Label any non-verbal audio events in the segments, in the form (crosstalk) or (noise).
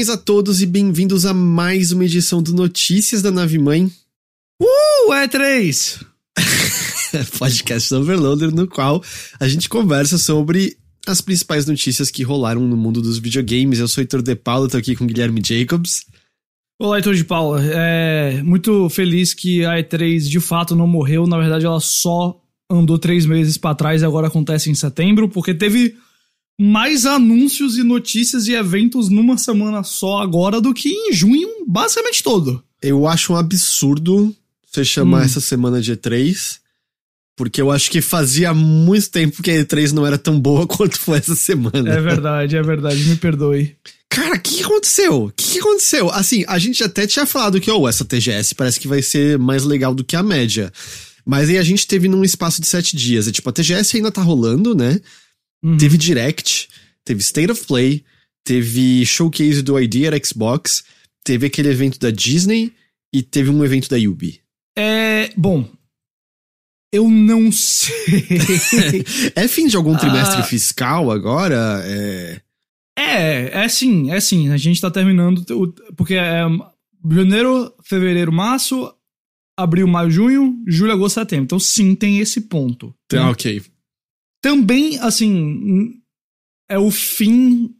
Saudações a todos e bem-vindos a mais uma edição do Notícias da Nave Mãe. Uh, é três! (laughs) Podcast Overloader, no qual a gente conversa sobre as principais notícias que rolaram no mundo dos videogames. Eu sou Heitor De Paula, tô aqui com Guilherme Jacobs. Olá, Heitor de Paula. É muito feliz que a E3 de fato não morreu. Na verdade, ela só andou três meses para trás e agora acontece em setembro, porque teve mais anúncios e notícias e eventos numa semana só agora do que em junho, basicamente todo. Eu acho um absurdo você chamar hum. essa semana de E3, porque eu acho que fazia muito tempo que a E3 não era tão boa (laughs) quanto foi essa semana. É verdade, é verdade, me perdoe. Cara, o que aconteceu? O que aconteceu? Assim, a gente até tinha falado que, oh, essa TGS parece que vai ser mais legal do que a média. Mas aí a gente teve num espaço de sete dias. E, tipo, a TGS ainda tá rolando, né? Uhum. Teve Direct, teve State of Play, teve showcase do Idea Xbox, teve aquele evento da Disney e teve um evento da Yubi. É. Bom. Eu não sei. (laughs) é fim de algum trimestre ah, fiscal agora? É. É, é sim, é sim. A gente tá terminando. Porque é janeiro, fevereiro, março, abril, maio, junho, julho, agosto, setembro. Então sim, tem esse ponto. Tá, né? ok. Também, assim, é o fim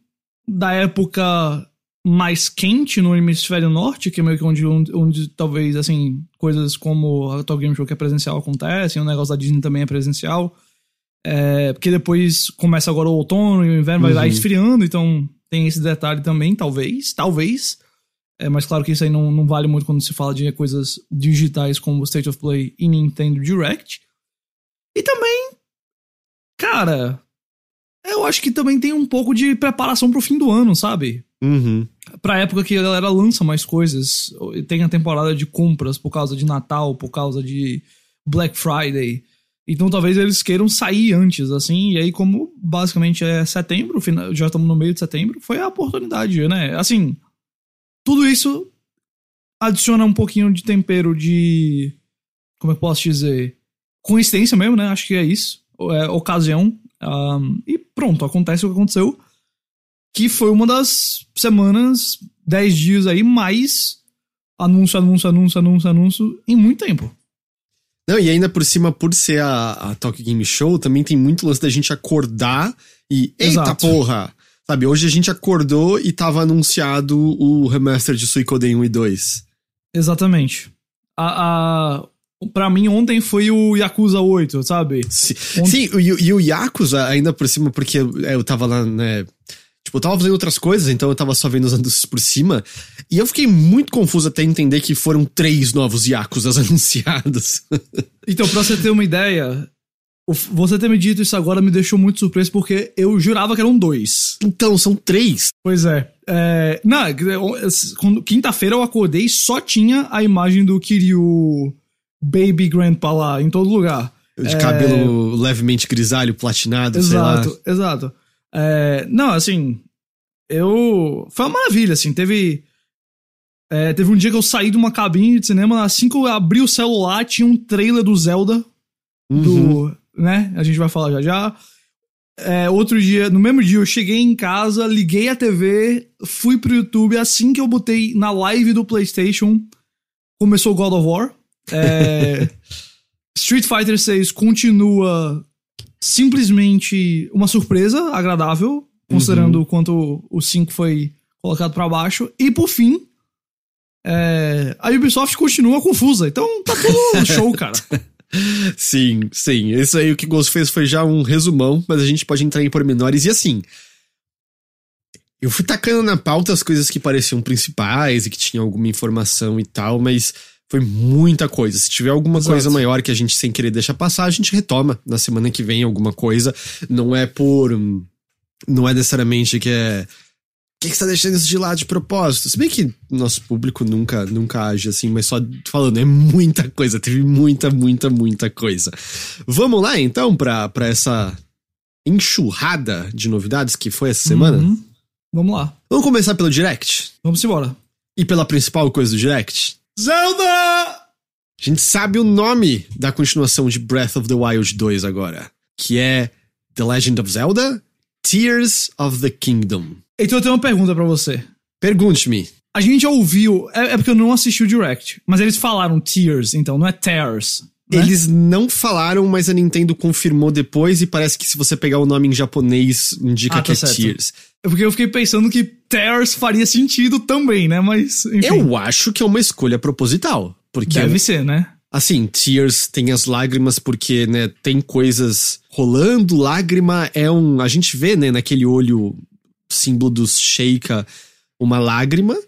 da época mais quente no hemisfério norte, que é meio que onde, onde, onde talvez, assim, coisas como a Atoll Game Show que é presencial acontecem, o negócio da Disney também é presencial. É, porque depois começa agora o outono e o inverno uhum. vai esfriando, então tem esse detalhe também, talvez, talvez. É, mas claro que isso aí não, não vale muito quando se fala de coisas digitais como State of Play e Nintendo Direct. E também Cara, eu acho que também tem um pouco de preparação pro fim do ano, sabe? Uhum. Pra época que a galera lança mais coisas. Tem a temporada de compras por causa de Natal, por causa de Black Friday. Então talvez eles queiram sair antes, assim. E aí, como basicamente é setembro, já estamos no meio de setembro, foi a oportunidade, né? Assim, tudo isso adiciona um pouquinho de tempero de. Como eu posso dizer? Coincidência mesmo, né? Acho que é isso é, ocasião. Um, e pronto, acontece o que aconteceu. Que foi uma das semanas, 10 dias aí, mais anúncio, anúncio, anúncio, anúncio, anúncio em muito tempo. Não, e ainda por cima, por ser a, a Talk Game Show, também tem muito lance da gente acordar e. Eita Exato. porra! Sabe, hoje a gente acordou e tava anunciado o remaster de Suicoden 1 e 2. Exatamente. A, a, Pra mim, ontem foi o Yakuza 8, sabe? Sim, Sim e, e, o Yakuza, ainda por cima, porque eu tava lá, né? Tipo, eu tava fazendo outras coisas, então eu tava só vendo os anúncios por cima. E eu fiquei muito confuso até entender que foram três novos Yakuzas (laughs) anunciados. então, pra você ter uma ideia, você ter me dito isso agora me deixou muito surpreso, porque eu jurava que eram dois. Então, são três. Pois é. é não, quinta-feira eu acordei e só tinha a imagem do Kiryu Baby Grandpa lá, em todo lugar. De é... cabelo levemente grisalho, platinado, exato, sei lá. Exato, é... Não, assim, eu... Foi uma maravilha, assim, teve... É, teve um dia que eu saí de uma cabine de cinema, assim que eu abri o celular, tinha um trailer do Zelda, uhum. do... né, a gente vai falar já já. É, outro dia, no mesmo dia, eu cheguei em casa, liguei a TV, fui pro YouTube, assim que eu botei na live do PlayStation, começou God of War. É, Street Fighter 6 continua simplesmente uma surpresa agradável, considerando uhum. o quanto o 5 foi colocado para baixo. E por fim, é, a Ubisoft continua confusa. Então tá tudo (laughs) show, cara. sim, sim. Isso aí o que o Ghost fez foi já um resumão, mas a gente pode entrar em pormenores. E assim, eu fui tacando na pauta as coisas que pareciam principais e que tinham alguma informação e tal, mas foi muita coisa. Se tiver alguma Exato. coisa maior que a gente sem querer deixar passar, a gente retoma na semana que vem alguma coisa. Não é por. não é necessariamente que é. Por que, que você tá deixando isso de lado de propósito? Se bem que nosso público nunca, nunca age assim, mas só falando, é muita coisa, teve muita, muita, muita coisa. Vamos lá então pra, pra essa enxurrada de novidades que foi essa semana? Uhum. Vamos lá. Vamos começar pelo Direct? Vamos embora. E pela principal coisa do Direct? Zelda! A gente sabe o nome da continuação de Breath of the Wild 2 agora, que é The Legend of Zelda Tears of the Kingdom. Então eu tenho uma pergunta pra você. Pergunte-me. A gente já ouviu, é, é porque eu não assisti o Direct, mas eles falaram Tears, então, não é Tears. Né? Eles não falaram, mas a Nintendo confirmou depois e parece que se você pegar o nome em japonês, indica Ah, que tá é certo. Tears. É Porque eu fiquei pensando que Tears faria sentido também, né? Mas, enfim. Eu acho que é uma escolha proposital. Porque, Deve ser, né? assim, Tears tem as lágrimas porque, né, tem coisas rolando, lágrima é um... A gente vê, né, naquele olho símbolo dos Sheikah, uma lágrima.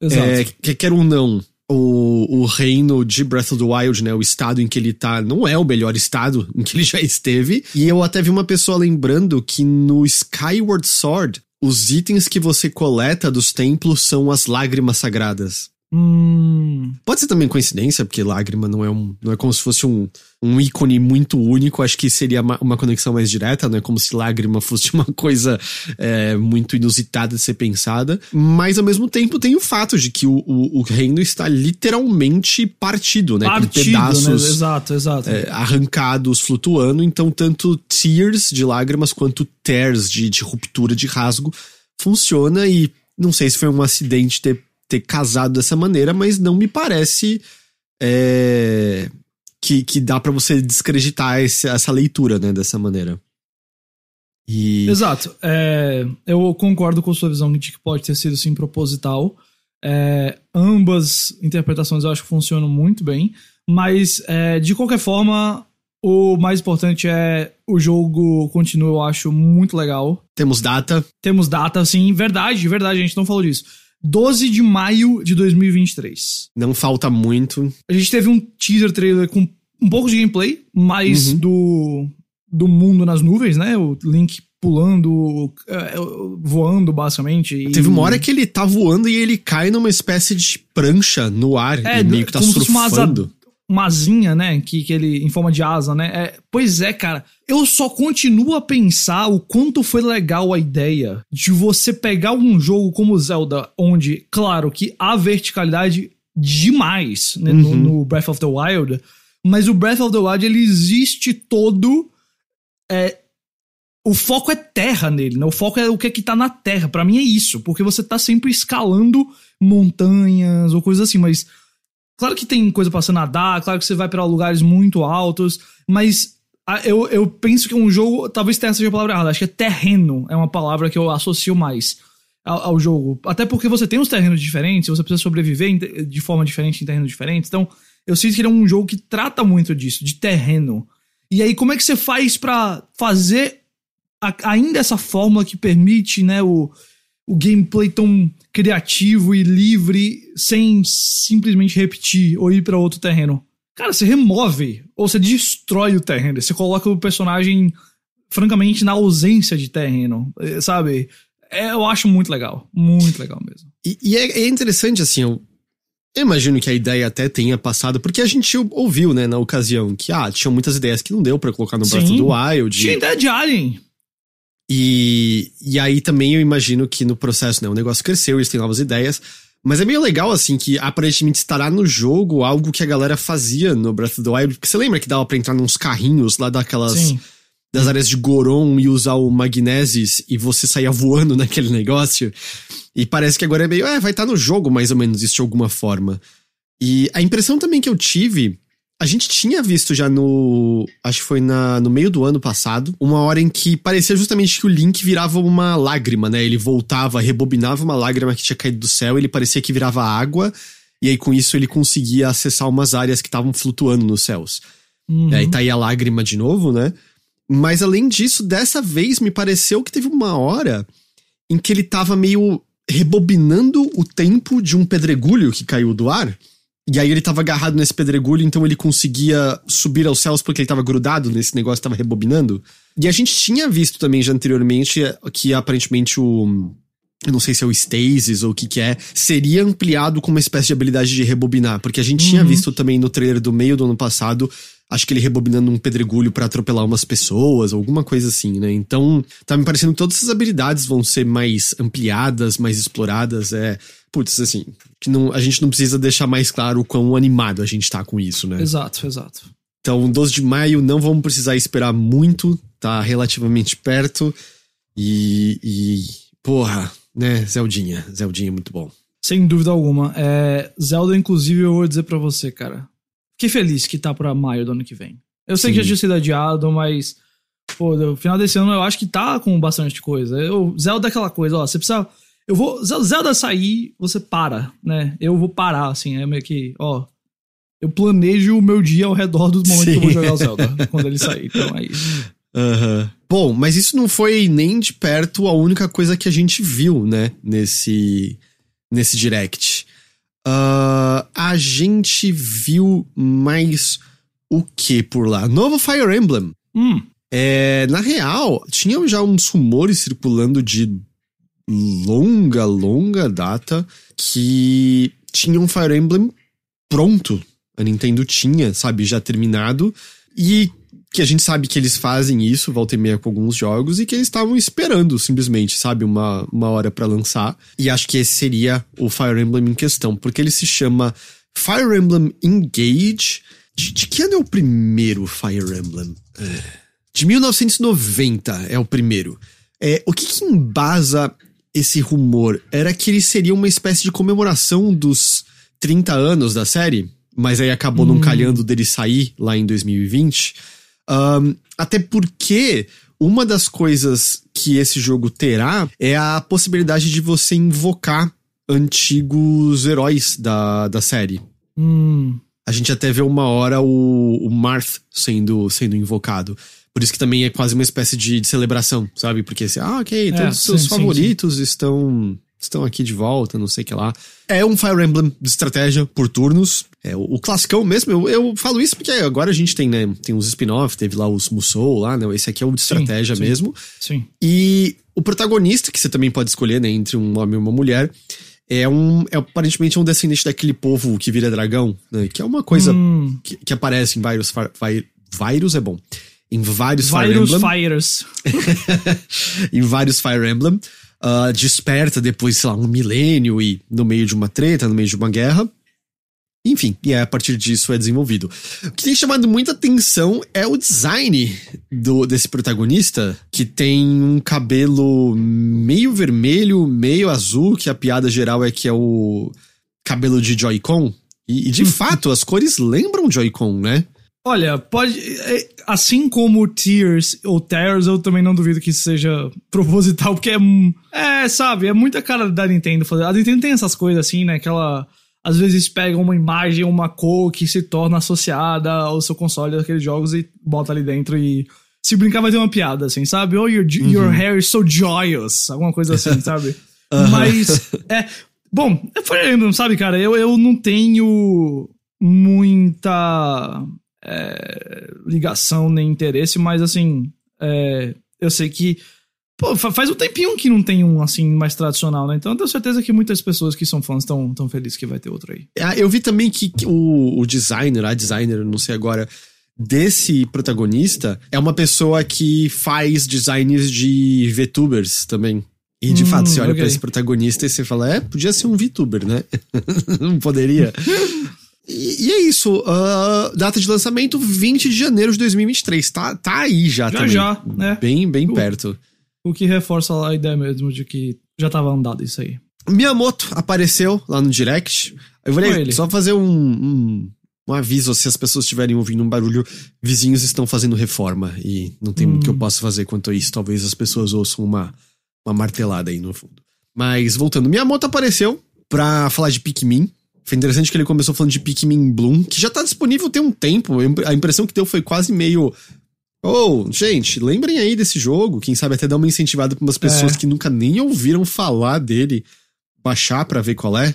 Exato. É, que quer ou não, o, o reino de Breath of the Wild, né? O estado em que ele tá não é o melhor estado em que ele já esteve. E eu até vi uma pessoa lembrando que no Skyward Sword, os itens que você coleta dos templos são as lágrimas sagradas. Hum, Pode ser também coincidência, porque lágrima não é um. não é como se fosse um, um ícone muito único. Acho que seria uma, uma conexão mais direta, não é como se lágrima (laughs) fosse uma coisa é, muito inusitada de ser pensada. Mas ao mesmo tempo tem o fato de que o, o, o reino está literalmente partido, né? Com partido, pedaços né? Exato, exato. é, arrancados, flutuando. Então, tanto tears de lágrimas quanto tears de, de ruptura, de rasgo, funciona. E não sei se foi um acidente ter, ter casado dessa maneira, mas não me parece é, que, que dá pra você descreditar esse- essa leitura, né, dessa maneira. E. Exato. É, eu concordo com a sua visão de que pode ter sido sim proposital. É, ambas interpretações eu acho que funcionam muito bem. Mas, é, de qualquer forma, o mais importante é o jogo continua, eu acho, muito legal. Temos data. Temos data, sim, verdade, verdade, a gente não falou disso. 12 de maio de 2023. Não falta muito. A gente teve um teaser trailer com um pouco de gameplay, mais Uhum. do, do mundo nas nuvens, né? O Link pulando, é, voando, basicamente. e- Teve uma hora que ele tá voando e ele cai numa espécie de prancha no ar É, e meio que tá surfando. Uma asinha, né? Que, que ele, em forma de asa, né? É, pois é, cara. Eu só continuo a pensar o quanto foi legal a ideia de você pegar um jogo como Zelda, onde, claro, que há verticalidade demais né, no, Uhum. no Breath of the Wild, mas o Breath of the Wild ele existe todo. É, o foco é terra nele, né? O foco é o que é que tá na terra. Pra mim é isso, porque você tá sempre escalando montanhas ou coisas assim, mas Claro que tem coisa pra você nadar, claro que você vai pra lugares muito altos, mas eu, eu penso que um jogo, talvez tenha seja a palavra errada, acho que é terreno, é uma palavra que eu associo mais ao, ao jogo. Até porque você tem os terrenos diferentes, você precisa sobreviver de forma diferente em terrenos diferentes, então eu sinto que ele é um jogo que trata muito disso, de terreno. E aí, como é que você faz pra fazer a- ainda essa fórmula que permite, né, o, o gameplay tão criativo e livre sem simplesmente repetir ou ir pra outro terreno. Cara, você remove ou você destrói o terreno. Você coloca o personagem, francamente, na ausência de terreno, eh, sabe? É, eu acho muito legal. Muito legal mesmo. E, e é, é interessante, assim, eu, imagino que a ideia até tenha passado, porque a gente ouviu, né, na ocasião, que, ah, tinham muitas ideias que não deu pra colocar no Breath of the Wild. Tinha ideia de Alien. E, e aí também eu imagino que no processo, né, o negócio cresceu, eles têm novas ideias. Mas é meio legal, assim, que aparentemente estará no jogo algo que a galera fazia no Breath of the Wild. Porque você lembra que dava pra entrar nos carrinhos lá daquelas. Sim. das áreas de Goron e usar o Magnesis e você saía voando (laughs) naquele negócio. E parece que agora é meio, é, vai estar no jogo mais ou menos isso de alguma forma. E a impressão também que eu tive, a gente tinha visto já no, acho que foi na, no meio do ano passado, uma hora em que parecia justamente que o Link virava uma lágrima, né? Ele voltava, rebobinava uma lágrima que tinha caído do céu, ele parecia que virava água. E aí com isso ele conseguia acessar umas áreas que estavam flutuando nos céus. Uhum. E aí tá aí a lágrima de novo, né? Mas além disso, dessa vez me pareceu que teve uma hora em que ele tava meio rebobinando o tempo de um pedregulho que caiu do ar. E aí ele tava agarrado nesse pedregulho, então ele conseguia subir aos céus porque ele tava grudado nesse negócio, tava rebobinando. E a gente tinha visto também já anteriormente que aparentemente o. Eu não sei se é o Stasis ou o que que é, seria ampliado com uma espécie de habilidade de rebobinar, porque a gente tinha Uhum. visto também no trailer do meio do ano passado, acho que ele rebobinando um pedregulho pra atropelar umas pessoas, alguma coisa assim, né? Então, tá me parecendo que todas essas habilidades vão ser mais ampliadas, mais exploradas, é, putz, assim, que não, a gente não precisa deixar mais claro o quão animado a gente tá com isso, né? Exato, exato. Então, 12 de maio, não vamos precisar esperar muito, tá relativamente perto. E, e porra, né, Zeldinha, Zeldinha é muito bom. Sem dúvida alguma. É, Zelda, inclusive, eu vou dizer pra você, cara. Fiquei feliz que tá pra maio do ano que vem. Eu sei Sim. que já tinha sido adiado, mas. Pô, no final desse ano eu acho que tá com bastante coisa. Eu, Zelda é aquela coisa, ó, você precisa. Eu vou. Zel- Zelda sair, você para, né? Eu vou parar, assim. É meio que, ó. Eu planejo o meu dia ao redor do momento que eu vou Sim. jogar o Zelda, (laughs) quando ele sair. Então é isso. Aham. Bom, mas isso não foi nem de perto a única coisa que a gente viu, né, nesse, nesse direct. Ah, a gente viu mais o que por lá? Novo Fire Emblem. Hum, É, na real, tinham já uns rumores circulando de longa, longa data que tinha um Fire Emblem pronto. A Nintendo tinha, sabe, já terminado. E que a gente sabe que eles fazem isso, volta e meia com alguns jogos, e que eles estavam esperando, simplesmente, sabe, uma, uma hora pra lançar. E acho que esse seria o Fire Emblem em questão, porque ele se chama Fire Emblem Engage. De, de que ano é o primeiro Fire Emblem? É, De 1990 é o primeiro. É, o que, que embasa esse rumor? Era que ele seria uma espécie de comemoração dos 30 anos da série, mas aí acabou não calhando dele sair lá em 2020. Ahn, até porque uma das coisas que esse jogo terá é a possibilidade de você invocar antigos heróis da, da série. hum. A gente até vê uma hora o, o Marth sendo, sendo invocado. Por isso que também é quase uma espécie de, de celebração, sabe? Porque assim, ah, ok, todos os seus sim, sim, favoritos estão estão aqui de volta, não sei o que lá. É um Fire Emblem de estratégia por turnos. É o, o classicão mesmo. Eu, eu falo isso porque agora a gente tem, né? Tem os spin-off, teve lá os Musou lá, né? Esse aqui é o de estratégia sim. mesmo. Sim. E o protagonista, que você também pode escolher, né, entre um homem e uma mulher, é um. É aparentemente um descendente daquele povo que vira dragão, né? Que é uma coisa Hum, que, que aparece em vários. Vírus é bom. Em vários Fire vários Emblem. fires. (laughs) em vários Fire Emblem. ah, desperta depois, sei lá, um milênio e no meio de uma treta, no meio de uma guerra. Enfim, e a partir disso é desenvolvido. O que tem chamado muita atenção é o design do, desse protagonista, que tem um cabelo meio vermelho, meio azul, que a piada geral é que é o cabelo de Joy-Con. E, e, de (laughs) fato, as cores lembram Joy-Con, né? Olha, pode. é, Assim como Tears ou Tears, eu também não duvido que isso seja (laughs) proposital, porque é. É, sabe, é muita cara da Nintendo fazer. A Nintendo tem essas coisas assim, né? Que ela às vezes pega uma imagem, uma cor que se torna associada ao seu console daqueles jogos e bota ali dentro e. Se brincar, vai ter uma piada, assim, sabe? Oh, your, your hair is so joyous. Alguma coisa assim, (laughs) sabe? Mas. É. Bom, é Fire Emblem, sabe, cara? Eu, eu não tenho muita é, ligação nem interesse, mas assim, é, eu sei que. Pô, fa- faz um tempinho que não tem um assim mais tradicional, né? Então eu tenho certeza que muitas pessoas que são fãs estão tão felizes que vai ter outro aí. Ah, Eu vi também que o, o designer, a designer, não sei agora, desse protagonista é uma pessoa que faz designs de VTubers também. E de Hum, fato, você olha ok. pra esse protagonista e você fala, é, podia ser um VTuber, né? (laughs) não poderia. (laughs) E, e é isso. ah, data de lançamento 20 de janeiro de 2023. Tá, tá aí já, Já, também. já, né? Bem, bem Uh. perto. O que reforça a ideia mesmo de que já tava andado isso aí. Miyamoto apareceu lá no direct. Eu ele. só fazer um, um, um aviso, se as pessoas estiverem ouvindo um barulho, vizinhos estão fazendo reforma e não tem muito que eu Hum. possa fazer quanto a isso. Talvez as pessoas ouçam uma, uma martelada aí no fundo. Mas voltando, Miyamoto apareceu pra falar de Pikmin. Foi interessante que ele começou falando de Pikmin Bloom, que já tá disponível tem um tempo. A impressão que deu foi quase meio. Oh, gente, lembrem aí desse jogo. Quem sabe até dar uma incentivada pra umas pessoas É. que nunca nem ouviram falar dele baixar pra ver qual é.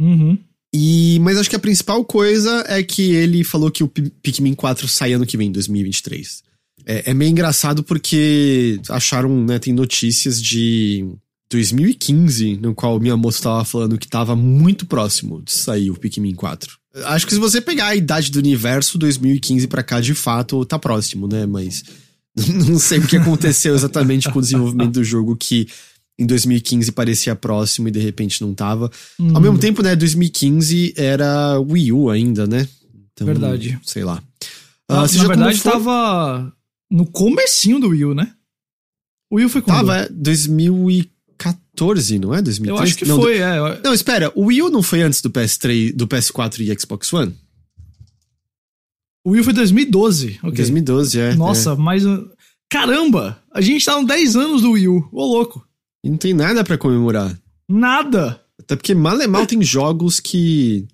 Uhum. E, mas acho que a principal coisa é que ele falou que o Pi- Pikmin 4 sai ano que vem, 2023. É, é meio engraçado porque acharam, né, tem notícias de 2015, no qual o Miyamoto tava falando que tava muito próximo de sair o Pikmin 4. Acho que se você pegar a idade do universo, 2015 pra cá, de fato, tá próximo, né? Mas (laughs) não sei o que aconteceu exatamente com o desenvolvimento do jogo que em 2015 parecia próximo e de repente não tava. Hum, Ao mesmo tempo, né, 2015 era Wii U ainda, né? Então, Verdade. Sei lá. Na, Ah, seja na verdade, for, tava no comecinho do Wii U, né? O Wii U foi quando? Tava, é 2014, não é? 2013? Eu acho que não, foi, é. eu- Não, espera, o Wii U não foi antes do PS3, do PS4 e Xbox One? O Wii foi 2012. ok. 2012, é. Nossa, mas. uh, Caramba! A gente tá nos 10 anos do Wii U. Ô, louco. é. E não tem nada pra comemorar. Nada. Até porque mal e mal tem jogos que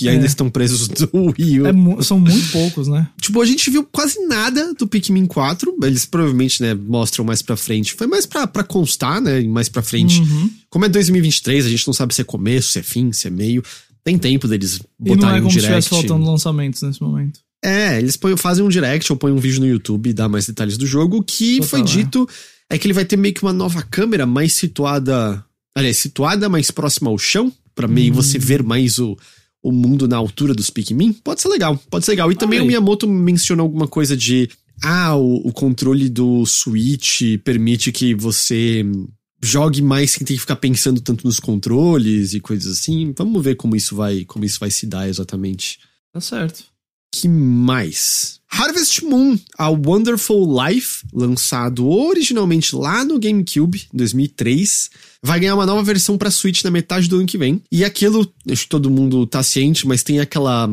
que É. ainda estão presos do (laughs) Wii U. É são muito poucos, né? Tipo, a gente viu quase nada do Pikmin 4. Eles provavelmente, né, mostram mais pra frente. Foi mais pra, pra constar, né, mais pra frente. Uhum. Como é 2023, a gente não sabe se é começo, se é fim, se é meio. Tem tempo deles E não botarem é um como se direct. estivesse faltando lançamentos nesse momento. É, eles põem, fazem um direct ou põem um vídeo no YouTube e dá mais detalhes do jogo. O que Total, foi é. dito é que ele vai ter meio que uma nova câmera mais situada. Aliás, situada mais próxima ao chão, pra meio Hum. você ver mais o, o mundo na altura dos Pikmin. Pode ser legal, pode ser legal. E também Olha o. Miyamoto mencionou alguma coisa de. Ah, o, o controle do Switch permite que você jogue mais sem ter que ficar pensando tanto nos controles e coisas assim. Vamos ver como isso vai, como isso vai se dar exatamente Tá certo. Que mais? Harvest Moon, A Wonderful Life, lançado originalmente lá no GameCube, em 2003, vai ganhar uma nova versão pra Switch na metade do ano que vem. E aquilo, acho que todo mundo tá ciente, mas tem aquela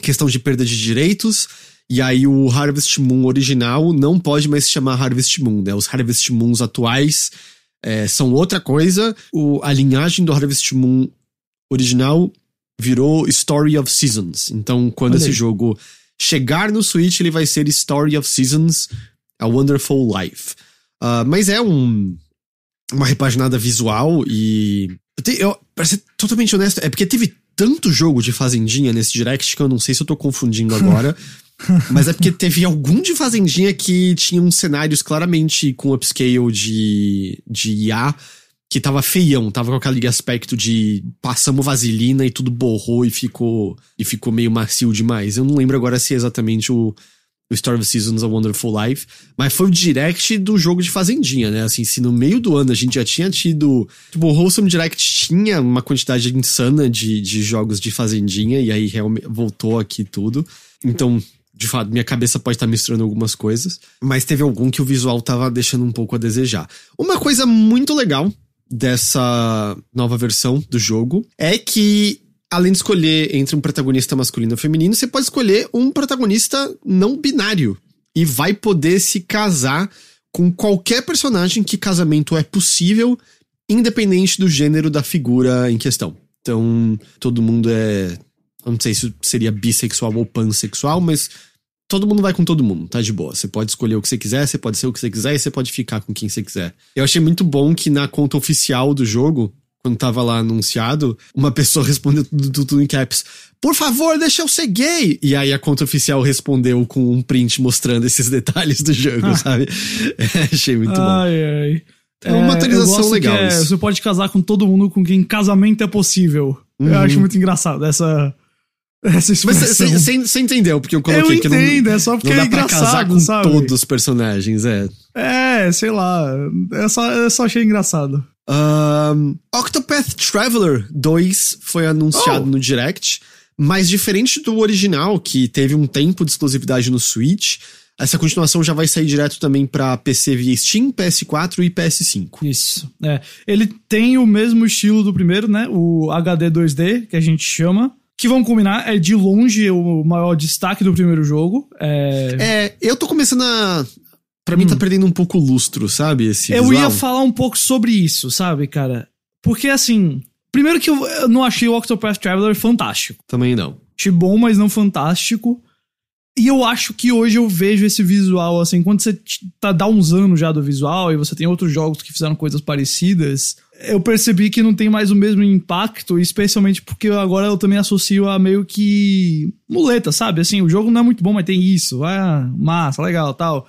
questão de perda de direitos. E aí o Harvest Moon original não pode mais se chamar Harvest Moon, né? Os Harvest Moons atuais é, são outra coisa. O, a linhagem do Harvest Moon original virou Story of Seasons. Então, quando Olha esse aí. jogo chegar no Switch, ele vai ser Story of Seasons, A Wonderful Life. Ah, mas é um, uma repaginada visual e. Eu, te- eu, pra ser totalmente honesto, é porque teve tanto jogo de Fazendinha nesse direct que eu não sei se eu tô confundindo agora. (laughs) mas é porque teve algum de Fazendinha que tinha uns cenários claramente com upscale de, de IA que tava feião, tava com aquele aspecto de passamos vaselina e tudo borrou e ficou e ficou meio macio demais. Eu não lembro agora se é exatamente o, o Story of Seasons A Wonderful Life, mas foi o direct do jogo de Fazendinha, né? Assim, se no meio do ano a gente já tinha tido. Tipo, o Wholesome Direct tinha uma quantidade insana de, de jogos de Fazendinha, e aí realmente voltou aqui tudo. Então, de fato, minha cabeça pode estar misturando algumas coisas, mas teve algum que o visual tava deixando um pouco a desejar. Uma coisa muito legal dessa nova versão do jogo é que além de escolher entre um protagonista masculino ou feminino, você pode escolher um protagonista não binário e vai poder se casar com qualquer personagem que casamento é possível, independente do gênero da figura em questão. Então, todo mundo é. Não sei se seria bissexual ou pansexual, mas todo mundo vai com todo mundo, tá de boa. Você pode escolher o que você quiser, você pode ser o que você quiser e você pode ficar com quem você quiser. Eu achei muito bom que na conta oficial do jogo, quando tava lá anunciado, uma pessoa (laughs) respondeu tudo, tudo, em caps. Por favor, deixa eu ser gay! E aí a conta oficial respondeu com um print mostrando esses (laughs) detalhes do jogo, Ah. sabe? (laughs) achei muito bom. ai, ai. É uma atualização eu gosto legal é, você pode casar com todo mundo com quem casamento é possível. Uhum. Eu acho muito engraçado essa, essa Mas expressão. você entendeu, porque eu eu coloquei que não, entendo, é só porque não dá é pra engraçado, casar com sabe? todos os personagens, é. É, sei lá. Eu só, eu só achei engraçado. Ahn, Octopath Traveler 2 foi anunciado Oh. no Direct, mas diferente do original, que teve um tempo de exclusividade no Switch, essa continuação já vai sair direto também pra PC via Steam, PS4 e PS5. Isso. É. Ele tem o mesmo estilo do primeiro, né? O HD 2D, que a gente chama. Que vamos combinar, é de longe o maior destaque do primeiro jogo. É, É, eu tô começando a. Pra mim tá perdendo um pouco o lustro, sabe? Esse eu visual. ia falar um pouco sobre isso, sabe, cara? Porque assim. Primeiro que eu, eu não achei o Octopath Traveler fantástico. Também não. Achei bom, mas não fantástico. E eu acho que hoje eu vejo esse visual, assim, quando você tá, dá uns anos já do visual e você tem outros jogos que fizeram coisas parecidas, eu percebi que não tem mais o mesmo impacto, especialmente porque agora eu também associo a meio que muleta, sabe? Assim, o jogo não é muito bom, mas tem isso. Ah, massa, legal, tal.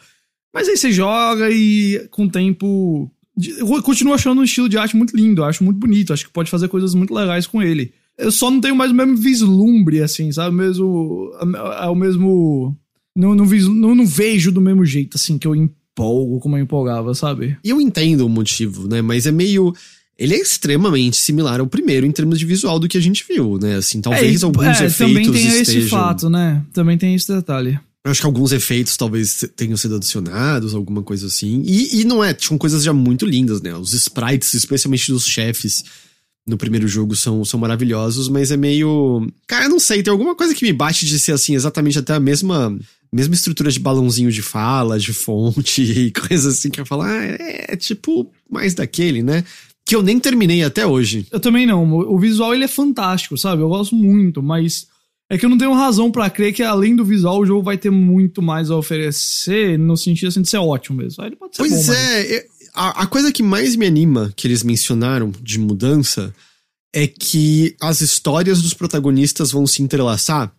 Mas aí você joga e com o tempo. Eu continuo achando um estilo de arte muito lindo, acho muito bonito, acho que pode fazer coisas muito legais com ele. Eu só não tenho mais o mesmo vislumbre, assim, sabe? Mesmo. É o mesmo. Não, não, não, não vejo do mesmo jeito, assim, que eu empolgo como eu empolgava, sabe? E eu entendo o motivo, né? Mas é meio ele é extremamente similar ao primeiro em termos de visual do que a gente viu, né? Assim, talvez é, alguns é, efeitos também tem estejam... esse fato, né? Também tem esse detalhe. Eu acho que alguns efeitos talvez tenham sido adicionados, alguma coisa assim. E, e não é, tinham coisas já muito lindas, né? Os sprites, especialmente dos chefes no primeiro jogo, são, são maravilhosos, mas é meio. Cara, eu não sei, tem alguma coisa que me bate de ser assim, exatamente até a mesma mesma estrutura de balãozinho de fala, de fonte (laughs) e coisas assim que eu falo, ah, é, é tipo mais daquele, né? Que eu nem terminei até hoje. Eu também não. O visual ele é fantástico, sabe? Eu gosto muito, mas é que eu não tenho razão para crer que além do visual o jogo vai ter muito mais a oferecer no sentido assim de ser ótimo mesmo. Aí ele pode ser pois bom, é, mas... a, a coisa que mais me anima que eles mencionaram de mudança é que as histórias dos protagonistas vão se entrelaçar.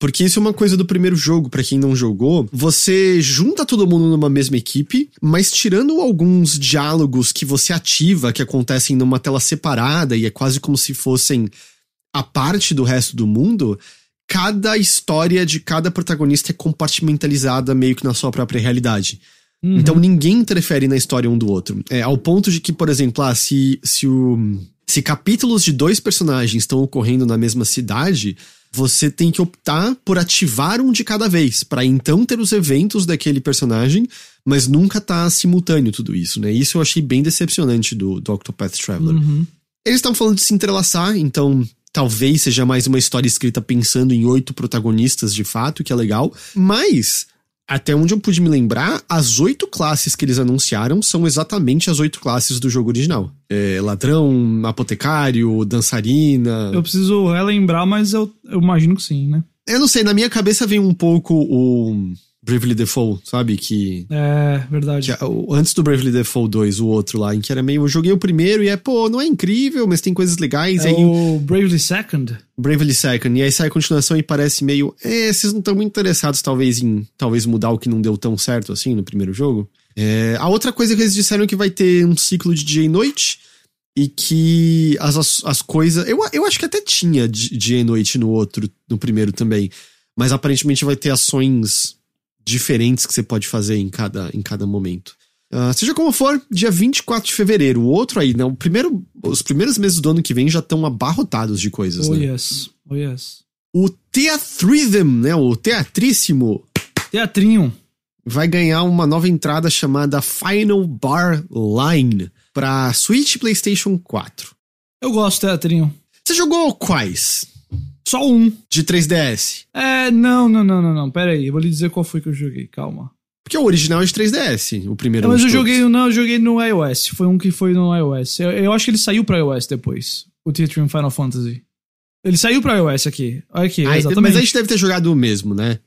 Porque isso é uma coisa do primeiro jogo, para quem não jogou. Você junta todo mundo numa mesma equipe, mas tirando alguns diálogos que você ativa, que acontecem numa tela separada e é quase como se fossem a parte do resto do mundo, cada história de cada protagonista é compartimentalizada meio que na sua própria realidade. Uhum. Então ninguém interfere na história um do outro. É, ao ponto de que, por exemplo, ah, se, se, o, se capítulos de dois personagens estão ocorrendo na mesma cidade, você tem que optar por ativar um de cada vez, para então ter os eventos daquele personagem, mas nunca tá simultâneo tudo isso, né? Isso eu achei bem decepcionante do, do Octopath Traveler. Uhum. Eles estão falando de se entrelaçar, então talvez seja mais uma história escrita pensando em oito protagonistas de fato, que é legal, mas até onde eu pude me lembrar, as oito classes que eles anunciaram são exatamente as oito classes do jogo original. É, ladrão, apotecário, dançarina. Eu preciso relembrar, mas eu, eu imagino que sim, né? Eu não sei, na minha cabeça vem um pouco o Bravely Default, sabe? Que. É, verdade. Que, antes do Bravely Default 2, o outro lá, em que era meio. Eu joguei o primeiro e é, pô, não é incrível, mas tem coisas legais. É aí, o Bravely Second? Bravely Second. E aí sai a continuação e parece meio. É, vocês não estão muito interessados, talvez, em talvez mudar o que não deu tão certo assim no primeiro jogo. É, a outra coisa que eles disseram é que vai ter um ciclo de dia e noite. E que as, as, as coisas. Eu, eu acho que até tinha dia e noite no outro, no primeiro também. Mas aparentemente vai ter ações diferentes que você pode fazer em cada, em cada momento. Uh, seja como for, dia 24 de fevereiro. O outro aí, né? O primeiro, os primeiros meses do ano que vem já estão abarrotados de coisas, oh, né? Yes. Oh, yes. O Teatrism, né? O Teatríssimo. Teatrinho. Vai ganhar uma nova entrada chamada Final Bar Line pra Switch e PlayStation 4. Eu gosto do Teatrinho. Você jogou quais? Só um. De 3DS? É, não, não, não, não, não. Pera aí, eu vou lhe dizer qual foi que eu joguei, calma. Porque o original é de 3DS, o primeiro. Não, mas eu todos. joguei, não, eu joguei no iOS. Foi um que foi no iOS. Eu, eu acho que ele saiu pra iOS depois. O Teatrinho Final Fantasy. Ele saiu pra iOS aqui. Olha aqui, Ah, exatamente. Mas a gente deve ter jogado o mesmo, né?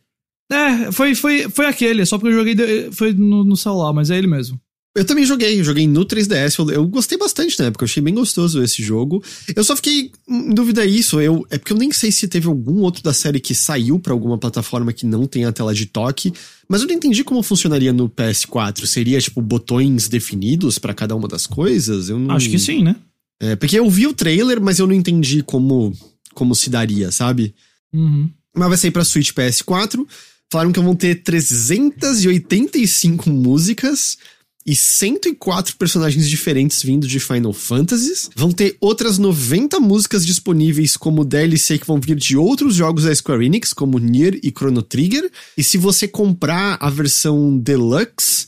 É, foi, foi, foi aquele, só porque eu joguei. Foi no, no celular, mas é ele mesmo. Eu também joguei, joguei no 3DS, eu, eu gostei bastante na época, eu achei bem gostoso esse jogo. Eu só fiquei em dúvida isso, eu, é porque eu nem sei se teve algum outro da série que saiu pra alguma plataforma que não tem a tela de toque, mas eu não entendi como funcionaria no PS4. Seria, tipo, botões definidos pra cada uma das coisas? Eu não... Acho que sim, né? É, porque eu vi o trailer, mas eu não entendi como, como se daria, sabe? Uhum. Mas vai sair pra Switch e PS4. Falaram que vão ter 385 músicas e 104 personagens diferentes vindo de Final Fantasies. Vão ter outras 90 músicas disponíveis como DLC que vão vir de outros jogos da Square Enix, como Nier e Chrono Trigger. E se você comprar a versão Deluxe,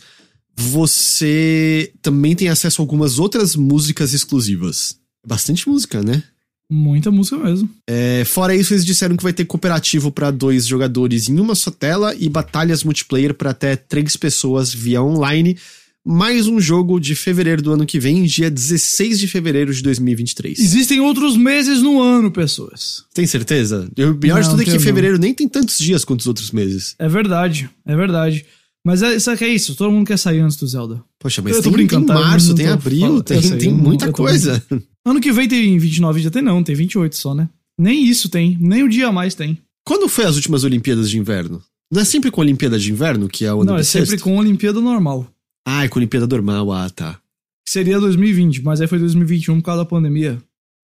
você também tem acesso a algumas outras músicas exclusivas. Bastante música, né? Muita música mesmo. É, fora isso, eles disseram que vai ter cooperativo para dois jogadores em uma só tela e batalhas multiplayer para até três pessoas via online. Mais um jogo de fevereiro do ano que vem, dia 16 de fevereiro de 2023. Existem outros meses no ano, pessoas. Tem certeza? O pior de tudo é que tenho não. fevereiro nem tem tantos dias quanto os outros meses. É verdade, é verdade. Mas é, isso é isso, todo mundo quer sair antes do Zelda. Poxa, mas Eu tem, brincando, tem tá? Eu março, tem abril, falando- tem, sei, tem não- muita coisa. Ano que vem tem 29 de até não, tem 28 só, né? Nem isso tem, nem o dia a mais tem. Quando foi as últimas Olimpíadas de Inverno? Não é sempre com a Olimpíada de Inverno, que é o ano não, é sempre com a Olimpíada normal. Ah, é com a Olimpíada normal, ah, tá. Seria 2020, mas aí foi 2021 por causa da pandemia.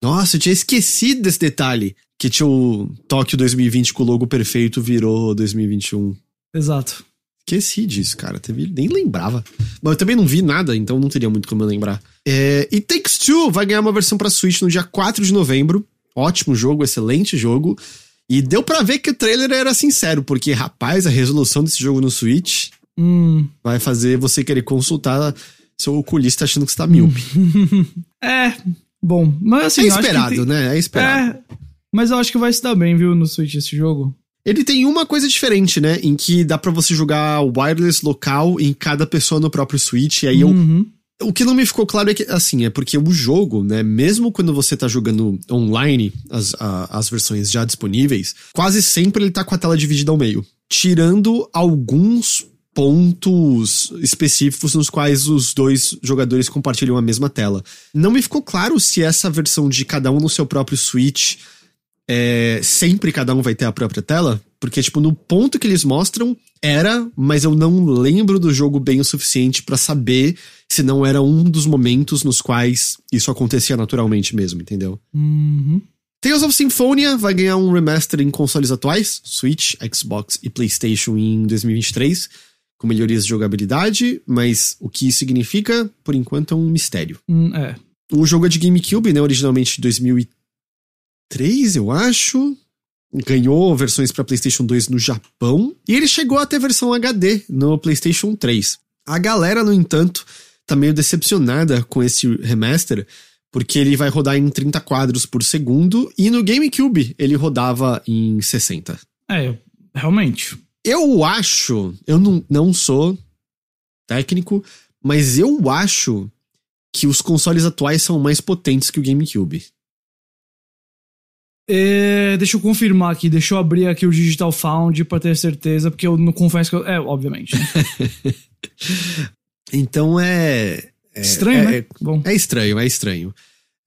Nossa, eu tinha esquecido desse detalhe. Que tinha o Tóquio 2020 com o logo perfeito virou 2021. Exato. Esqueci disso, cara. Teve, nem lembrava. Mas eu também não vi nada, então não teria muito como eu lembrar. É, e Takes Two vai ganhar uma versão pra Switch no dia 4 de novembro. Ótimo jogo, excelente jogo. E deu pra ver que o trailer era sincero, porque, rapaz, a resolução desse jogo no Switch Hum, vai fazer você querer consultar seu oculista achando que você tá míope. (laughs) é, bom, mas assim, é eu esperado, tem- né? É esperado. É, mas eu acho que vai se dar bem, viu, no Switch esse jogo. Ele tem uma coisa diferente, né? Em que dá pra você jogar wireless local em cada pessoa no próprio Switch. E aí eu Uhum. O que não me ficou claro é que, assim, é porque o jogo, né, mesmo quando você tá jogando online, as, a- as versões já disponíveis, quase sempre ele tá com a tela dividida ao meio. Tirando alguns pontos específicos nos quais os dois jogadores compartilham a mesma tela. Não me ficou claro se essa versão de cada um no seu próprio Switch é, sempre cada um vai ter a própria tela, porque, tipo, no ponto que eles mostram, era, mas eu não lembro do jogo bem o suficiente pra saber se não era um dos momentos nos quais isso acontecia naturalmente mesmo, entendeu? Uhum. Tales of Symphonia vai ganhar um remaster em consoles atuais, Switch, Xbox e PlayStation em 2023, com melhorias de jogabilidade, mas o que isso significa, por enquanto, é um mistério. Hum, é. O jogo é de GameCube, né? Originalmente de 2003, eu acho. Ganhou versões para PlayStation 2 no Japão. E ele chegou a ter versão HD no PlayStation 3. A galera, no entanto, tá meio decepcionada com esse remaster, porque ele vai rodar em 30 quadros por segundo. E no GameCube ele rodava em 60. É, realmente. Eu acho, eu não, não sou técnico, mas eu acho que os consoles atuais são mais potentes que o GameCube. É, deixa eu confirmar aqui, deixa eu abrir aqui o Digital Found pra ter certeza, porque eu não confesso que eu. É, obviamente. (laughs) Então é. é Estranho, é, né? É, Bom. é estranho, é estranho.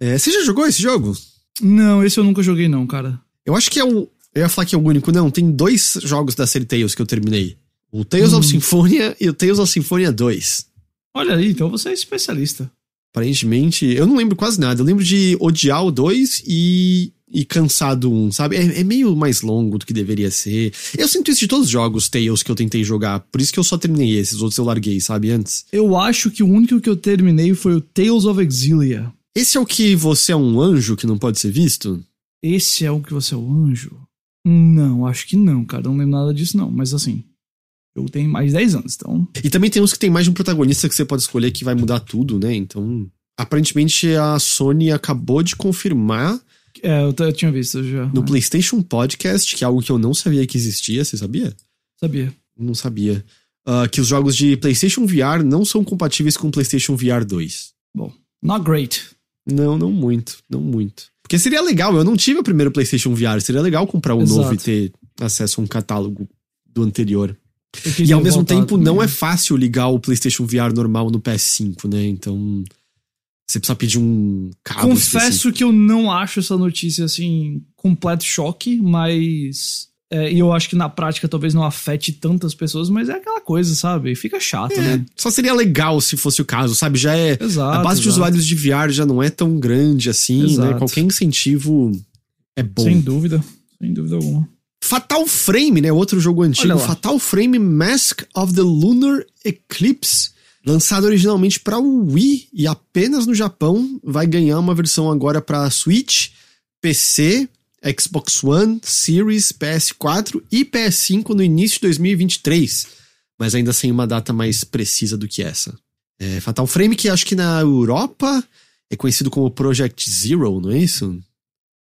É, você já jogou esse jogo? Não, esse eu nunca joguei, não, cara. Eu acho que é o. Eu ia falar que é o único, não. Tem dois jogos da série Tales que eu terminei: o Tales of Hum. Symphonia e o Tales of Symphonia 2. Olha aí, então você é especialista. Aparentemente, eu não lembro quase nada. Eu lembro de odiar o 2 e, e cansar do 1, sabe? É, é meio mais longo do que deveria ser. Eu sinto isso de todos os jogos Tales que eu tentei jogar. Por isso que eu só terminei esses, outros eu larguei, sabe? Antes. Eu acho que o único que eu terminei foi o Tales of Exilia. Esse é o que você é um anjo que não pode ser visto? Esse é o que você é o anjo? Não, acho que não, cara. Não lembro nada disso, não. Mas assim, eu tenho mais de 10 anos, então. E também tem uns que tem mais de um protagonista que você pode escolher que vai mudar tudo, né? Então. Aparentemente a Sony acabou de confirmar É, eu, eu tinha visto já. no PlayStation Podcast, que é algo que eu não sabia que existia, você sabia? Sabia. Não sabia. Ah, que os jogos de PlayStation VR não são compatíveis com o PlayStation VR 2. Not great. Não, não muito, não muito. Porque seria legal, eu não tive o primeiro PlayStation VR, seria legal comprar um Exato. novo e ter acesso a um catálogo do anterior. E ao mesmo tempo, também. não é fácil ligar o PlayStation VR normal no PS5, né? Então. Você precisa pedir um cabo. específico. Confesso que eu não acho essa notícia assim completo choque, mas é, e eu acho que na prática talvez não afete tantas pessoas, mas é aquela coisa, sabe? Fica chato, É, né? só seria legal se fosse o caso, sabe? Já é. Exato. a base de exato. usuários de VR já não é tão grande assim, né? Exato. Qualquer incentivo é bom. Sem dúvida, sem dúvida alguma. Fatal Frame, né? Outro jogo antigo. Fatal Frame Mask of the Lunar Eclipse. Lançado originalmente para o Wii e apenas no Japão, vai ganhar uma versão agora para Switch, PC, Xbox One, Series, PS4 e PS5 no início de 2023, mas ainda sem uma data mais precisa do que essa. É, Fatal Frame, que acho que na Europa é conhecido como Project Zero, não é isso?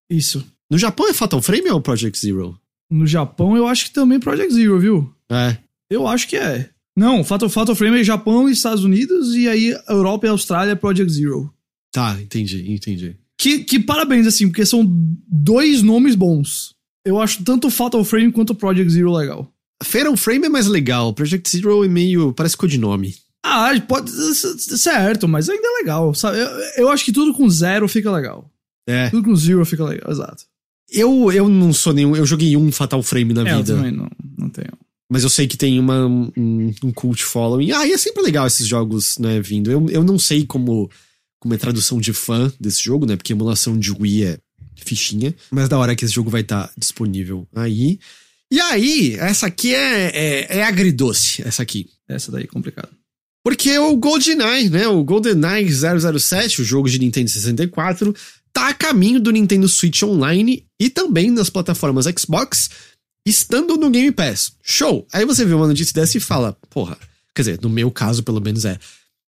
Isso. No Japão é Fatal Frame ou Project Zero? No Japão eu acho que também Project Zero, viu? É. Eu acho que é. Não, Fatal, Fatal Frame é Japão e Estados Unidos, e aí Europa e Austrália é Project Zero. Tá, entendi, entendi. Que, que parabéns, assim, porque são dois nomes bons. Eu acho tanto Fatal Frame quanto Project Zero legal. Fatal Frame é mais legal. Project Zero é meio. parece codinome. Ah, pode. Certo, mas ainda é legal. Sabe? Eu, eu acho que tudo com zero fica legal. É. Tudo com zero fica legal, exato. Eu, eu não sou nenhum. Eu joguei um Fatal Frame na É, eu vida. também não, não tenho. Mas eu sei que tem uma, um, um cult following. Ah, e é sempre legal esses jogos, né, vindo. Eu, eu não sei como, como é tradução de fã desse jogo, né? Porque emulação de Wii é fichinha. Mas da hora que esse jogo vai estar disponível aí. E aí, essa aqui é, é, é agridoce, essa aqui. Essa daí é complicado. Porque o GoldenEye, né? O GoldenEye 007, o jogo de Nintendo 64, tá a caminho do Nintendo Switch Online e também nas plataformas Xbox, estando no Game Pass. Show! Aí você vê uma notícia dessa e fala, porra, quer dizer, no meu caso pelo menos é,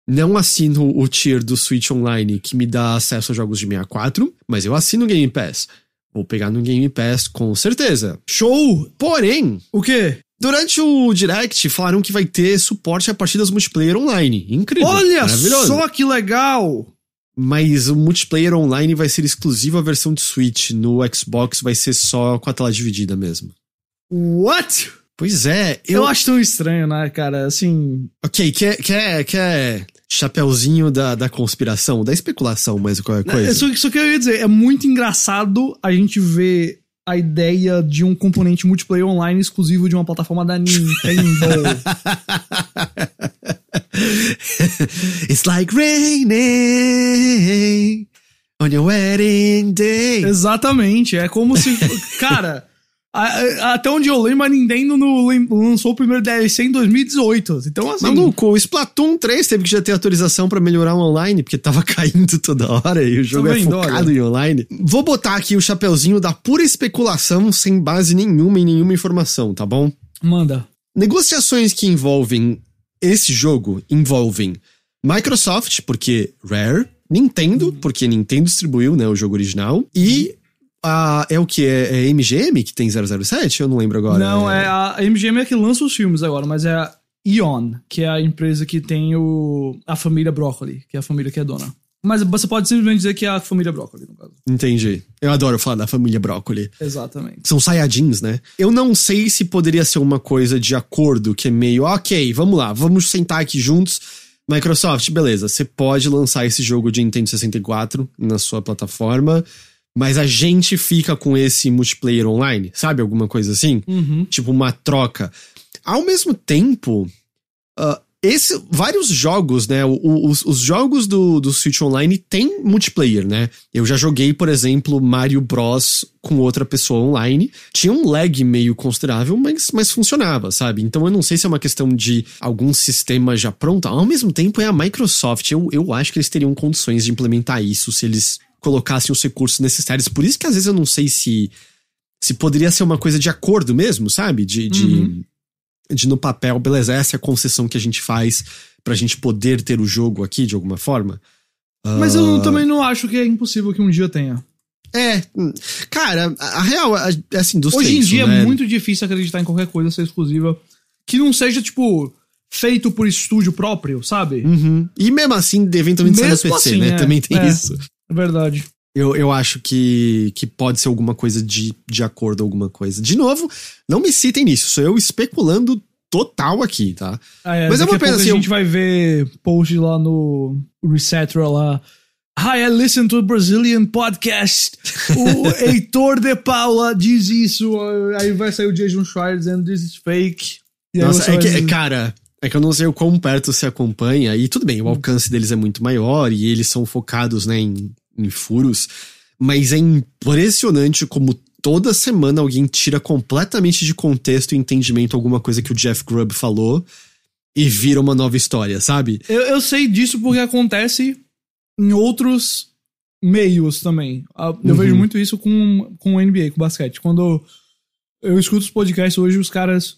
não assino o tier do Switch Online que me dá acesso a jogos de 64, mas eu assino o Game Pass. Vou pegar no Game Pass com certeza. Show! Porém, O quê? Durante o Direct, falaram que vai ter suporte a partidas multiplayer online. Incrível. Olha só que legal! Mas o multiplayer online vai ser exclusivo à versão de Switch. No Xbox vai ser só com a tela dividida mesmo. What? Pois é, Eu, eu. acho tão estranho, né, cara? Assim. Ok, quer, quer, quer chapeuzinho da, da conspiração, da especulação, mais qualquer coisa. Isso, isso que eu ia dizer. É muito engraçado a gente ver a ideia de um componente multiplayer online exclusivo de uma plataforma da Nintendo. (laughs) It's like raining on your wedding day. Exatamente. É como se. Cara. Até onde eu lembro, a Nintendo no- lançou o primeiro DLC em 2018. Então, assim. Maluco, o Splatoon 3 teve que já ter atualização pra melhorar o online, porque tava (laughs) caindo toda hora e o jogo é vendo, focado olha? em online. Vou botar aqui o chapeuzinho da pura especulação, sem base nenhuma em nenhuma informação, tá bom? Manda. Negociações que envolvem esse jogo envolvem Microsoft, porque Rare, Nintendo, porque Nintendo distribuiu né, o jogo original, e a, é o que? É, é MGM que tem 007? Eu não lembro agora. Não, é a a MGM é que lança os filmes agora, mas é a Eon, que é a empresa que tem o, a família Broccoli, que é a família que é dona. Mas você pode simplesmente dizer que é a família Broccoli, no caso. Entendi. Eu adoro falar da família Brócoli. Exatamente. São Saiyajins, né? Eu não sei se poderia ser uma coisa de acordo, que é meio, ok, vamos lá, vamos sentar aqui juntos. Microsoft, beleza, você pode lançar esse jogo de Nintendo 64 na sua plataforma, mas a gente fica com esse multiplayer online, sabe? Alguma coisa assim? Uhum. Tipo uma troca. Ao mesmo tempo, ah, esse, vários jogos, né? o- o- os, os jogos do, do Switch Online tem multiplayer, né? Eu já joguei, por exemplo, Mario Bros. com outra pessoa online. Tinha um lag meio considerável, mas, mas funcionava, sabe? Então eu não sei se é uma questão de algum sistema já pronto. Ao mesmo tempo, é a Microsoft. Eu, eu acho que eles teriam condições de implementar isso se eles colocassem os recursos necessários. Por isso que às vezes eu não sei se se poderia ser uma coisa de acordo mesmo, sabe? De, de, Uhum. de no papel, beleza, essa é a concessão que a gente faz pra gente poder ter o jogo aqui de alguma forma. Mas eu Ah, também não acho que é impossível que um dia tenha. É, hum, cara, a, a real, a- essa indústria Hoje é em dia né? é muito difícil acreditar em qualquer coisa ser exclusiva que não seja, tipo, feito por estúdio próprio, sabe? Uhum. E mesmo assim, eventualmente sai no PC, assim, né? é, Também tem é. isso. É verdade. Eu, eu acho que, que pode ser alguma coisa de, de acordo, alguma coisa. De novo, não me citem nisso, sou eu especulando total aqui, tá? Ah, é, Mas é uma pena, assim, a eu- gente vai ver post lá no Resetra lá. Hi, I listen to a Brazilian podcast. O (laughs) Heitor de Paula diz isso. Aí vai sair o Jason Schreier dizendo this is fake. Nossa, é que, dizer- cara, é que eu não sei o quão perto se acompanha, e tudo bem, o alcance deles é muito maior, e eles são focados, né, em, em furos, mas é impressionante como toda semana alguém tira completamente de contexto e entendimento alguma coisa que o Jeff Grubb falou e vira uma nova história, sabe? Eu, eu sei disso porque acontece em outros meios também. Ah, Eu Uhum. vejo muito isso com, com o NBA, com o basquete. Quando eu escuto os podcasts hoje, os caras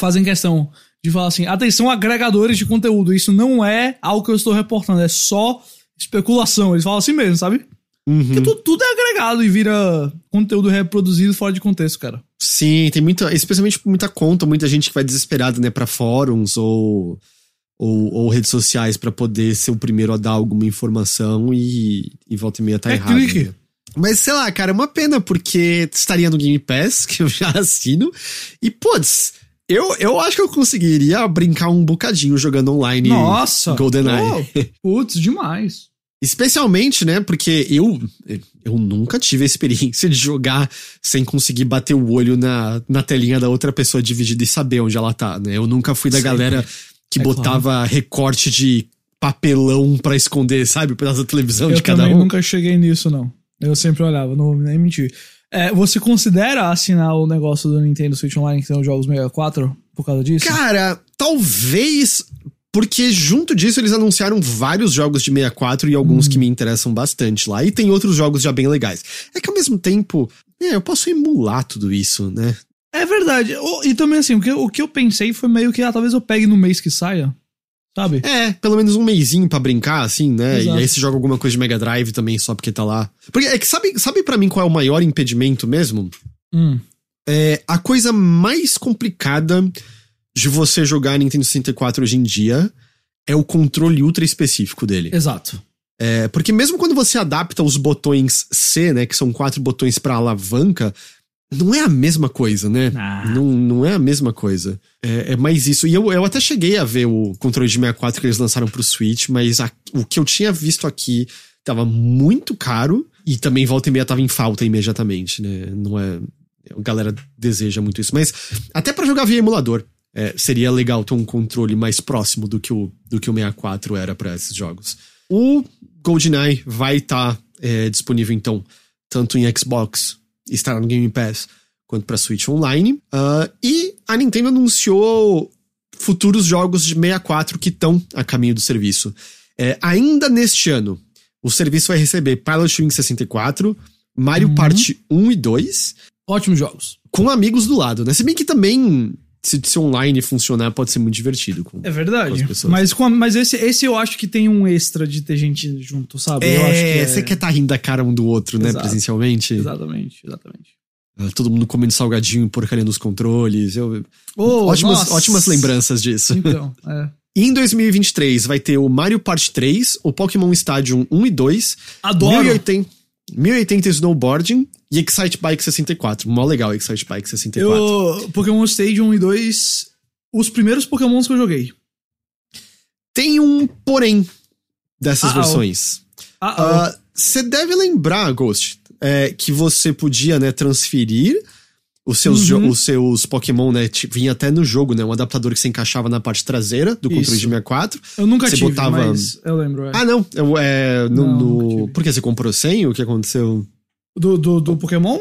fazem questão de falar assim: atenção, agregadores de conteúdo. Isso não é algo que eu estou reportando, é só especulação. Eles falam assim mesmo, sabe? Uhum. Porque tu- tudo é agregado e vira conteúdo reproduzido fora de contexto, cara. Sim, tem muita, especialmente muita conta, muita gente que vai desesperada, né, pra fóruns ou, ou, ou redes sociais pra poder ser o primeiro a dar alguma informação e, e volta e meia tá É errado. clique. né? Mas sei lá, cara, é uma pena porque estaria no Game Pass, (laughs) que eu já assino, e putz, Eu, eu acho que eu conseguiria brincar um bocadinho jogando online Nossa! GoldenEye. Oh, putz, demais. Especialmente, né? Porque eu, eu nunca tive a experiência de jogar sem conseguir bater o olho na, na telinha da outra pessoa dividida e saber onde ela tá, né? Eu nunca fui da Sempre. galera que É botava recorte de papelão pra esconder, sabe? Da televisão Eu de cada um. nunca cheguei nisso, não. Eu sempre olhava, não vou nem mentir. É, você considera assinar o negócio do Nintendo Switch Online que tem os jogos 64 por causa disso? Cara, talvez. Porque junto disso eles anunciaram vários jogos de 64 e alguns que me interessam bastante lá. E tem outros jogos já bem legais. É que ao mesmo tempo, é, eu posso emular tudo isso, né? É verdade. E também assim, o que, o que eu pensei foi meio que, ah, talvez eu pegue no mês que saia. Sabe? É, pelo menos um meizinho pra brincar, assim, né? Exato. E aí você joga alguma coisa de Mega Drive também só porque tá lá. Porque é que sabe, sabe para mim qual é o maior impedimento mesmo? Hum. É a coisa mais complicada de você jogar Nintendo 64 hoje em dia é o controle ultra específico dele. Exato. É, porque mesmo quando você adapta os botões C, né, que são quatro botões pra alavanca, não é a mesma coisa, né? Ah. Não, não é a mesma coisa. É, é mais isso. E eu, eu até cheguei a ver o controle de 64 que eles lançaram pro Switch, mas a- o que eu tinha visto aqui tava muito caro e também volta e meia tava em falta imediatamente, né? Não é. A galera deseja muito isso. Mas até pra jogar via emulador. é, seria legal ter um controle mais próximo do que o, do que o 64 era pra esses jogos. O GoldenEye vai estar disponível, então, tanto em Xbox, estará no Game Pass, quanto pra Switch Online. Ah, e a Nintendo anunciou futuros jogos de 64 que estão a caminho do serviço. É, ainda neste ano, o serviço vai receber Pilot Wing 64, Mario Uhum. Party 1 e 2, Ótimos jogos. com amigos do lado, né? Se bem que também, se, se online funcionar, pode ser muito divertido. Com... É Com verdade. pessoas. Mas, com a- mas esse, esse eu acho que tem um extra de ter gente junto, sabe? eu acho que É, você quer tá rindo da cara um do outro, né? Exato. Presencialmente. Exatamente, exatamente. Ah, Todo mundo comendo salgadinho, porcaria nos controles. Eu... Oh, ótimas, nossa. ótimas lembranças disso. Então, (laughs) é. Em 2023 vai ter o Mario Party 3, o Pokémon Stadium 1 e 2, Adoro. 1080, 1080 Snowboarding e Excite Bike 64. Mó legal Excite Bike 64. Eu, Pokémon Stadium 1 e 2, os primeiros Pokémons que eu joguei. Tem um porém dessas Ah, versões. Ah, ah, Você deve lembrar, Ghost, é, que você podia né, transferir os seus, Uhum. os seus Pokémon, né? Vinha até no jogo, né? Um adaptador que você encaixava na parte traseira do controle Isso. de 64. eu nunca você tive, botava- eu lembro. é. Ah, não. Eu, é, no, Não, no-. Por que você comprou sem? O que aconteceu? Do, do, do Pokémon?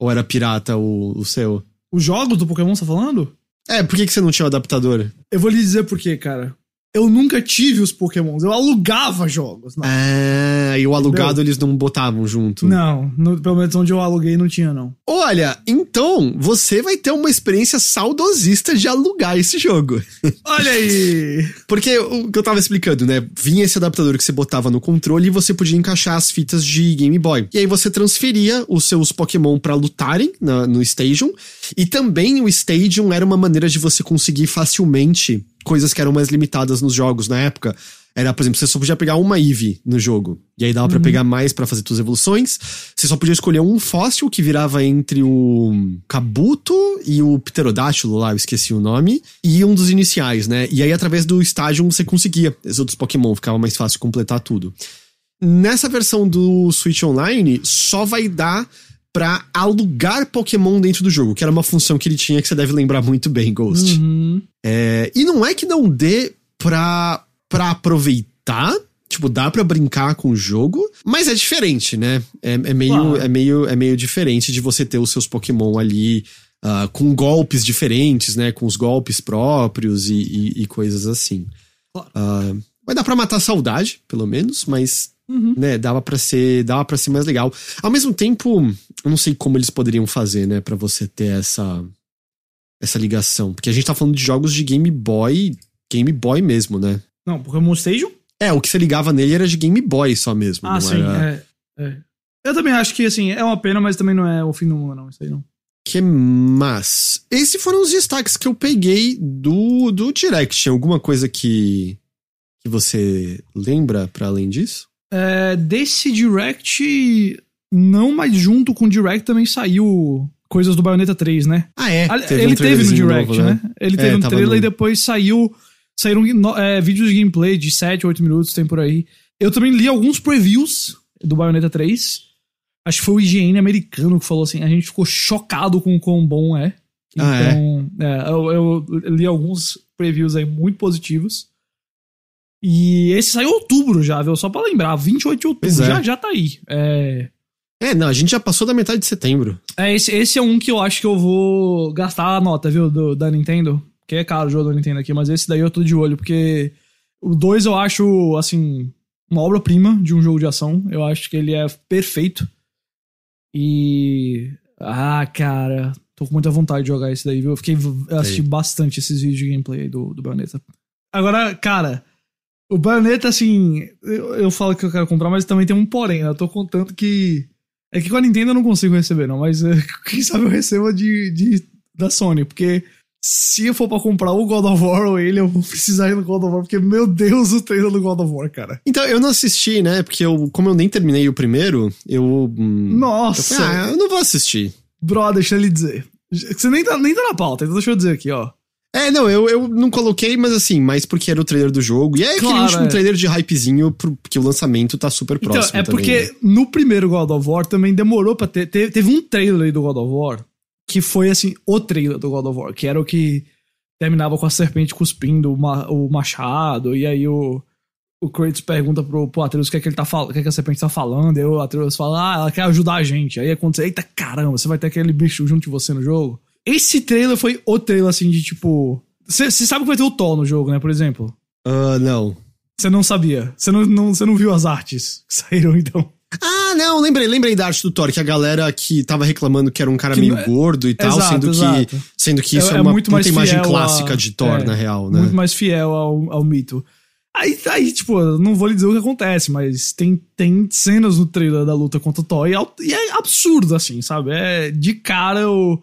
Ou era pirata o, o seu? Os jogos do Pokémon, você tá falando? É, por que, que você não tinha o adaptador? Eu vou lhe dizer por quê, cara. Eu nunca tive os Pokémons, eu alugava jogos. Não, Ah, e o alugado eles não botavam junto. não no- pelo menos onde eu aluguei não tinha, não. Olha, então você vai ter uma experiência saudosista de alugar esse jogo. (laughs) Olha aí! Porque o que eu tava explicando, né? Vinha esse adaptador que você botava no controle e você podia encaixar as fitas de Game Boy. E aí você transferia os seus Pokémon pra lutarem na- no Stadium. E também o Stadium era uma maneira de você conseguir facilmente coisas que eram mais limitadas nos jogos na época. Era, por exemplo, você só podia pegar uma Eevee no jogo. E aí dava pra pegar mais pra fazer suas evoluções. Você só podia escolher um fóssil que virava entre o Kabuto e o Pterodátilo lá, eu esqueci o nome. E um dos iniciais, né? E aí, através do estágio, você conseguia os outros Pokémon. Ficava mais fácil completar tudo. Nessa versão do Switch Online, só vai dar pra alugar Pokémon dentro do jogo, que era uma função que ele tinha que você deve lembrar muito bem, Ghost. Uhum. É, e não é que não dê pra, pra aproveitar, tipo, dá pra brincar com o jogo, mas é diferente, né? É, é meio, é, meio, é meio diferente de você ter os seus Pokémon ali ah, com golpes diferentes, né? Com os golpes próprios e, e- e coisas assim. Ah, vai dar pra matar a saudade, pelo menos, mas Uhum. né, dava pra ser, dava para ser mais legal. Ao mesmo tempo, eu não sei como eles poderiam fazer, né, Pra você ter essa essa ligação, porque a gente tá falando de jogos de Game Boy, Game Boy mesmo, né? Não, Pokémon Stadium? É, o que você ligava nele era de Game Boy só mesmo, Ah, não sim, era é, é. Eu também acho que, assim, é uma pena, mas também não é o fim do mundo, não. Isso aí não. que mais? Esses foram os destaques que eu peguei do do Direct. Alguma coisa que que você lembra pra além disso? É, desse Direct, não, mas junto com o Direct também saiu coisas do Bayonetta 3, né? Ah, é? Teve um ele teve no Direct, novo, né? Ele teve É, um trailer no- e depois saiu. Saíram no- é, vídeos de gameplay de 7, 8 minutos, tem por aí. Eu também li alguns previews do Bayonetta 3. Acho que foi o IGN americano que falou assim: a gente ficou chocado com o quão bom é. Ah, é? Então, é, eu, eu li alguns previews aí muito positivos. E esse saiu em outubro já, viu? Só pra lembrar, 28 de outubro. É. Já, já tá aí. É. É, não, a gente já passou da metade de setembro. É, esse, esse é um que eu acho que eu vou gastar a nota, viu, do- da Nintendo. Que é caro o jogo da Nintendo aqui, mas esse daí eu tô de olho, porque o 2 eu acho, assim, uma obra-prima de um jogo de ação. Eu acho que ele é perfeito. E. Ah, cara, tô com muita vontade de jogar esse daí, viu? Eu fiquei. Eu assisti bastante esses vídeos de gameplay aí do, do Bayonetta. Agora, cara, o Bayonetta, assim, eu, eu falo que eu quero comprar, mas também tem um porém, né? Eu tô contando que. É que com a Nintendo eu não consigo receber, não, mas é, (laughs) quem sabe eu receba de, de, da Sony, porque se eu for pra comprar o God of War ou ele, eu vou precisar ir no God of War, porque, meu Deus, o trailer do God of War, cara. Então, eu não assisti, né? Porque eu, como eu nem terminei o primeiro, eu. hum, eu Nossa! falei, ah, eu não vou assistir. Brother, deixa ele dizer. Você nem tá, nem tá na pauta, então deixa eu dizer aqui, ó. É, não, eu, eu não coloquei, mas assim, mais porque era o trailer do jogo. E é aquele Claro, último é. trailer de hypezinho, pro- porque o lançamento tá super Então, próximo. é também, porque né? no primeiro God of War também demorou pra ter. Teve, teve um trailer aí do God of War que foi assim, o trailer do God of War, que era o que terminava com a serpente cuspindo o machado, e aí o, o Kratos pergunta pro, pro Atreus o que é que ele tá falando, o que é que a serpente tá falando, e aí o Atreus fala, ah, ela quer ajudar a gente. Aí acontece, eita caramba, você vai ter aquele bicho junto de você no jogo. Esse trailer foi o trailer assim de tipo. Você sabe que vai ter o Thor no jogo, né, por exemplo? Ah, não. Você não sabia. Você não, não, não viu as artes que (laughs) saíram, então. Ah, não, lembrei, lembrei da arte do Thor, que a galera que tava reclamando que era um cara Que meio é- gordo e tal, Exato, sendo, exato. Que, sendo que É- isso é, é uma muito mais imagem fiel a- clássica de Thor, é, na real, né? Muito mais fiel ao, ao mito. Aí, aí, tipo, não vou lhe dizer o que acontece, mas tem, tem cenas no trailer da luta contra o Thor e, é- e é absurdo, assim, sabe? É, de cara eu,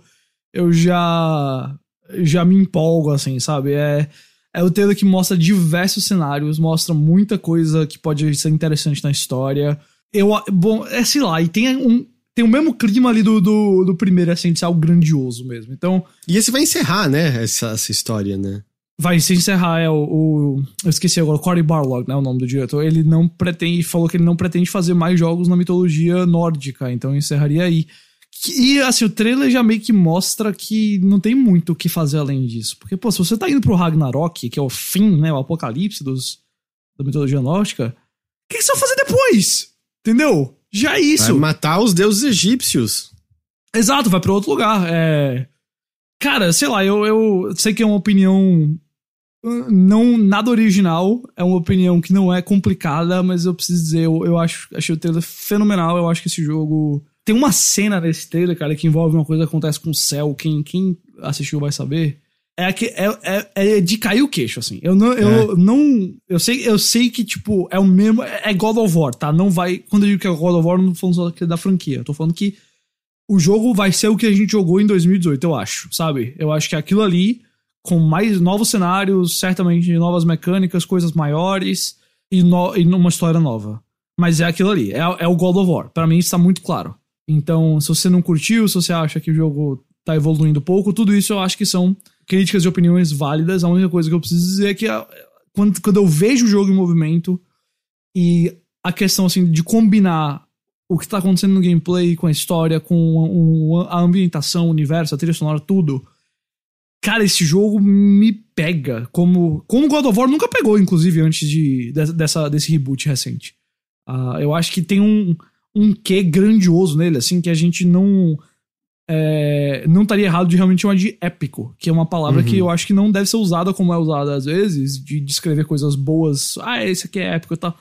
eu já, já me empolgo, assim, sabe? É, é o trailer que mostra diversos cenários, mostra muita coisa que pode ser interessante na história. Eu, bom, é sei lá, e tem um. Tem o mesmo clima ali do, do, do primeiro, assim, de ser algo grandioso mesmo. Então, E esse vai encerrar, né, essa, essa história, né? Vai se encerrar, é o, o- Eu esqueci agora, Cory Barlog, né? O nome do diretor. Ele não pretende. Falou que ele não pretende fazer mais jogos na mitologia nórdica, então encerraria aí. E assim, o trailer já meio que mostra que não tem muito o que fazer além disso. Porque, pô, se você tá indo pro Ragnarok, que é o fim, né? O apocalipse dos, da mitologia nórdica, o que, que você vai fazer depois? Entendeu? Já é isso. Vai matar os deuses egípcios. Exato, vai pra outro lugar. É... Cara, sei lá, eu, eu sei que é uma opinião não nada original, é uma opinião que não é complicada, mas eu preciso dizer, eu, eu acho, achei o trailer fenomenal, eu acho que esse jogo... Tem uma cena nesse trailer, cara, que envolve uma coisa que acontece com o céu, quem, quem assistiu vai saber. É, que, é, é, é de cair o queixo, assim. Eu não, eu não. Eu sei, eu sei que, tipo, é o mesmo. É God of War, tá? Não vai. Quando eu digo que é God of War, eu não tô falando só é da franquia. Eu tô falando que o jogo vai ser o que a gente jogou em 2018, eu acho, sabe? Eu acho que aquilo ali, com mais novos cenários, certamente novas mecânicas, coisas maiores e, no, e numa história nova. Mas é aquilo ali, é, é o God of War. Pra mim isso tá muito claro. Então, se você não curtiu, se você acha que o jogo tá evoluindo pouco, tudo isso eu acho que são críticas e opiniões válidas. A única coisa que eu preciso dizer é que a- quando, quando eu vejo o jogo em movimento e a questão assim de combinar o que tá acontecendo no gameplay com a história, com a ambientação, o universo, a trilha sonora, tudo. Cara, esse jogo me pega como como God of War nunca pegou, inclusive, antes de, de- dessa, desse reboot recente. Ah, eu acho que tem um, um quê grandioso nele, assim, que a gente não é, não estaria errado de realmente chamar de épico, que é uma palavra Uhum. que eu acho que não deve ser usada como é usada às vezes, de descrever coisas boas. Ah, esse aqui é épico e tal.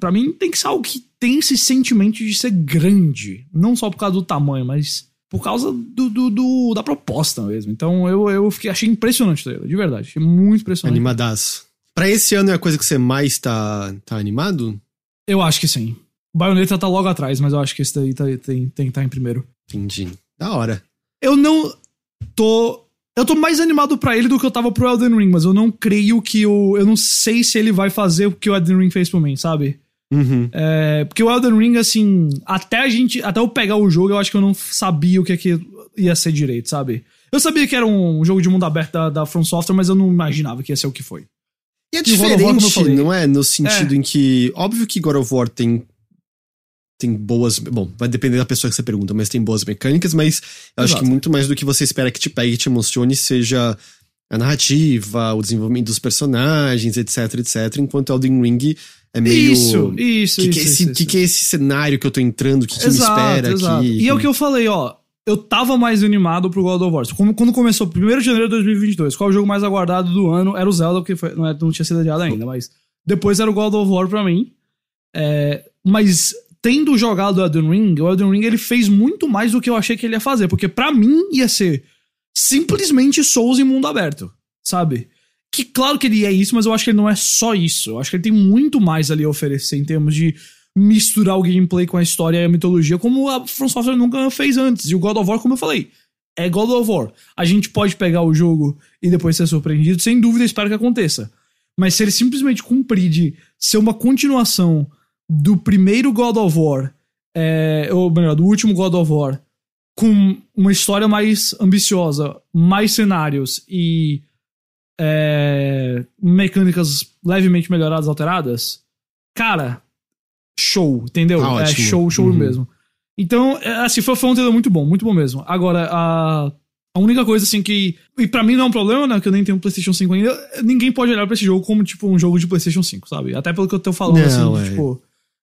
Pra mim tem que ser algo que tem esse sentimento de ser grande. Não só por causa do tamanho, mas por causa do, do- do- da proposta mesmo. Então eu, eu fiquei, achei impressionante o trailer, de verdade. Achei muito impressionante. Animadaço. Pra esse ano é a coisa que você mais tá, tá animado? Eu acho que sim. Bayonetta tá logo atrás, mas eu acho que esse daí tá- tem, tem que estar em primeiro. Entendi. Da hora. Eu não tô. Eu tô mais animado pra ele do que eu tava pro Elden Ring, mas eu não creio que o. Eu não sei se ele vai fazer o que o Elden Ring fez por mim, sabe? Uhum. É, porque o Elden Ring, assim, até a gente. Até eu pegar o jogo, eu acho que eu não sabia o que, é que ia ser direito, sabe? Eu sabia que era um jogo de mundo aberto da, da From Software, mas eu não imaginava que ia ser o que foi. E é E War, diferente, falei. não é? No sentido em que. Óbvio que God of War tem. Tem boas. Bom, vai depender da pessoa que você pergunta, mas tem boas mecânicas, mas eu acho que muito mais do que você espera que te pegue e te emocione seja a narrativa, o desenvolvimento dos personagens, etc, etc. Enquanto Elden Ring é meio. Isso, isso, que isso. que é isso, que que é esse cenário que eu tô entrando? O que, que me Exato, espera exato. aqui? E é o que eu falei, ó. Eu tava mais animado pro God of War. Como- Quando começou, 1 de janeiro de 2022, qual é o jogo mais aguardado do ano? Era o Zelda, porque foi- não, é- não tinha sido adiado ainda, mas depois era o God of War pra mim. É, mas tendo jogado o Elden Ring, o Elden Ring ele fez muito mais do que eu achei que ele ia fazer, porque pra mim ia ser simplesmente Souls em mundo aberto, sabe? Que claro que ele é isso, mas eu acho que ele não é só isso. Eu acho que ele tem muito mais ali a oferecer em termos de misturar o gameplay com a história e a mitologia, como a From Software nunca fez antes. E o God of War, como eu falei, é God of War. A gente pode pegar o jogo e depois ser surpreendido, sem dúvida, espero que aconteça. Mas se ele simplesmente cumprir de ser uma continuação do primeiro God of War, é, ou melhor, do último God of War, com uma história mais ambiciosa, mais cenários e é, mecânicas levemente melhoradas, alteradas, cara, show, entendeu? Tá é show, show Uhum. mesmo. Então, é, assim, foi, foi um trailer muito bom, muito bom mesmo. Agora, a, a única coisa, assim, que. E pra mim não é um problema, né? Que eu nem tenho um PlayStation 5 ainda. Ninguém pode olhar pra esse jogo como, tipo, um jogo de PlayStation 5, sabe? Até pelo que eu tô falando, Não, assim, é. tipo.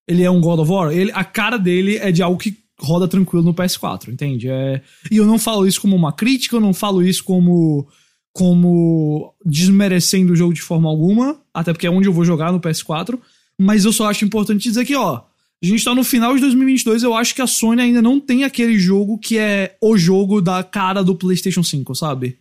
Ele é um God of War, ele, a cara dele é de algo que roda tranquilo no PS4, entende? É, e eu não falo isso como uma crítica, eu não falo isso como como desmerecendo o jogo de forma alguma, até porque é onde eu vou jogar no PS4, mas eu só acho importante dizer que, ó, a gente tá no final de 2022, eu acho que a Sony ainda não tem aquele jogo que é o jogo da cara do PlayStation 5, sabe?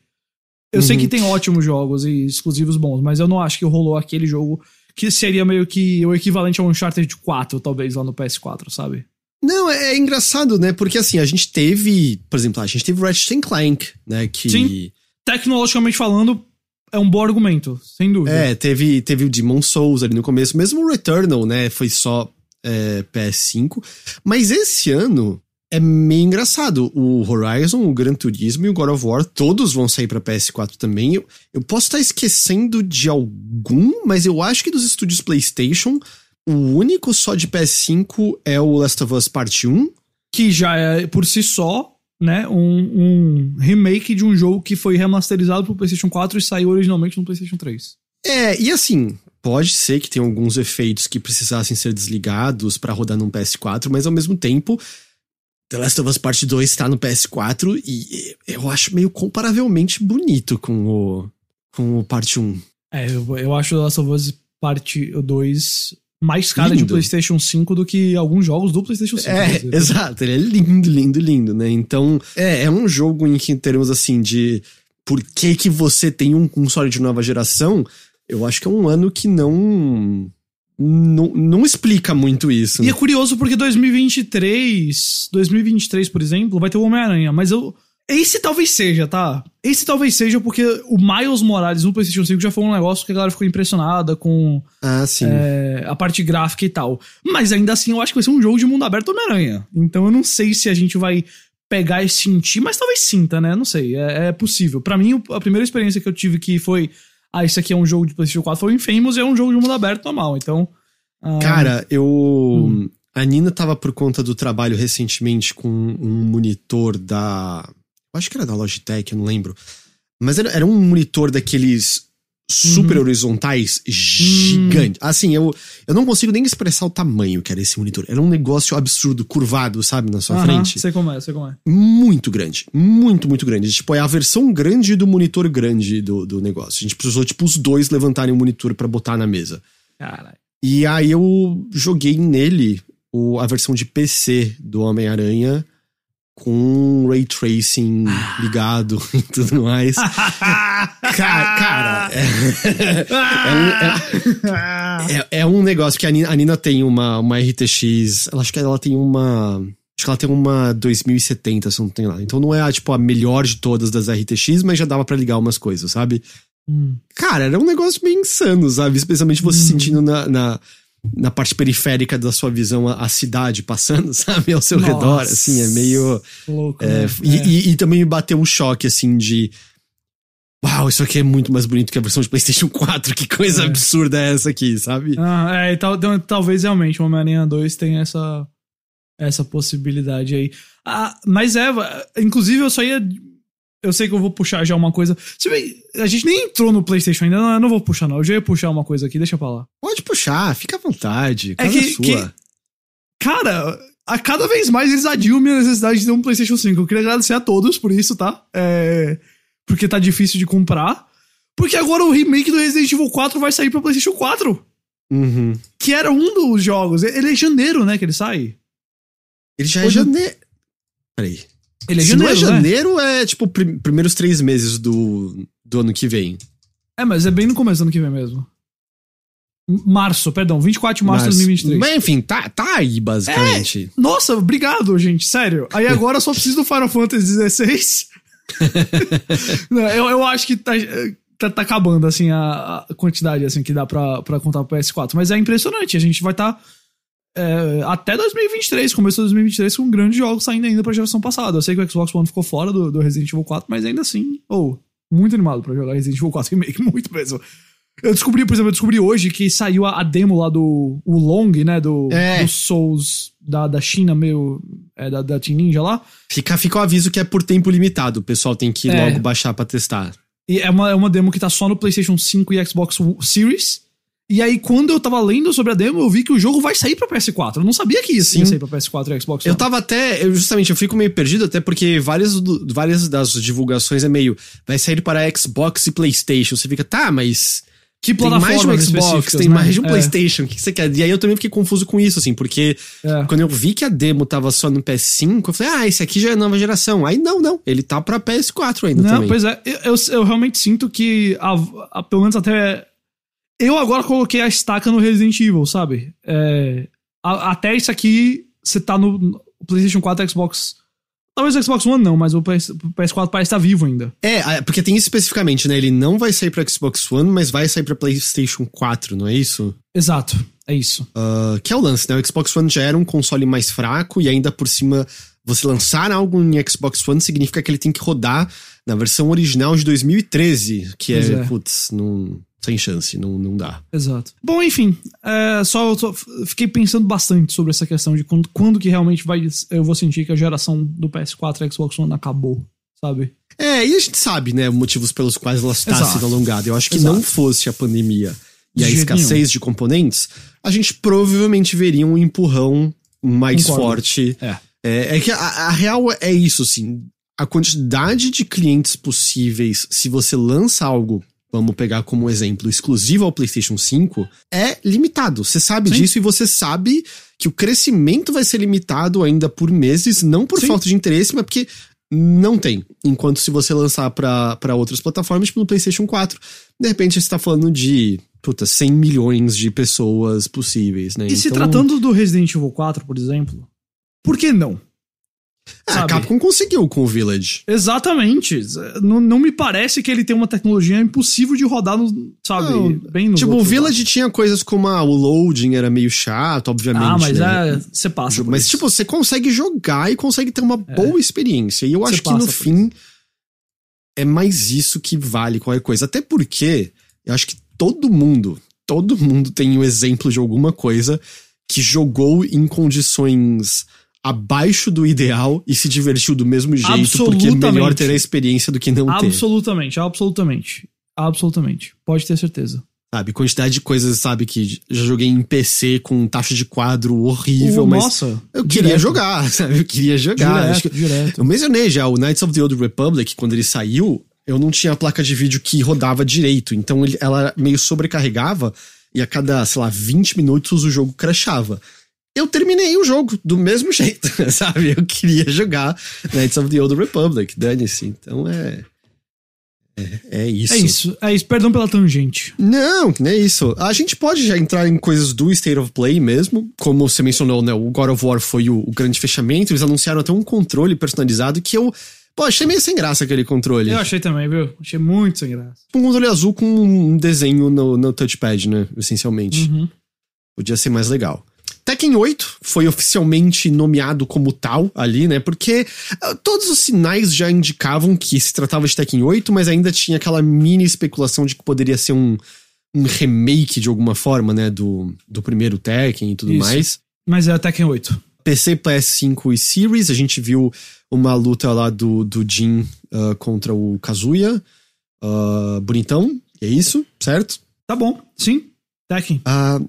Eu sei Uhum. que tem ótimos jogos e exclusivos bons, mas eu não acho que rolou aquele jogo que seria meio que o equivalente a um Uncharted 4, talvez, lá no PS4, sabe? Não, é, é engraçado, né? Porque assim, a gente teve, por exemplo, a gente teve Ratchet Clank, né? Que. Sim. Tecnologicamente falando, é um bom argumento, sem dúvida. É, teve, teve o Demon Souls ali no começo, mesmo o Returnal, né? Foi só é, PS5. Mas esse ano é meio engraçado. O Horizon, o Gran Turismo e o God of War, todos vão sair pra PS4 também. Eu, eu posso estar esquecendo de algum, mas eu acho que dos estúdios PlayStation, o único só de PS5 é o Last of Us Part 1. que já é por si só, né, um, um remake de um jogo que foi remasterizado pro PlayStation 4 e saiu originalmente no PlayStation 3. É, e assim, pode ser que tenha alguns efeitos que precisassem ser desligados pra rodar num PS4, mas ao mesmo tempo, The Last of Us Part 2 tá no PS4 e eu acho meio comparavelmente bonito com o, com o Parte 1. É, eu, eu acho The Last of Us Parte 2 mais cara de Lindo. PlayStation 5 do que alguns jogos do PlayStation 5. É, exato, ele é lindo, lindo, lindo, né? Então, é, é um jogo em que, em termos assim, de por que que você tem um console de nova geração, eu acho que é um ano que não. Não, não explica muito isso. E né? é curioso porque 2023, 2023, por exemplo, vai ter o Homem-Aranha, mas eu esse talvez seja, tá? Esse talvez seja porque o Miles Morales no PlayStation 5 já foi um negócio que a galera ficou impressionada com Ah, sim. é, a parte gráfica e tal. Mas ainda assim, eu acho que vai ser um jogo de mundo aberto Homem-Aranha. Então eu não sei se a gente vai pegar e sentir, mas talvez sinta, né? Não sei, é, é possível. Pra mim, a primeira experiência que eu tive que foi, ah, isso aqui é um jogo de PlayStation 4, foi o Infamous e é um jogo de mundo aberto normal. Então. ah, Cara, eu. A Nina tava por conta do trabalho recentemente com um monitor da. eu Acho que era da Logitech, eu não lembro. Mas era, era um monitor daqueles super Uhum. horizontais gigante. Assim, eu, eu não consigo nem expressar o tamanho que era esse monitor. Era um negócio absurdo, curvado, sabe, na sua aham, frente. Sei como é, sei como é. Muito grande. Muito, muito grande. Tipo, é a versão grande do monitor grande do, do negócio. A gente precisou, tipo, os dois levantarem o monitor pra botar na mesa. Caralho. E aí eu joguei nele o, a versão de PC do Homem-Aranha com ray tracing ligado (laughs) e tudo mais. (laughs) Ca- cara, é, é, é um negócio que a Nina, a Nina tem uma, uma RTX, ela acho que ela tem uma. Acho que ela tem uma 2070, se eu não tenho lá. Então não é tipo a melhor de todas das RTX, mas já dava pra ligar umas coisas, sabe? Hum. Cara, era um negócio meio insano, sabe? Especialmente você Uhum. sentindo na, na, na parte periférica da sua visão a, a cidade passando, (laughs) sabe? Ao seu Nossa. redor, assim, é meio. Louco, é, né? e, É. e- e também me bateu um choque, assim, de. Uau, isso aqui é muito mais bonito que a versão de PlayStation 4. Que coisa É. absurda é essa aqui, sabe? Ah, é, e tal, então, talvez realmente o Homem-Aranha 2 tenha essa, essa possibilidade aí. Ah, mas é, inclusive eu só ia. Eu sei que eu vou puxar já uma coisa. Se bem, a gente nem entrou no PlayStation ainda, não, eu não vou puxar, não. Eu já ia puxar uma coisa aqui, deixa pra lá. Pode puxar, fica à vontade. É Casa que- sua. que- Cara, a cada vez mais eles adiam minha necessidade de ter um PlayStation 5. Eu queria agradecer a todos por isso, tá? É, porque tá difícil de comprar. Porque agora o remake do Resident Evil 4 vai sair pra PlayStation 4. Uhum. Que era um dos jogos. Ele é janeiro, né? Que ele sai. Ele já é janeiro. Peraí. Ele é Se janeiro. não é né? janeiro, é tipo prim- primeiros três meses do, do ano que vem. É, mas é bem no começo do ano que vem mesmo. Março, perdão, 24 de março de Mas- 2023. Mas enfim, tá, tá aí, basicamente. Nossa, obrigado, gente, sério. Aí agora eu só preciso do Final Fantasy XVI. (laughs) Não, eu, eu acho que tá, tá, tá acabando, assim, a, a quantidade, assim, que dá pra, pra contar pro PS4. Mas é impressionante, a gente vai estar até 2023, começo de 2023, com grandes jogos saindo ainda pra geração passada. Eu sei que o Xbox One ficou fora do, do Resident Evil 4, mas ainda assim, ou muito animado pra jogar Resident Evil 4 (laughs) Remake, muito mesmo. Eu descobri, por exemplo, eu descobri hoje que saiu a, a demo lá do o Long, né, do, É. do Souls da, da China, meio, é, da, da Team Ninja lá. Fica, fica o aviso que é por tempo limitado. O pessoal tem que É. logo baixar pra testar. E é uma, é uma demo que tá só no PlayStation 5 e Xbox Series. E aí, quando eu tava lendo sobre a demo, eu vi que o jogo vai sair pra PS4. Eu não sabia que isso ia sair pra PS4 e Xbox Eu tava até, eu justamente, eu fico meio perdido, até porque várias, várias das divulgações é meio, vai sair para Xbox e PlayStation. Você fica, tá, mas Que tem mais de um Xbox, tem né? mais de um É, PlayStation, o que você quer? E aí eu também fiquei confuso com isso, assim, porque é. quando eu vi que a demo tava só no PS5, eu falei, ah, esse aqui já é nova geração. Aí não, não, ele tá pra PS4 ainda Não, também. pois é, eu, eu, eu realmente sinto que, a, a- pelo menos até. Eu agora coloquei a estaca no Resident Evil, sabe? É, a- até isso aqui, você tá no, no PlayStation 4 e Xbox. Talvez o Xbox One não, mas o, PS, o PS4 parece estar vivo ainda. É, porque tem isso especificamente, né? Ele não vai sair pra Xbox One, mas vai sair pra PlayStation 4, não é isso? Exato, é isso. Ah, que é o lance, né? O Xbox One já era um console mais fraco e ainda por cima você lançar algo em Xbox One significa que ele tem que rodar na versão original de 2013, que é, é. putz, não, sem chance, não, não dá. Exato. Bom, enfim, é, só, só fiquei pensando bastante sobre essa questão de quando, quando que realmente vai, eu vou sentir que a geração do PS4 e Xbox One acabou, sabe? É, e a gente sabe, né, motivos pelos quais ela está Exato. sendo alongada. Eu acho que Exato. não fosse a pandemia e De a escassez de componentes, a gente provavelmente veria um empurrão mais Concordo. forte É. É, é que a, a real é isso, assim. A quantidade de clientes possíveis, se você lança algo, vamos pegar como exemplo, exclusivo ao PlayStation 5, é limitado. Você sabe Sim. disso e você sabe que o crescimento vai ser limitado ainda por meses, não por Sim. falta de interesse, mas porque não tem. Enquanto se você lançar pra pra outras plataformas, tipo no PlayStation 4, de repente você tá falando de, puta, 100 milhões de pessoas possíveis, né? E se Então, tratando do Resident Evil 4, por exemplo, por que não? A sabe? Capcom conseguiu com o Village. Exatamente. Não, não me parece que ele tem uma tecnologia impossível de rodar no, sabe, Não, bem no Tipo, o Village tinha coisas como ah, o loading era meio chato, obviamente. Ah, mas né? é, você passa. Mas, isso. tipo, você consegue jogar e consegue ter uma boa experiência. E eu Você acho que no fim é mais isso que vale qualquer coisa. Até porque eu acho que todo mundo, todo mundo tem um exemplo de alguma coisa que jogou em condições abaixo do ideal e se divertiu do mesmo jeito, porque é melhor ter a experiência do que não ter. absolutamente, absolutamente. Absolutamente. Pode ter certeza. Sabe, quantidade de coisas, sabe, que já joguei em PC com taxa de quadro horrível, O- mas Nossa. eu queria direto, jogar, (laughs) sabe? Eu queria jogar. Direto, que- direto. Eu mencionei já, o Knights of the Old Republic, quando ele saiu, eu não tinha a placa de vídeo que rodava direito, então ele- ela meio sobrecarregava e a cada, sei lá, 20 minutos o jogo crashava. Eu terminei o jogo do mesmo (laughs) jeito, sabe? Eu queria jogar Knights of the Old Republic, dane-se. Então é. É, é isso. É isso, é isso. Perdão pela tangente. Não, não é isso. A gente pode já entrar em coisas do State of Play mesmo. Como você mencionou, né? O God of War foi o, o grande fechamento. Eles anunciaram até um controle personalizado que eu. Pô, achei meio sem graça aquele controle. Eu achei também, viu? Achei muito sem graça. Um controle azul com um desenho no, no touchpad, né? Essencialmente. Uhum. Podia ser mais legal. Tekken 8 foi oficialmente nomeado como tal ali, né? Porque uh, todos os sinais já indicavam que se tratava de Tekken 8, mas ainda tinha aquela mini especulação de que poderia ser um, um remake de alguma forma, né? Do, do primeiro Tekken e tudo Isso. mais. Mas é Tekken 8. PC, PS5 e Series, a gente viu uma luta lá do, do Jin uh, contra o Kazuya. Uh, bonitão, é isso, certo? Tá bom, sim. Tekken. Uh,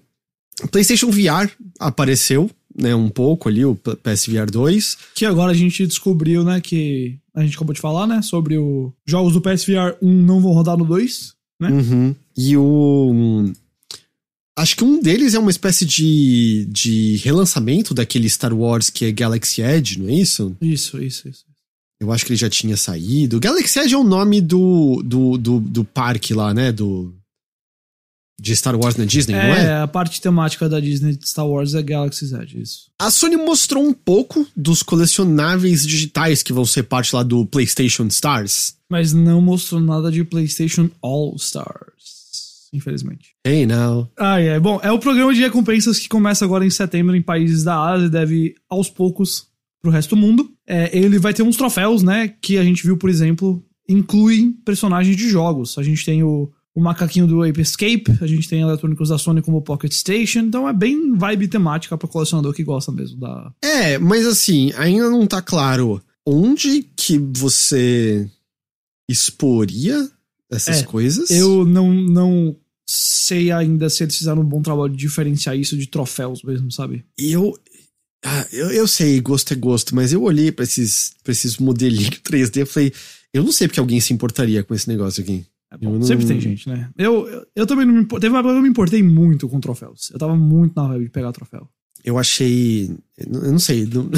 PlayStation VR apareceu, né, um pouco ali, o PSVR 2. Que agora a gente descobriu, né, que a gente acabou de falar, né, sobre o jogos do PSVR 1 não vão rodar no 2. Né? Uhum. E o. hum, Acho que um deles é uma espécie de, de relançamento daquele Star Wars que é Galaxy Edge, não é isso? Isso, isso, isso. Eu acho que ele já tinha saído. Galaxy Edge é o nome do, do, do, do parque lá, né? Do. De Star Wars na Disney, não é? É, a parte temática da Disney de Star Wars é Galaxy's Edge, isso. A Sony mostrou um pouco dos colecionáveis digitais que vão ser parte lá do PlayStation Stars. Mas não mostrou nada de PlayStation All Stars, infelizmente. Hey now. Ah, é. Bom, é o programa de recompensas que começa agora em setembro em países da Ásia e deve aos poucos pro resto do mundo. É, ele vai ter uns troféus, né? Que a gente viu, por exemplo, incluem personagens de jogos. A gente tem o, o macaquinho do Ape Escape, a gente tem eletrônicos da Sony como Pocket Station. Então é bem vibe temática pra colecionador que gosta mesmo da. É, mas assim, ainda não tá claro onde que você exporia essas É, coisas. Eu não, não sei ainda se eles fizeram um bom trabalho de diferenciar isso de troféus mesmo, sabe? Eu, ah, eu. Eu sei, gosto é gosto, mas eu olhei pra esses, pra esses modelinhos (laughs) 3D e falei, eu não sei porque alguém se importaria com esse negócio aqui. É bom, não- Sempre tem gente, né? Eu, eu, eu também não me importei. Teve uma época que eu me importei muito com troféus. Eu tava muito na vibe de pegar troféu. Eu achei. Eu não sei. não-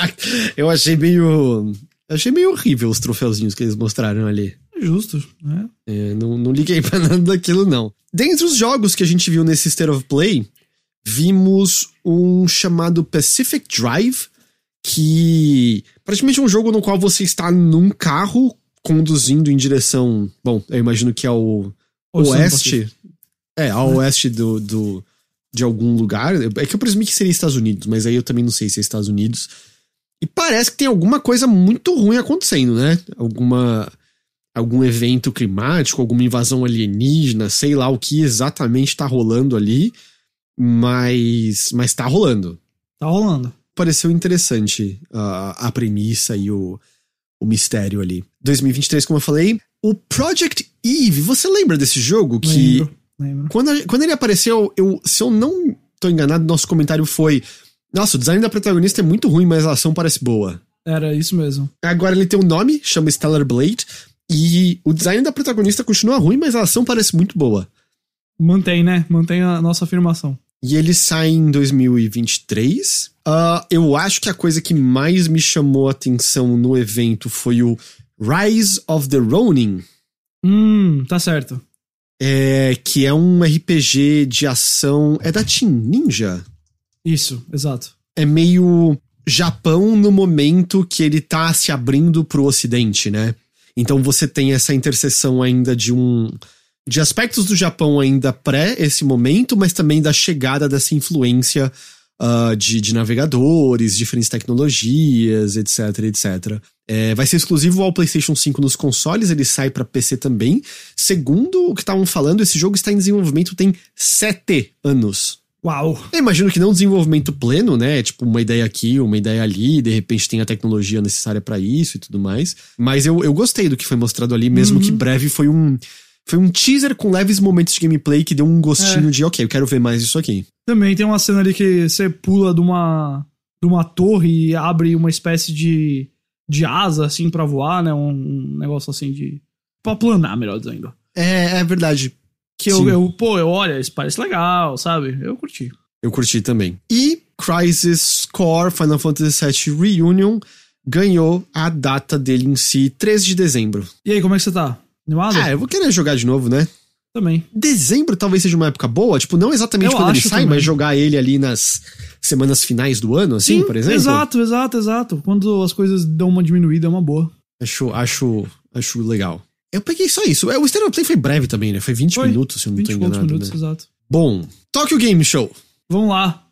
(laughs) eu achei meio. eu achei meio horrível os troféuzinhos que eles mostraram ali. É Justo, né? É, não, não liguei (laughs) pra nada daquilo, não. Dentre os jogos que a gente viu nesse State of Play, vimos um chamado Pacific Drive, que praticamente é um jogo no qual você está num carro conduzindo em direção. Bom, eu imagino que é o Oceano oeste. É, ao oeste do, do, de algum lugar. É que eu presumi que seria Estados Unidos, mas aí eu também não sei se é Estados Unidos. E parece que tem alguma coisa muito ruim acontecendo, né? Alguma. Algum evento climático, alguma invasão alienígena, sei lá o que exatamente tá rolando ali. Mas. Mas tá rolando. Tá rolando. Pareceu interessante a, a premissa e o, o mistério ali. 2023, como eu falei. O Project Eve, você lembra desse jogo que. Lembro, lembro. Quando, quando ele apareceu, eu, se eu não tô enganado, nosso comentário foi: Nossa, o design da protagonista é muito ruim, mas a ação parece boa. Era isso mesmo. Agora ele tem um nome, chama Stellar Blade, e o design da protagonista continua ruim, mas a ação parece muito boa. Mantém, né? Mantém a nossa afirmação. E ele sai em 2023. Ah, eu acho que a coisa que mais me chamou a atenção no evento foi o Rise of the Ronin, Hum, tá certo. é, que é um RPG de ação. É da Team Ninja? Isso, exato. é meio Japão no momento que ele tá se abrindo pro ocidente, né? Então você tem essa interseção ainda de um de aspectos do Japão ainda pré esse momento, mas também da chegada dessa influência ah, de, de navegadores, diferentes tecnologias, etc, etc. É, vai ser exclusivo ao PlayStation 5 nos consoles, ele sai pra PC também. Segundo o que estavam falando, esse jogo está em desenvolvimento tem sete anos. Uau! Eu imagino que não desenvolvimento pleno, né? Tipo, uma ideia aqui, uma ideia ali, de repente tem a tecnologia necessária pra isso e tudo mais. Mas eu, eu gostei do que foi mostrado ali, mesmo que breve foi um. Foi um teaser com leves momentos de gameplay que deu um gostinho de, ok, eu quero ver mais disso aqui. Também tem uma cena ali que você pula de uma, de uma torre e abre uma espécie de, de asa, assim, pra voar, né? Um, um negócio assim de. pra planar, melhor dizendo. É, é verdade. Que eu, eu, pô, eu olha, isso parece legal, sabe? Eu curti. Eu curti também. E Crisis Core Final Fantasy VII Reunion ganhou a data dele em si, 13 de dezembro. E aí, como é que você tá? Animado? Ah, eu vou querer jogar de novo, né? Também. Dezembro talvez seja uma época boa, tipo, não exatamente Eu quando ele sai, também. mas jogar ele ali nas semanas finais do ano, assim, por exemplo. Exato, exato, exato. Quando as coisas dão uma diminuída, é uma boa. Acho, acho, acho legal. Eu peguei só isso. É, O Stereo Play foi breve também, né? Foi 20 Foi. minutos, se eu não 20 tô enganado. minutos, né? exato. Bom, Tokyo Game Show. Vamos lá.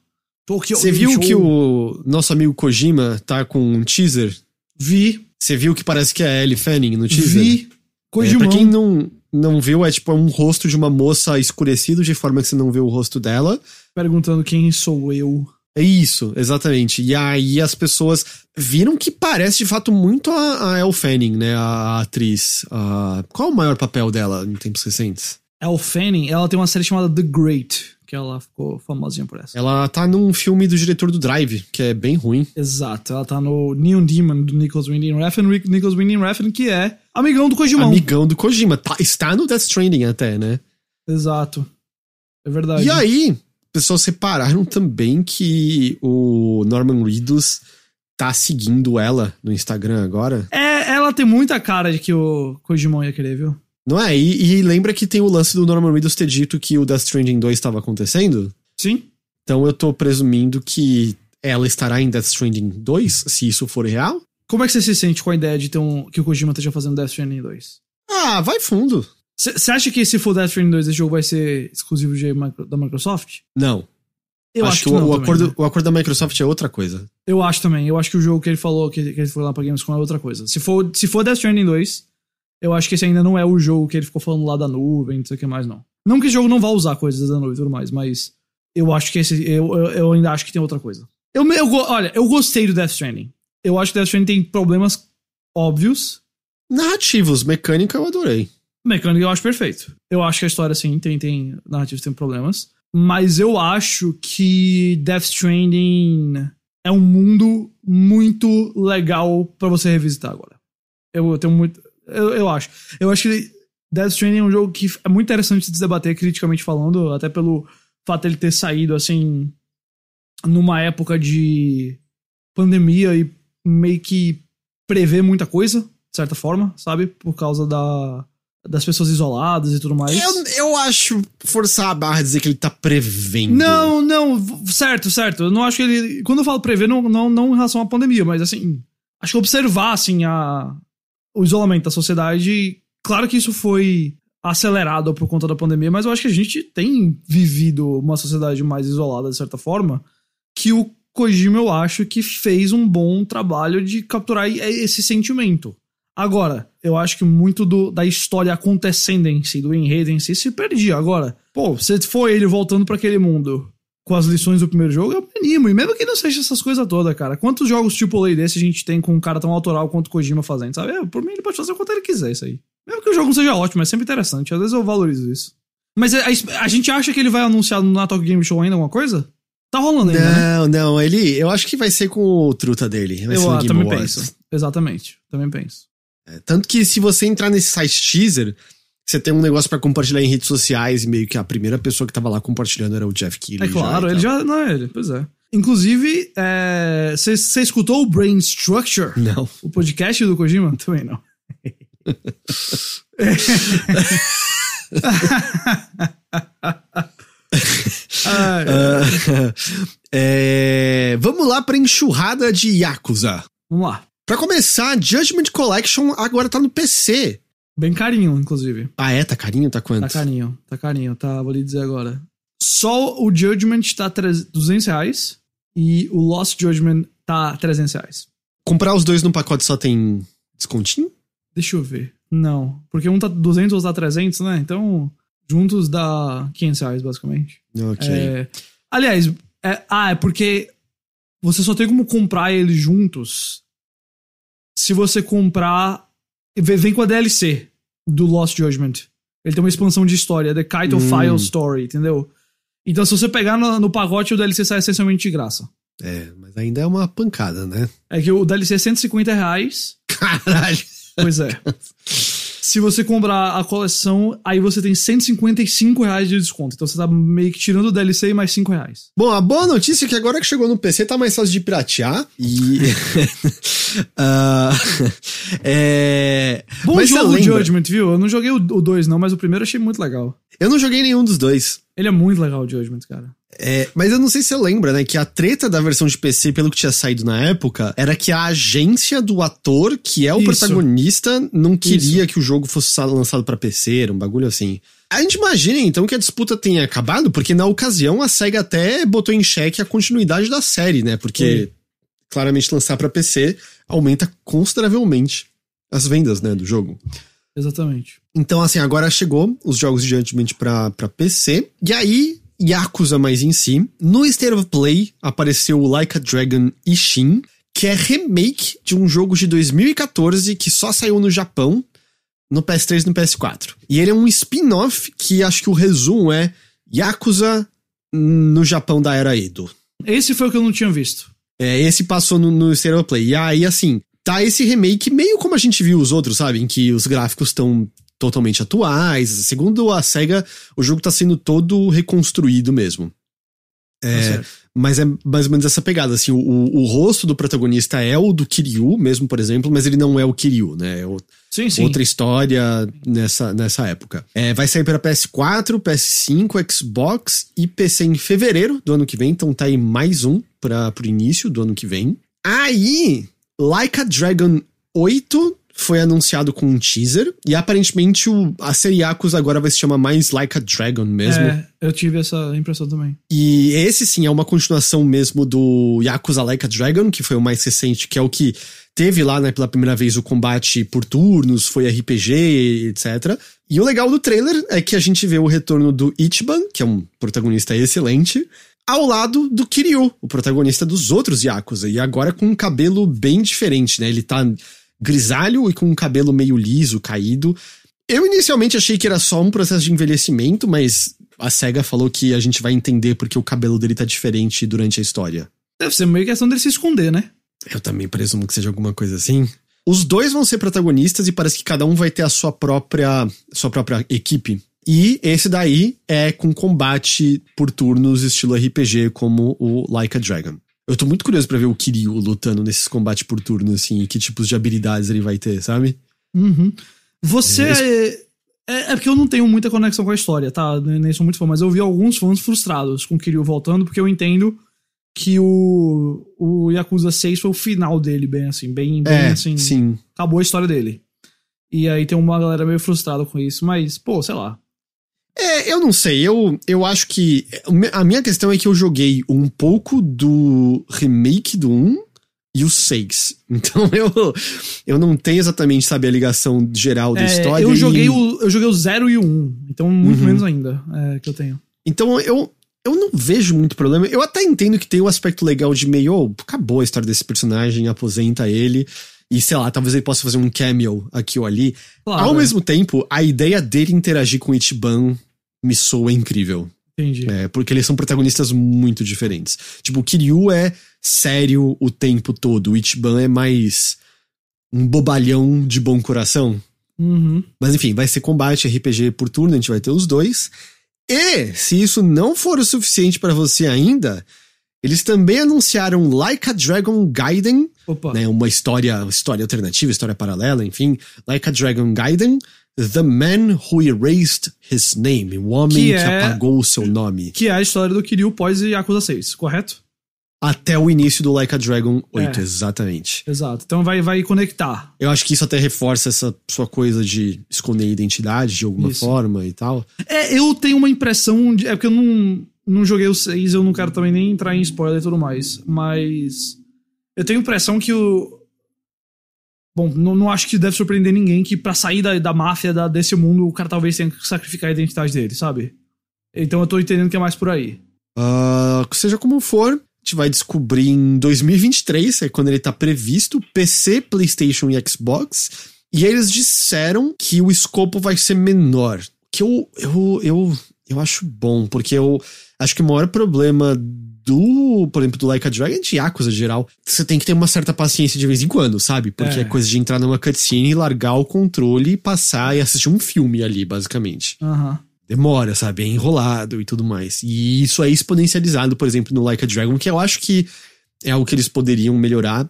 Tokyo Você viu Show. que o nosso amigo Kojima tá com um teaser? Vi, Você viu que parece que é a Ellie Fanning no teaser? vi. É, Kojimão. pra quem não, não viu, é tipo um rosto de uma moça escurecido de forma que você não vê o rosto dela. Perguntando quem sou eu. É isso, exatamente. E aí as pessoas viram que parece de fato muito a, a Elle Fanning, né? A, a atriz. A- qual o maior papel dela em tempos recentes? Elle Fanning, ela tem uma série chamada The Great, que ela ficou famosinha por essa. Ela tá num filme do diretor do Drive, que é bem ruim. Exato, ela tá no Neon Demon do Nicholas Winding Refn, Nicholas Winding Refn, que é amigão do Kojimão. Amigão do Kojima. Tá- está no Death Stranding até, né? Exato. É verdade. E aí, pessoas separaram também que o Norman Reedus tá seguindo ela no Instagram agora. É, ela tem muita cara de que o Kojimão ia querer, viu? Não é? E, e lembra que tem o lance do Norman Reedus ter dito que o Death Stranding 2 estava acontecendo? Sim. Então eu tô presumindo que ela estará em Death Stranding 2, se isso for real. Como é que você se sente com a ideia de ter um, que o Kojima esteja fazendo Death Stranding 2? Ah, vai fundo. Você acha que se for Death Stranding 2, esse jogo vai ser exclusivo de da Microsoft? Não. Eu acho, que, que, o, não o também, acordo, né? o acordo da Microsoft é outra coisa. Eu acho também. Eu acho que o jogo que ele falou, que, que ele foi lá pra Gamescom é outra coisa. Se for, se for Death Stranding 2, eu acho que esse ainda não é o jogo que ele ficou falando lá da nuvem, não sei o que mais, não. Não que esse jogo não vá usar coisas da nuvem e tudo mais, mas eu acho que esse. Eu, eu, eu ainda acho que tem outra coisa. Eu, eu, olha, eu gostei do Death Stranding. Eu acho que Death Stranding tem problemas óbvios. Narrativos, mecânica eu adorei. Mecânica eu acho perfeito. Eu acho que a história, sim, tem, tem narrativos, tem problemas. Mas eu acho que Death Stranding é um mundo muito legal pra você revisitar agora. Eu tenho muito. Eu, eu acho. Eu acho que Death Stranding é um jogo que é muito interessante de se debater criticamente falando, até pelo fato dele ter saído assim numa época de pandemia e meio que prever muita coisa, de certa forma, sabe? Por causa da, das pessoas isoladas e tudo mais. Eu, eu acho forçar a barra dizer que ele tá prevendo. Não, não, certo, certo. Eu não acho que ele. Quando eu falo prever, não, não, não em relação à pandemia, mas assim, acho que observar assim, a, o isolamento da sociedade. Claro que isso foi acelerado por conta da pandemia, mas eu acho que a gente tem vivido uma sociedade mais isolada, de certa forma, que o Kojima, eu acho que fez um bom trabalho de capturar e- esse sentimento. Agora, eu acho que muito do- da história acontecendo em si, do enredo em si, se perdia. Agora, pô, se for ele voltando pra aquele mundo com as lições do primeiro jogo, eu me animo. E mesmo que não seja essas coisas todas, cara. Quantos jogos tipo lei desse a gente tem com um cara tão autoral quanto o Kojima fazendo, sabe? É, por mim, ele pode fazer o quanto ele quiser isso aí. Mesmo que o jogo não seja ótimo, é sempre interessante. Às vezes eu valorizo isso. Mas a, a- a gente acha que ele vai anunciar no Natal Game Show ainda alguma coisa? Tá rolando ainda, né? Não, não, ele. Eu acho que vai ser com o truta dele. Vai Eu ah, também Awards. penso. Exatamente. Também penso. É, tanto que se você entrar nesse site teaser, você tem um negócio pra compartilhar em redes sociais, e meio que a primeira pessoa que tava lá compartilhando era o Jeff Keighley. É claro, e ele já. Não é ele, pois é. Inclusive, você escutou o Brain Structure? Não. O podcast do Kojima? (laughs) Também não. Ah, (laughs) é, vamos lá pra enxurrada de Yakuza. vamos lá. Pra começar, Judgment Collection agora tá no PC. Bem carinho, inclusive. Ah, é? Tá carinho? Tá quanto? Tá carinho, tá carinho, tá, vou lhe dizer agora. Só o Judgment tá 300 200 reais e o Lost Judgment tá 300 reais. Comprar os dois no pacote só tem descontinho? Deixa eu ver. Não, porque um tá 200 ou tá 300, né? Então, juntos dá 500 reais, basicamente. Ok. É, aliás, é- ah, é porque você só tem como comprar eles juntos se você comprar. Vem com a DLC do Lost Judgment. Ele tem uma expansão de história, The Kite of Hum. File Story, entendeu? Então, se você pegar no, no pacote, o DLC sai essencialmente de graça. É, mas ainda é uma pancada, né? É que o DLC é 150 reais. Caralho. Pois é. (laughs) Se você comprar a coleção, aí você tem 155 reais de desconto. Então você tá meio que tirando o DLC e mais 5 reais. Bom, a boa notícia é que agora que chegou no PC tá mais fácil de piratear. E. (laughs) Ah, (laughs) é... Bom Mas jogo o lembra- Judgment, viu? Eu não joguei o 2 não, mas o primeiro eu achei muito legal. Eu não joguei nenhum dos dois. Ele é muito legal o Judgment, cara. É, mas eu não sei se você lembra, né? Que a treta da versão de PC, pelo que tinha saído na época, era que a agência do ator, que é o Isso. protagonista, não queria que o jogo fosse lançado pra PC, era um bagulho assim. A gente imagina então que a disputa tenha acabado, porque na ocasião a SEGA até botou em xeque a continuidade da série, né? Porque claramente lançar para PC aumenta consideravelmente as vendas, né, do jogo. Exatamente. Então, assim, agora chegou os jogos de Judgment pra, pra PC. E aí, Yakuza mais em si. No State of Play apareceu o Like a Dragon Ishin, que é remake de um jogo de 2014 que só saiu no Japão, no PS3 e no PS4. E ele é um spin-off que acho que o resumo é Yakuza no Japão da era Edo. Esse foi o que eu não tinha visto. É, esse passou no, no State of Play. E aí, assim, tá esse remake meio como a gente viu os outros, sabe? Em que os gráficos estão totalmente atuais. Segundo a SEGA, o jogo tá sendo todo reconstruído mesmo. É, Tá mas é mais ou menos essa pegada, assim, o, o rosto do protagonista é o do Kiryu mesmo, por exemplo, mas ele não é o Kiryu, né? É o- Sim, sim. outra história nessa, nessa época. É, vai sair para PS4, PS5, Xbox e PC em fevereiro do ano que vem, então tá aí mais um para pro início do ano que vem. Aí, Like a Dragon 8 foi anunciado com um teaser e aparentemente o, a série Yakuza agora vai se chamar mais Like a Dragon mesmo. É, eu tive essa impressão também. E esse sim é uma continuação mesmo do Yakuza Like a Dragon, que foi o mais recente, que é o que teve lá, né, pela primeira vez o combate por turnos, foi RPG, etc. E o legal do trailer é que a gente vê o retorno do Ichiban, que é um protagonista excelente, ao lado do Kiryu, o protagonista dos outros Yakuza, e agora com um cabelo bem diferente, né? Ele tá grisalho e com um cabelo meio liso, caído. Eu inicialmente achei que era só um processo de envelhecimento, mas a SEGA falou que a gente vai entender porque o cabelo dele tá diferente durante a história. Deve ser meio questão dele se esconder, né? Eu também presumo que seja alguma coisa assim. Os dois vão ser protagonistas e parece que cada um vai ter a sua própria, sua própria equipe. E esse daí é com combate por turnos estilo RPG, como o Like a Dragon. Eu tô muito curioso pra ver o Kiryu lutando nesses combates por turno, assim, e que tipos de habilidades ele vai ter, sabe? Uhum. Você. É, É, é, é porque eu não tenho muita conexão com a história, tá? Nem sou muito fã, mas eu vi alguns fãs frustrados com o Kiryu voltando, porque eu entendo que o, o Yakuza 6 foi o final dele, bem assim, bem, bem é, assim. sim. Acabou a história dele. E aí tem uma galera meio frustrada com isso, mas, pô, sei lá. É, eu não sei, eu, eu acho que. A minha questão é que eu joguei um pouco do remake do 1 e o 6. (laughs) Então eu, eu não tenho exatamente, sabe, a ligação geral da É, história. eu, e- joguei o, eu joguei o 0 e o 1, então muito Uhum. menos ainda é, que eu tenho. Então eu, eu não vejo muito problema. Eu até entendo que tem o aspecto legal de meio, oh, acabou a história desse personagem, aposenta ele. E sei lá, talvez ele possa fazer um cameo aqui ou ali. Claro, Ao mesmo tempo, a ideia dele interagir com o Ichiban me soa incrível. entendi. É, porque eles são protagonistas muito diferentes. Tipo, o Kiryu é sério o tempo todo. O Ichiban é mais um bobalhão de bom coração. Uhum. Mas enfim, vai ser combate RPG por turno, a gente vai ter os dois. E, se isso não for o suficiente pra você ainda, eles também anunciaram Like a Dragon Gaiden, né, uma história, história alternativa, história paralela, enfim. Like a Dragon Gaiden, The Man Who Erased His Name, o homem Que que, é- apagou o seu nome. Que é a história do Kiryu pós Yakuza 6, correto? Até o início do Like a Dragon 8, É. exatamente. Exato. Então vai, vai conectar. Eu acho que isso até reforça essa sua coisa de esconder a identidade de alguma Isso. forma e tal. É, eu tenho uma impressão de. É porque eu não, não joguei o 6, eu não quero também nem entrar em spoiler e tudo mais. Mas. Eu tenho impressão que o. Bom, não, não acho que deve surpreender ninguém que pra sair da, da máfia da- desse mundo o cara talvez tenha que sacrificar a identidade dele, sabe? Então eu tô entendendo que é mais por aí. Ah, seja como for, a gente vai descobrir em 2023, é quando ele tá previsto, PC, PlayStation e Xbox. E eles disseram que o escopo vai ser menor. Que eu, eu, eu, eu acho bom, porque eu acho que o maior problema do, por exemplo, do Like a Dragon de Yakuza geral, você tem que ter uma certa paciência de vez em quando, sabe? Porque é, É. coisa de entrar numa cutscene e largar o controle e passar e assistir um filme ali, basicamente Aham. demora, sabe? É enrolado e tudo mais. E isso é exponencializado, por exemplo, no Like a Dragon, que eu acho que é algo que eles poderiam melhorar,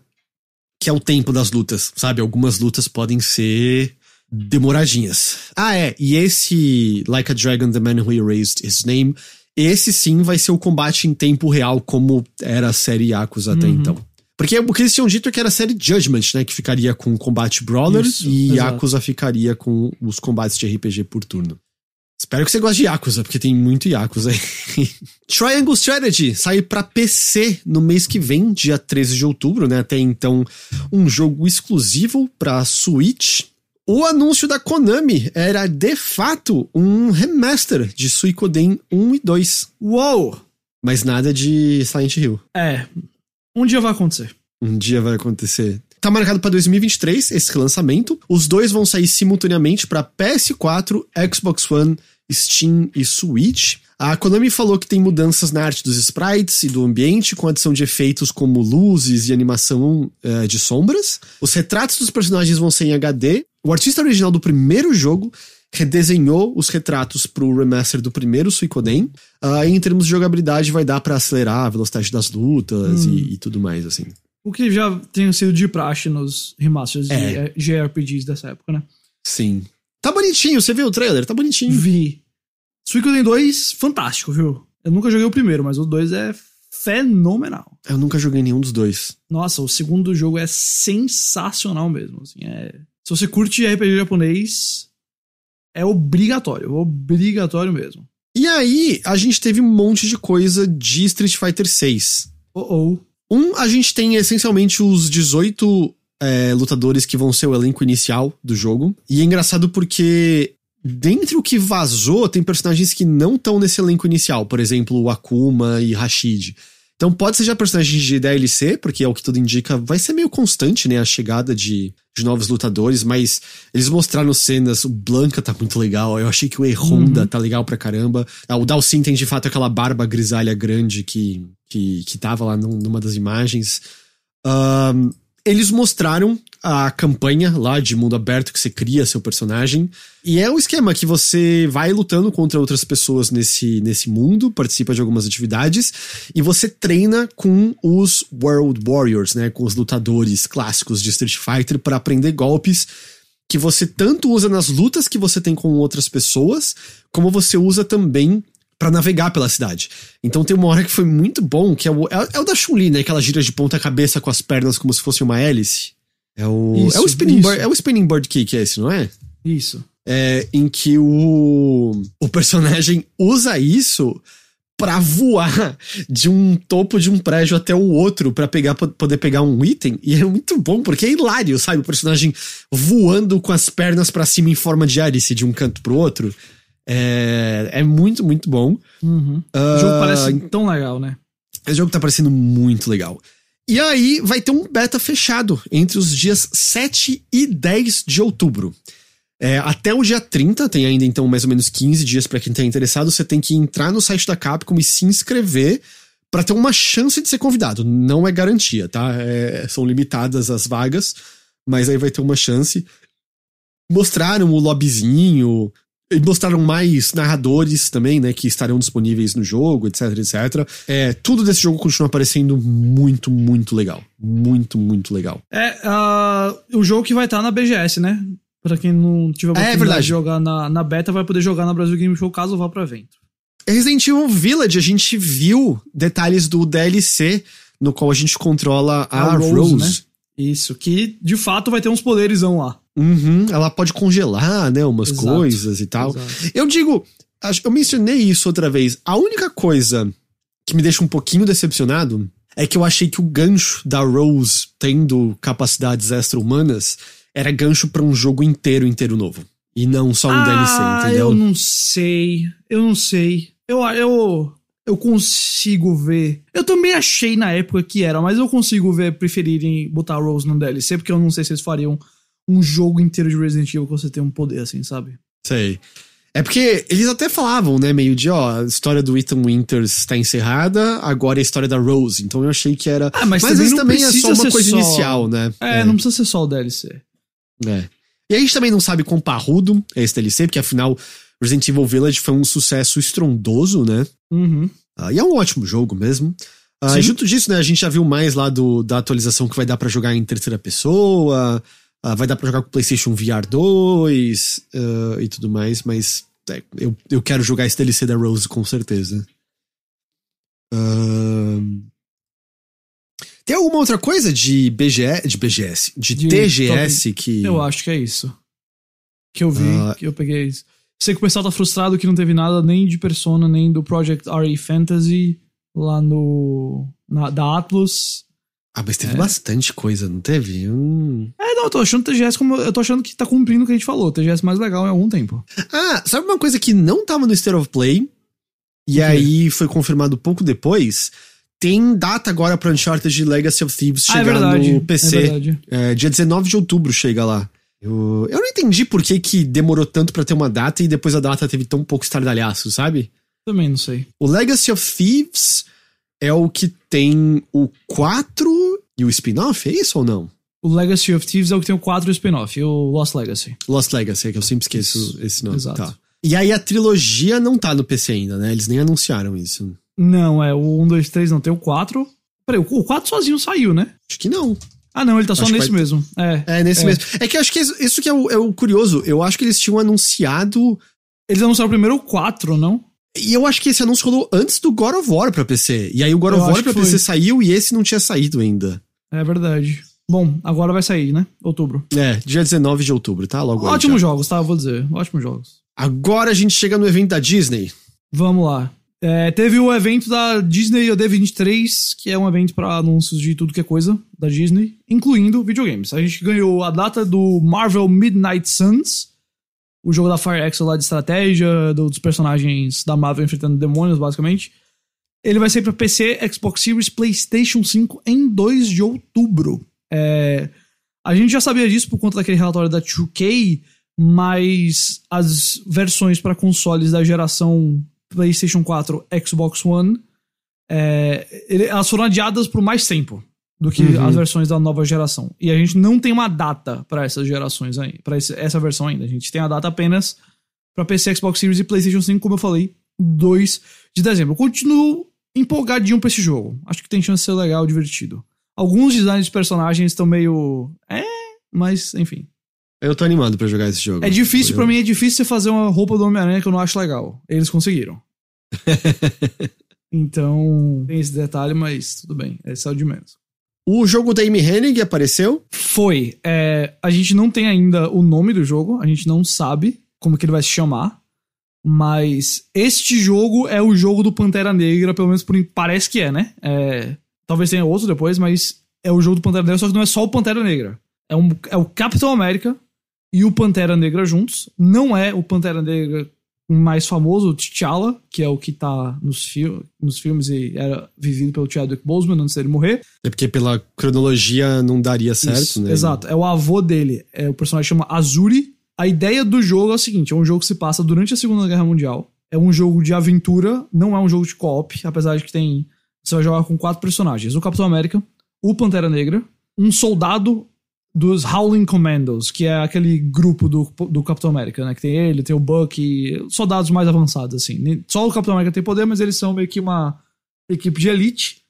que é o tempo das lutas, sabe? Algumas lutas podem ser demoradinhas. Ah, é. E esse Like a Dragon, The Man Who Erased His Name, esse sim vai ser o combate em tempo real, como era a série Yakuza até Uhum. então. Porque o que eles tinham dito é que era a série Judgment, né? Que ficaria com combate brawler Isso, e exato. Yakuza ficaria com os combates de RPG por turno. Espero que você goste de Yakuza, porque tem muito Yakuza aí. (laughs) Triangle Strategy sai para PC no mês que vem, dia 13 de outubro, né? Até então, um jogo exclusivo para Switch. O anúncio da Konami era de fato um remaster de Suikoden 1 e 2. Uou! Mas nada de Silent Hill. É. Um dia vai acontecer. Um dia vai acontecer. Tá marcado para 2023 esse relançamento. Os dois vão sair simultaneamente para PS4, Xbox One, Steam e Switch. A Konami falou que tem mudanças na arte dos sprites e do ambiente, com adição de efeitos como luzes e animação uh, de sombras. Os retratos dos personagens vão ser em HD. O artista original do primeiro jogo redesenhou os retratos pro remaster do primeiro Suicoden. Uh, e em termos de jogabilidade, vai dar para acelerar a velocidade das lutas hum. e, e, tudo mais, assim. O que já tem sido de praxe nos remasters é. de JRPGs dessa época, né? Sim. Tá bonitinho, você viu o trailer? Tá bonitinho. Vi. Suicoden 2, fantástico, viu? Eu nunca joguei o primeiro, mas o 2 é fenomenal. Eu nunca joguei nenhum dos dois. Nossa, o segundo jogo é sensacional mesmo. Assim, é... Se você curte RPG japonês, é obrigatório. Obrigatório mesmo. E aí, a gente teve um monte de coisa de Street Fighter 6. Oh, oh. Um, a gente tem essencialmente os 18 é, lutadores que vão ser o elenco inicial do jogo. E é engraçado porque Dentre o que vazou, tem personagens que não estão nesse elenco inicial, por exemplo, o Akuma e Rashid. Então pode ser já personagens de DLC, porque é o que tudo indica, vai ser meio constante, né, a chegada de, de novos lutadores, mas eles mostraram cenas, o Blanca tá muito legal, eu achei que o E-Honda uhum. tá legal pra caramba. Ah, o Dalsin tem de fato aquela barba grisalha grande que, que, que tava lá numa das imagens. Um, eles mostraram a campanha lá de mundo aberto que você cria seu personagem. E é o esquema que você vai lutando contra outras pessoas nesse, nesse mundo, participa de algumas atividades, e você treina com os World Warriors, né? Com os lutadores clássicos de Street Fighter para aprender golpes que você tanto usa nas lutas que você tem com outras pessoas, como você usa também para navegar pela cidade. Então tem uma hora que foi muito bom, que é o, é, é o da Chun-Li, né? Que ela gira de ponta cabeça com as pernas como se fosse uma hélice. É o, isso, é o spinning isso. bird, é o spinning bird kick esse, não é? Isso. É, em que o, o personagem usa isso para voar de um topo de um prédio até o outro para pegar poder pegar um item e é muito bom porque é hilário, sabe? O personagem voando com as pernas para cima em forma de hélice de um canto pro outro. É, é muito, muito bom. Uhum. Uh, o jogo parece tão legal, né? Esse jogo tá parecendo muito legal. E aí vai ter um beta fechado entre os dias 7 e 10 de outubro. É, até o dia 30, tem ainda então mais ou menos 15 dias para quem tá interessado, você tem que entrar no site da Capcom e se inscrever para ter uma chance de ser convidado. Não é garantia, tá? É, são limitadas as vagas, mas aí vai ter uma chance. Mostraram o lobbyzinho, mostraram mais narradores também, né, que estarão disponíveis no jogo, etc, etc. É, tudo desse jogo continua parecendo muito, muito legal. Muito, muito legal. É, uh, o jogo que vai estar tá na BGS, né? Pra quem não tiver é é, de jogar na, na beta, vai poder jogar na Brasil Game Show caso vá pro evento. Resident Evil Village, a gente viu detalhes do DLC no qual a gente controla a, a Rose, Rose. Né? Isso, que de fato vai ter uns poderes lá. Uhum, ela pode congelar, né, umas exato, coisas e tal. Exato. Eu digo, eu mencionei isso outra vez. A única coisa que me deixa um pouquinho decepcionado é que eu achei que o gancho da Rose tendo capacidades extra-humanas era gancho para um jogo inteiro, inteiro novo. E não só um ah, DLC, entendeu? Eu não sei. Eu não sei. Eu, eu, eu consigo ver. Eu também achei na época que era, mas eu consigo ver preferirem botar a Rose no DLC, porque eu não sei se eles fariam um jogo inteiro de Resident Evil que você tem um poder assim, sabe? Sei. É porque eles até falavam, né, meio de, ó, a história do Ethan Winters está encerrada, agora é a história da Rose. Então eu achei que era. Ah, mas, mas também, também é só uma coisa só... inicial, né? É, é, não precisa ser só o DLC. É. E a gente também não sabe quão parrudo é esse DLC, porque afinal Resident Evil Village foi um sucesso estrondoso, né? Uhum. Uh, e é um ótimo jogo mesmo. Uh, junto disso, né, a gente já viu mais lá do, da atualização que vai dar para jogar em terceira pessoa. Uh, vai dar pra jogar com o PlayStation VR 2 uh, e tudo mais, mas é, eu, eu quero jogar esse DLC da Rose com certeza. Uh, tem alguma outra coisa de BGS, de BGS, de, de TGS top, que. Eu acho que é isso. Que eu vi, que eu peguei isso. Sei que o pessoal tá frustrado que não teve nada nem de Persona, nem do Project RE Fantasy lá no. Na, da Atlus. Ah, mas teve bastante coisa, não teve? Hum. É, não, eu tô achando o TGS como. Eu tô achando que tá cumprindo o que a gente falou. O TGS mais legal em algum tempo. Ah, sabe uma coisa que não tava no State of Play? E quê? aí foi confirmado pouco depois? Tem data agora pra Uncharted Legacy of Thieves Ah, é chegar no É PC. verdade. É, dia 19 de outubro chega lá. Eu, eu não entendi por que, que demorou tanto pra ter uma data e depois a data teve tão pouco estardalhaço, sabe? Também não sei. O Legacy of Thieves é o que tem o 4 e o spin-off, é isso ou não? O Legacy of Thieves é o que tem o 4 e o spin-off, e o Lost Legacy. Lost Legacy, é que eu sempre esqueço esse nome. Exato. Tá. E aí a trilogia não tá no PC ainda, né? Eles nem anunciaram isso. Não, é o 1, 2, 3, não tem o 4. Peraí, o o 4 sozinho saiu, né? Acho que não. Ah, não, ele tá só Acho nesse vai- mesmo. É. É, nesse É. mesmo. É que eu acho que isso isso que é o, é o curioso. Eu acho que eles tinham anunciado. Eles anunciaram primeiro o 4, não? E eu acho que esse anúncio rolou antes do God of War pra PC. E aí o God Eu of War pra PC saiu e esse não tinha saído ainda. É verdade. Bom, agora vai sair, né? Outubro. É, dia 19 de outubro, tá? Logo Ótimos jogos, tá? Vou dizer. Ótimos jogos. Agora a gente chega no evento da Disney. Vamos lá. É, teve o evento da Disney OD23, que é um evento pra anúncios de tudo que é coisa da Disney, incluindo videogames. A gente ganhou a data do Marvel Midnight Suns, o jogo da Fire Axel lá de estratégia, do- dos personagens da Marvel enfrentando demônios, basicamente. Ele vai sair pra PC, Xbox Series, PlayStation 5 em 2 de outubro. É, a gente já sabia disso por conta daquele relatório da 2K, mas as versões para consoles da geração PlayStation 4, Xbox One, é, elas foram adiadas por mais tempo do que Uhum. as versões da nova geração. E a gente não tem uma data para essas gerações aí, para essa versão ainda. A gente tem a data apenas para PC, Xbox Series e PlayStation 5, como eu falei, 2 de dezembro. Eu continuo empolgadinho pra esse jogo. Acho que tem chance de ser legal, divertido. Alguns designs de personagens estão meio. É, mas enfim. Eu tô animado pra jogar esse jogo. É difícil, pra mim, é difícil você fazer uma roupa do Homem-Aranha que eu não acho legal. Eles conseguiram. (laughs) então, tem esse detalhe, mas tudo bem. Esse é o de menos. O jogo da Amy Hennig apareceu. Foi. é, a gente não tem ainda o nome do jogo, a gente não sabe como que ele vai se chamar. Mas este jogo é o jogo do Pantera Negra, pelo menos por, parece que é, né? É, talvez tenha outro depois, mas é o jogo do Pantera Negra, só que não é só o Pantera Negra. É, um, é o Capitão América e o Pantera Negra juntos. Não é o Pantera Negra mais famoso, o T'Challa, que é o que tá nos, fil nos filmes e era vivido pelo Chadwick Boseman antes dele morrer. É porque pela cronologia não daria certo, Isso, né? Exato. É o avô dele. É, o personagem chama Azuri. A ideia do jogo é o seguinte: é um jogo que se passa durante a Segunda Guerra Mundial. É um jogo de aventura, não é um jogo de co-op, apesar de que tem. Você vai jogar com quatro personagens: o Capitão América, o Pantera Negra, um soldado dos Howling Commandos, que é aquele grupo do, do Capitão América, né? Que tem ele, tem o Bucky, soldados mais avançados, assim. Só o Capitão América tem poder, mas eles são meio que uma equipe de elite.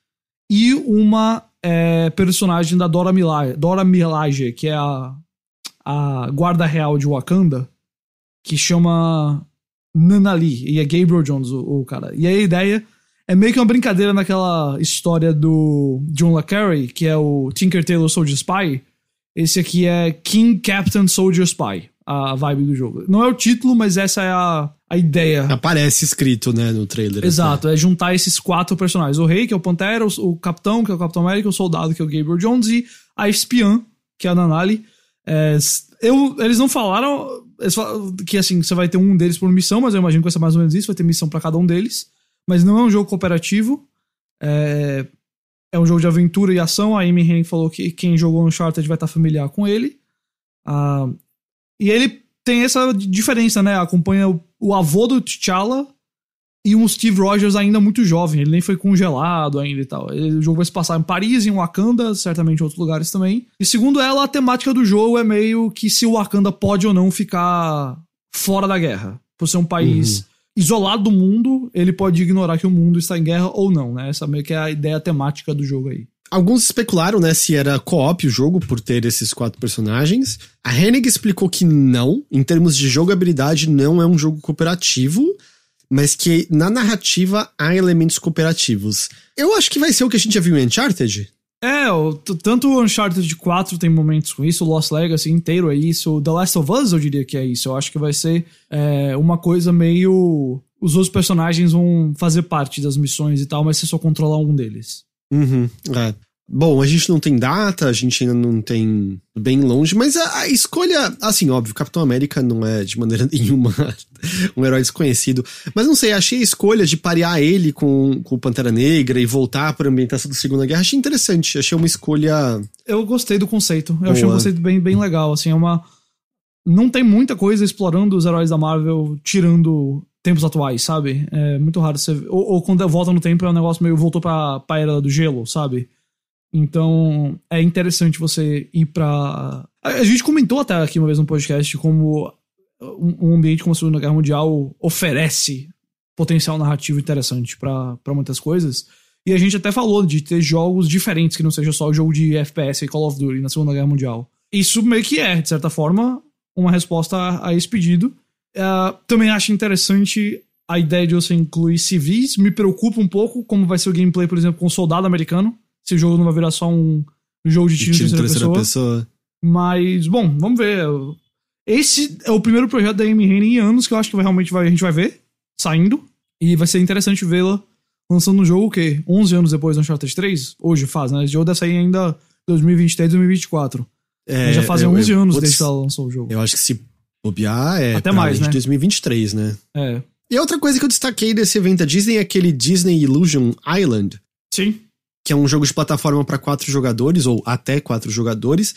E uma é, personagem da Dora Milaje, Dora Milaje, que é a, a guarda real de Wakanda, que chama Nanali, e é Gabriel Jones, o, o cara. E a ideia é meio que uma brincadeira naquela história do John Le que é o Tinker Tailor Soldier Spy. Esse aqui é King Captain Soldier Spy, a vibe do jogo. Não é o título, mas essa é a, a ideia. Aparece escrito, né, no trailer. Exato, é juntar esses quatro personagens. O rei, que é o Pantera, o, o capitão, que é o Capitão América, o soldado, que é o Gabriel Jones, e a espiã, que é a Nanali. É, eu, eles não falaram, eles falaram que assim, você vai ter um deles por missão, mas eu imagino que vai ser mais ou menos isso, vai ter missão pra cada um deles. Mas não é um jogo cooperativo. É, é um jogo de aventura e ação. A Amy Hennig falou que quem jogou Uncharted vai estar familiar com ele. Ah, e ele tem essa diferença, né? Acompanha o, o avô do T'Challa e um Steve Rogers ainda muito jovem. Ele nem foi congelado ainda e tal. O jogo vai se passar em Paris, em Wakanda, certamente em outros lugares também. E segundo ela, a temática do jogo é meio que se o Wakanda pode ou não ficar fora da guerra. Por ser um país isolado do mundo, ele pode ignorar que o mundo está em guerra ou não, né? Essa meio que é a ideia temática do jogo aí. Alguns especularam, né, se era co-op o jogo por ter esses quatro personagens. A Hennig explicou que não, em termos de jogabilidade, não é um jogo cooperativo, mas que na narrativa há elementos cooperativos. Eu acho que vai ser o que a gente já viu em Uncharted. É, tanto o Uncharted 4 tem momentos com isso, o Lost Legacy inteiro é isso, o The Last of Us eu diria que é isso. Eu acho que vai ser é, uma coisa meio. Os outros personagens vão fazer parte das missões e tal, mas você só controla um deles. Uhum, é. Bom, a gente não tem data, a gente ainda não tem bem longe, mas a, a escolha, assim, óbvio, Capitão América não é de maneira (laughs) nenhuma um herói desconhecido, mas não sei, achei a escolha de parear ele com, com o Pantera Negra e voltar para a ambientação da Segunda Guerra, achei interessante, achei uma escolha. Eu gostei do conceito. Eu achei um Boa. conceito bem, bem legal. Assim, é uma. Não tem muita coisa explorando os heróis da Marvel tirando tempos atuais, sabe? É muito raro você. Ou, ou quando volta no tempo é um negócio meio voltou pra, pra era do gelo, sabe? Então é interessante você ir pra. A, gente comentou até aqui uma vez no podcast como um, um ambiente como a Segunda Guerra Mundial oferece potencial narrativo interessante pra muitas coisas. E a gente até falou de ter jogos diferentes, que não seja só o jogo de FPS e Call of Duty na Segunda Guerra Mundial. Isso meio que é, de certa forma, uma resposta a, a esse pedido. Ah, também acho interessante a ideia de você incluir civis. Me preocupa um pouco como vai ser o gameplay, por exemplo, com o soldado americano. Se o jogo não vai virar só um jogo de tiro, Tiro em em terceira, pessoa. Mas, bom, vamos ver. Esse é o primeiro projeto da Amy Hennig em anos que eu acho que vai, realmente vai, a gente vai ver saindo. E vai ser interessante vê-la lançando um jogo, o quê? 11 anos depois do Uncharted 3? Hoje faz, né? Esse jogo deve sair ainda 2023, 2024. É, já fazem eu- 11 eu- anos desde que ela lançou o jogo. Eu acho que se bobear é Até mais, né? de 2023, né? É. E outra coisa que eu destaquei desse evento da Disney é aquele Disney Illusion Island, Sim. Que é um jogo de plataforma para quatro jogadores, ou até quatro jogadores,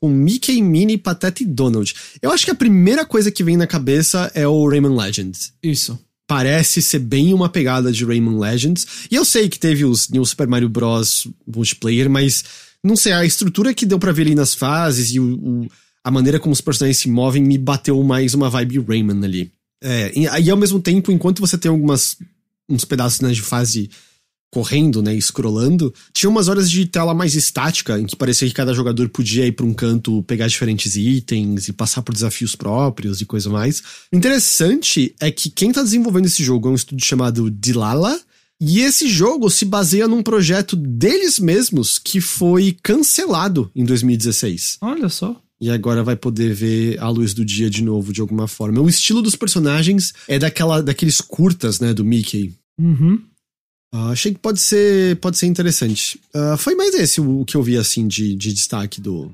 com Mickey, Minnie, Pateta e Donald. Eu acho que a primeira coisa que vem na cabeça é o Rayman Legends. Isso. Parece ser bem uma pegada de Rayman Legends. E eu sei que teve os New Super Mario Bros. multiplayer, mas não sei, a estrutura que deu pra ver ali nas fases e o, o- a maneira como os personagens se movem me bateu mais uma vibe Rayman ali. É, e, e ao mesmo tempo, enquanto você tem algumas uns pedaços né, de fase correndo, né, scrollando, tinha umas horas de tela mais estática, em que parecia que cada jogador podia ir pra um canto, pegar diferentes itens e passar por desafios próprios e coisa mais. O interessante é que quem tá desenvolvendo esse jogo é um estúdio chamado Dilala, e esse jogo se baseia num projeto deles mesmos que foi cancelado em 2016 Olha só. e agora vai poder ver a luz do dia de novo de alguma forma. O estilo dos personagens é daquela, daqueles curtas, né, do Mickey. Uhum. Ah, achei que pode ser, pode ser interessante. Ah, foi mais esse o, o que eu vi assim de, de destaque do.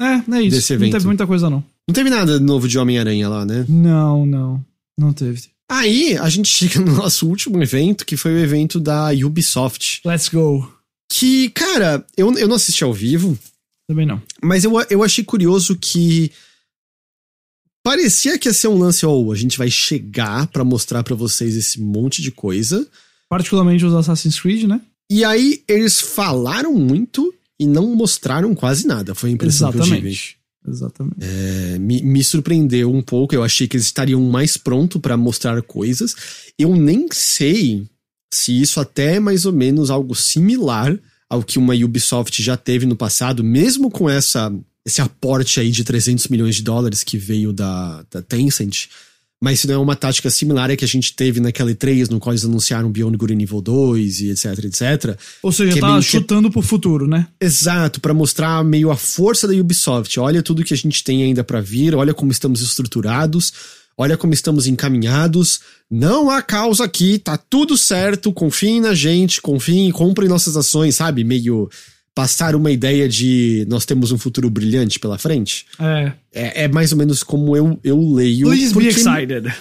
É, é isso. Desse Não evento. teve muita coisa, não. Não teve nada novo de Homem-Aranha lá, né? Não, não. Não teve. Aí a gente (laughs) chega no nosso último evento, que foi o evento da Ubisoft. Let's go. Que, cara, eu, eu não assisti ao vivo, Também não. Mas eu, eu achei curioso que parecia que ia ser um lance, ou a gente vai chegar pra mostrar pra vocês esse monte de coisa. Particularmente os Assassin's Creed, né? E aí eles falaram muito e não mostraram quase nada. Foi a impressão que eu tive. Exatamente. Exatamente. É, me, me surpreendeu um pouco. Eu achei que eles estariam mais pronto pra mostrar coisas. Eu nem sei se isso até é mais ou menos algo similar ao que uma Ubisoft já teve no passado, mesmo com essa esse aporte aí de 300 milhões de dólares que veio da, da Tencent. Mas se não é uma tática similar é que a gente teve naquela E3, no qual eles anunciaram Beyond Good Evil 2 e etc, etc. Ou seja, é tá que- chutando pro futuro, né? Exato, pra mostrar meio a força da Ubisoft. Olha tudo que a gente tem ainda pra vir, olha como estamos estruturados, olha como estamos encaminhados. Não há causa aqui, tá tudo certo, confiem na gente, confiem, comprem nossas ações, sabe? Meio passar uma ideia de nós temos um futuro brilhante pela frente. É. É, é mais ou menos como eu, eu leio. Please be porque- excited.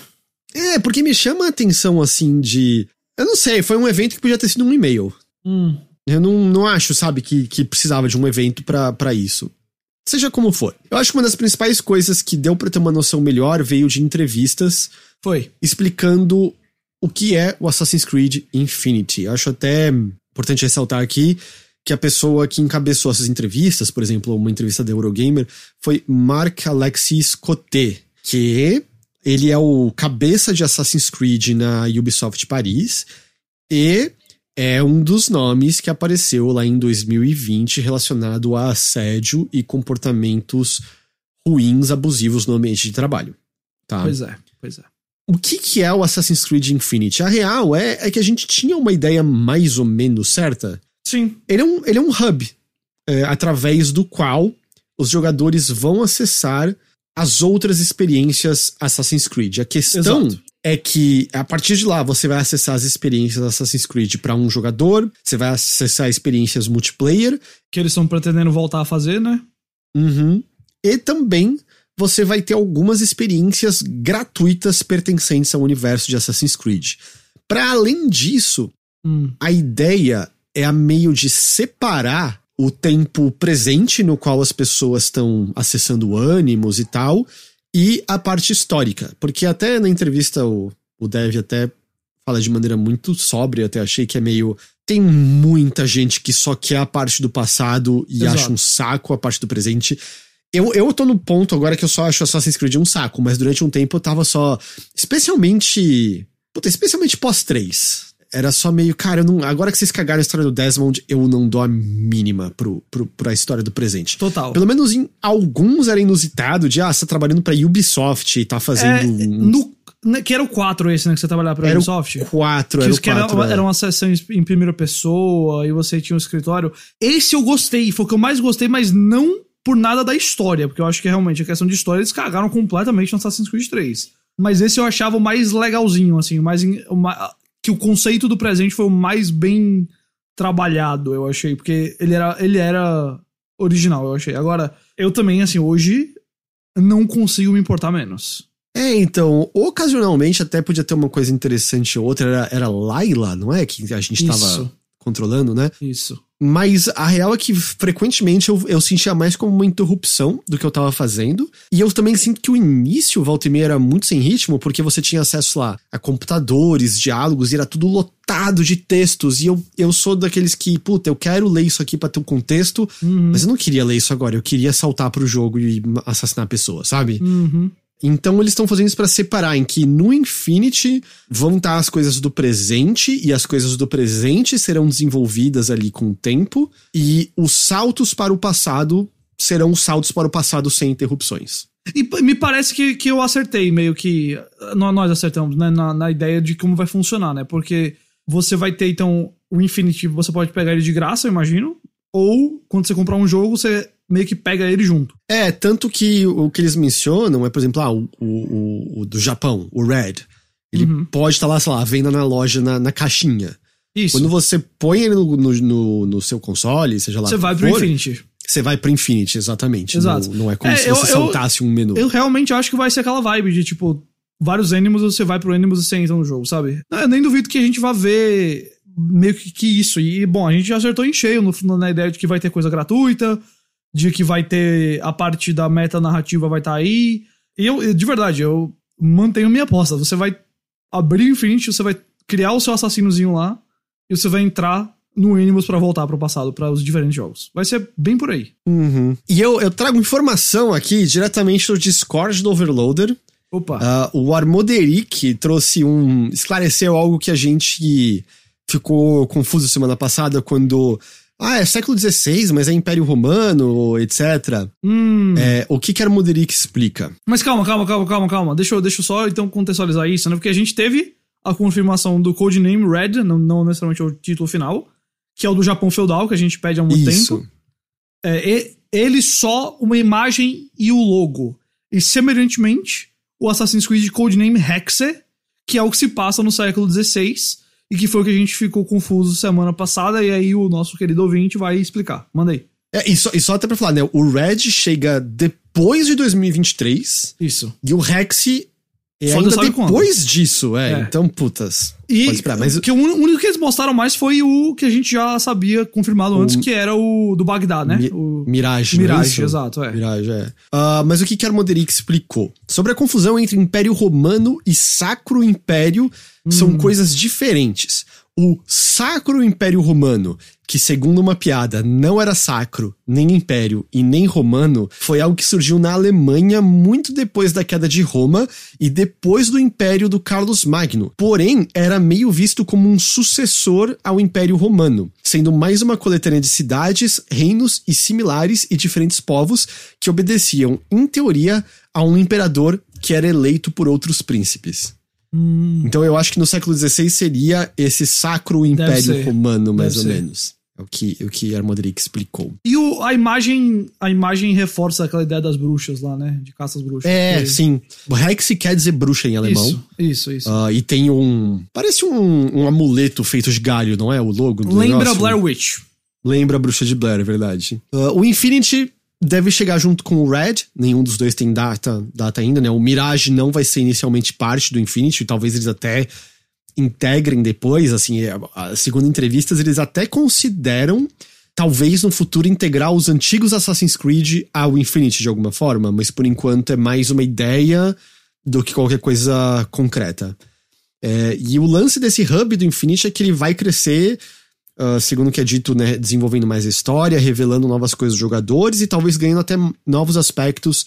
É, porque me chama a atenção assim de. Eu não sei, foi um evento que podia ter sido um e-mail. Hum. Eu não, não acho, sabe, que, que precisava de um evento pra isso. Seja como for. Eu acho que uma das principais coisas que deu pra ter uma noção melhor veio de entrevistas Foi. explicando o que é o Assassin's Creed Infinity. Eu acho até importante ressaltar aqui que a pessoa que encabeçou essas entrevistas, por exemplo, uma entrevista da Eurogamer, foi Marc Alexis Coté, que ele é o cabeça de Assassin's Creed na Ubisoft Paris e é um dos nomes que apareceu lá em 2020 relacionado a assédio e comportamentos ruins, abusivos no ambiente de trabalho. Tá? Pois é, pois é. O que, que é o Assassin's Creed Infinity? A real é, é que a gente tinha uma ideia mais ou menos certa. Sim. Ele é um, ele é um hub. é, através do qual os jogadores vão acessar as outras experiências Assassin's Creed. A questão Exato. é que a partir de lá você vai acessar as experiências Assassin's Creed para um jogador, você vai acessar experiências multiplayer, Que eles estão pretendendo voltar a fazer, né? uhum, e também você vai ter algumas experiências gratuitas pertencentes ao universo de Assassin's Creed. Para além disso, Hum. a ideia é a meio de separar o tempo presente no qual as pessoas estão acessando ânimos e tal, e a parte histórica. Porque até na entrevista o, o Dev até fala de maneira muito sóbria, até achei que é meio. Tem muita gente que só quer a parte do passado e Exato. acha um saco a parte do presente. Eu, eu tô no ponto agora que eu só acho Assassin's Creed um saco, mas durante um tempo eu tava só. Especialmente. Puta, especialmente pós-3. Era só meio, cara, eu não, agora que vocês cagaram a história do Desmond, eu não dou a mínima pro, pro, pra história do presente. Total. Pelo menos em alguns era inusitado, de, ah, você tá trabalhando pra Ubisoft e tá fazendo É, um no, né, que era o 4 esse, né? Que você trabalhava pra Era o Ubisoft. 4, Que, era o que era, 4. é. era uma sessão em- primeira pessoa e você tinha um escritório. Esse eu gostei, foi o que eu mais gostei, mas não por nada da história, porque eu acho que realmente a questão de história eles cagaram completamente no Assassin's Creed 3. Mas esse eu achava o mais legalzinho, assim, o mais. o que o conceito do presente foi o mais bem trabalhado, eu achei, porque ele era, ele era original, eu achei. Agora, eu também, assim, hoje não consigo me importar menos. É, então, ocasionalmente até podia ter uma coisa interessante ou outra, era, era Laila, não é? Que a gente tava Isso, controlando, né? isso. Mas a real é que frequentemente eu, eu sentia mais como uma interrupção do que eu tava fazendo. E eu também sinto que o início, volta e meia, era muito sem ritmo, porque você tinha acesso lá a computadores, diálogos, e era tudo lotado de textos. E eu, eu sou daqueles que, puta, eu quero ler isso aqui pra ter um contexto, Uhum. mas eu não queria ler isso agora, eu queria saltar pro jogo e assassinar pessoas, sabe? Uhum. Então eles estão fazendo isso pra separar, em que no Infinity vão estar as coisas do presente e as coisas do presente serão desenvolvidas ali com o tempo e os saltos para o passado serão os saltos para o passado sem interrupções. E me parece que, que eu acertei, meio que. nó- Nós acertamos, né? Na, na ideia de como vai funcionar, né? Porque você vai ter, então, o Infinity, você pode pegar ele de graça, eu imagino. Ou, quando você comprar um jogo, você meio que pega ele junto. É, tanto que o que eles mencionam é, por exemplo, ah, o, o, o- do Japão, o Red. Ele Uhum. pode estar lá, sei lá, à venda na loja, na, na caixinha. Isso. Quando você põe ele no, no, no- seu console, seja lá você vai pro for, Infinity. Você vai pro Infinity, exatamente. Exato. Não, não é como É, se eu- você eu- saltasse um menu. Eu realmente acho que vai ser aquela vibe de, tipo, vários Animus, você vai pro Animus e você entra no jogo, sabe? Não, Eu nem duvido que a gente vá ver meio que, que isso. E, bom, a gente já acertou em cheio no- na ideia de que vai ter coisa gratuita, de que vai ter a parte da meta narrativa vai estar aí. E eu, de verdade, eu mantenho minha aposta. Você vai abrir o Infinity, você vai criar o seu assassinozinho lá, e você vai entrar no Animus pra voltar pro passado, para os diferentes jogos. Vai ser bem por aí. Uhum. E eu, eu trago informação aqui diretamente do Discord do Overloader. Opa. Ah, o Armoderic trouxe um. esclareceu algo que a gente ficou confuso semana passada quando. Ah, é século XVI, mas é Império Romano, etc. Hum. É, o que que Armoderic explica? Mas calma, calma, calma, calma, calma. Deixa eu, deixa eu só então contextualizar isso, né? Porque a gente teve a confirmação do codename Red, não, não necessariamente o título final, que é o do Japão feudal, que a gente pede há muito Isso. tempo. É, ele só uma imagem e o logo. E semelhantemente, o Assassin's Creed codename Hexe, que é o que se passa no século XVI, e que foi o que a gente ficou confuso semana passada, e aí o nosso querido ouvinte vai explicar. Manda aí. É, e, só, e só até pra falar, né? O Red chega depois de 2023 Isso. e o Rex é Só ainda sabe quando. depois disso, é. É. Então, putas. E esperar, mas- que o único que eles mostraram mais foi o que a gente já sabia confirmado O- antes, que era o do Bagdá, né? Mi- o Mirage, é Mirage, isso? exato, é. Mirage, é. Ah, mas o que Armoderic explicou? Sobre a confusão entre Império Romano e Sacro Império são Hum. coisas diferentes. O Sacro Império Romano, que segundo uma piada não era sacro, nem império e nem romano, foi algo que surgiu na Alemanha muito depois da queda de Roma e depois do Império do Carlos Magno. Porém, era meio visto como um sucessor ao Império Romano, sendo mais uma coletânea de cidades, reinos e similares e diferentes povos que obedeciam, em teoria, a um imperador que era eleito por outros príncipes. Hum, Então eu acho que no século XVI seria esse sacro império romano, mais Deve ou ser. menos. É o que, o que Armoderic explicou. E o, a imagem a imagem reforça aquela ideia das bruxas lá, né? De caças bruxas. É, Que- sim. Hex quer dizer bruxa em alemão. Isso, isso, isso. Ah, e tem um. Parece um, um amuleto feito de galho, não é? O logo do Lembra negócio. Blair Witch. Lembra a bruxa de Blair, é verdade. Ah, o Infinity deve chegar junto com o Red. Nenhum dos dois tem data, data ainda, né? O Mirage não vai ser inicialmente parte do Infinity. Talvez eles até integrem depois. Assim, é, segundo entrevistas, eles até consideram. Talvez no futuro integrar os antigos Assassin's Creed ao Infinity de alguma forma, mas por enquanto é mais uma ideia do que qualquer coisa concreta. É, e o lance desse hub do Infinity é que ele vai crescer, ah, segundo o que é dito, né, desenvolvendo mais a história, revelando novas coisas dos jogadores e talvez ganhando até novos aspectos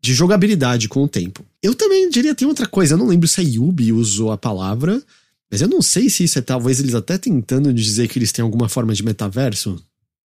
de jogabilidade com o tempo. Eu também diria tem outra coisa, eu não lembro se a Yubi usou a palavra, mas eu não sei se isso é talvez eles até tentando dizer que eles têm alguma forma de metaverso.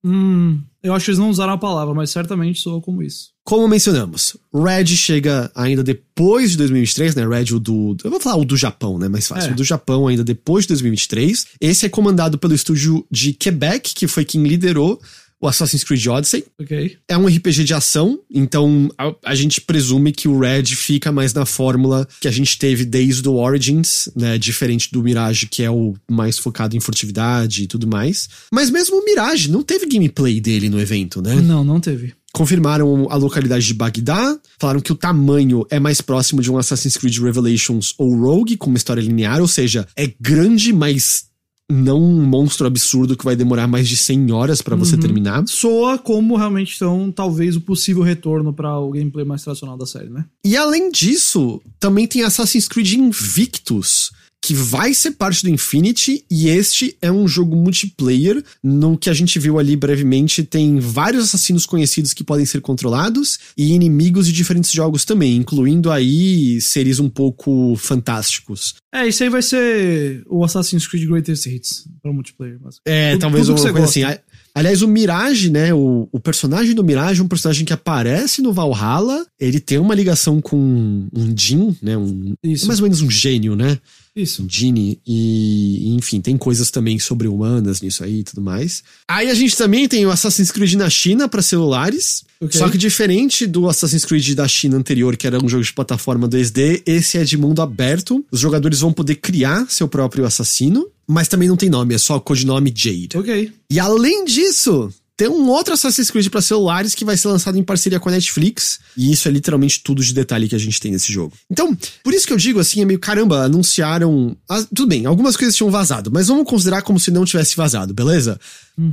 Hum, eu acho que eles não usaram a palavra, mas certamente soa como isso. Como mencionamos, Red chega ainda depois de 2023, né? Red, o do. Eu vou falar o do Japão, né? Mais fácil. É. O do Japão ainda depois de 2023. Esse é comandado pelo estúdio de Quebec, que foi quem liderou o Assassin's Creed Odyssey. Ok? É um RPG de ação, então a, a gente presume que o Red fica mais na fórmula que a gente teve desde o Origins, né? Diferente do Mirage, que é o mais focado em furtividade e tudo mais. Mas mesmo o Mirage não teve gameplay dele no evento, né? Não, não teve. confirmaram a localidade de Bagdá, falaram que o tamanho é mais próximo de um Assassin's Creed Revelations ou Rogue, com uma história linear, ou seja, é grande, mas não um monstro absurdo que vai demorar mais de 100 horas pra você terminar. Soa como realmente então, talvez o possível retorno para o gameplay mais tradicional da série, né? E além disso, também tem Assassin's Creed Invictus, que vai ser parte do Infinity, e este é um jogo multiplayer. No que a gente viu ali brevemente, tem vários assassinos conhecidos que podem ser controlados, e inimigos de diferentes jogos também, incluindo aí seres um pouco fantásticos. É, isso aí vai ser o Assassin's Creed Greatest Hits para multiplayer. Mas... É, Tudo- talvez uma coisa gosta. assim. Aliás, o Mirage, né? O, o personagem do Mirage é um personagem que aparece no Valhalla. Ele tem uma ligação com um Jin, né? Um, é mais ou menos um gênio, né? Isso. Genie e, enfim, tem coisas também sobre-humanas nisso aí e tudo mais. Aí a gente também tem o Assassin's Creed na China para celulares, Ok. só que diferente do Assassin's Creed da China anterior, que era um jogo de plataforma 2D, esse é de mundo aberto. Os jogadores vão poder criar seu próprio assassino, mas também não tem nome, é só codinome Jade. Ok. E além disso, tem um outro Assassin's Creed para celulares que vai ser lançado em parceria com a Netflix. E isso é literalmente tudo de detalhe que a gente tem nesse jogo. Então, por isso que eu digo assim, é meio caramba, anunciaram. ah, tudo bem, algumas coisas tinham vazado, mas vamos considerar como se não tivesse vazado, beleza?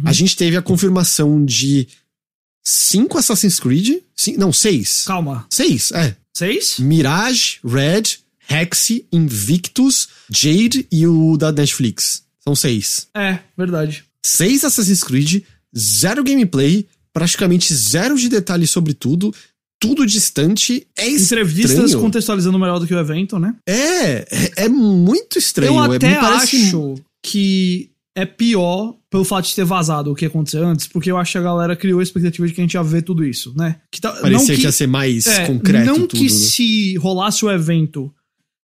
A gente teve a confirmação de cinco Assassin's Creed. Não, seis. Calma. Seis, é. Seis? Mirage, Red, Hexi, Invictus, Jade e o da Netflix. São seis É, verdade. seis Assassin's Creed, zero gameplay, praticamente zero de detalhes sobre tudo, tudo distante. É Entrevistas estranho. contextualizando melhor do que o evento, né? É, é, é muito estranho. Eu é, até me parece- acho que é pior pelo fato de ter vazado o que aconteceu antes, porque eu acho que a galera criou a expectativa de que a gente ia ver tudo isso, né? Que tá, Parecia não que, ia ser mais é, concreto Não tudo. que né? se rolasse o evento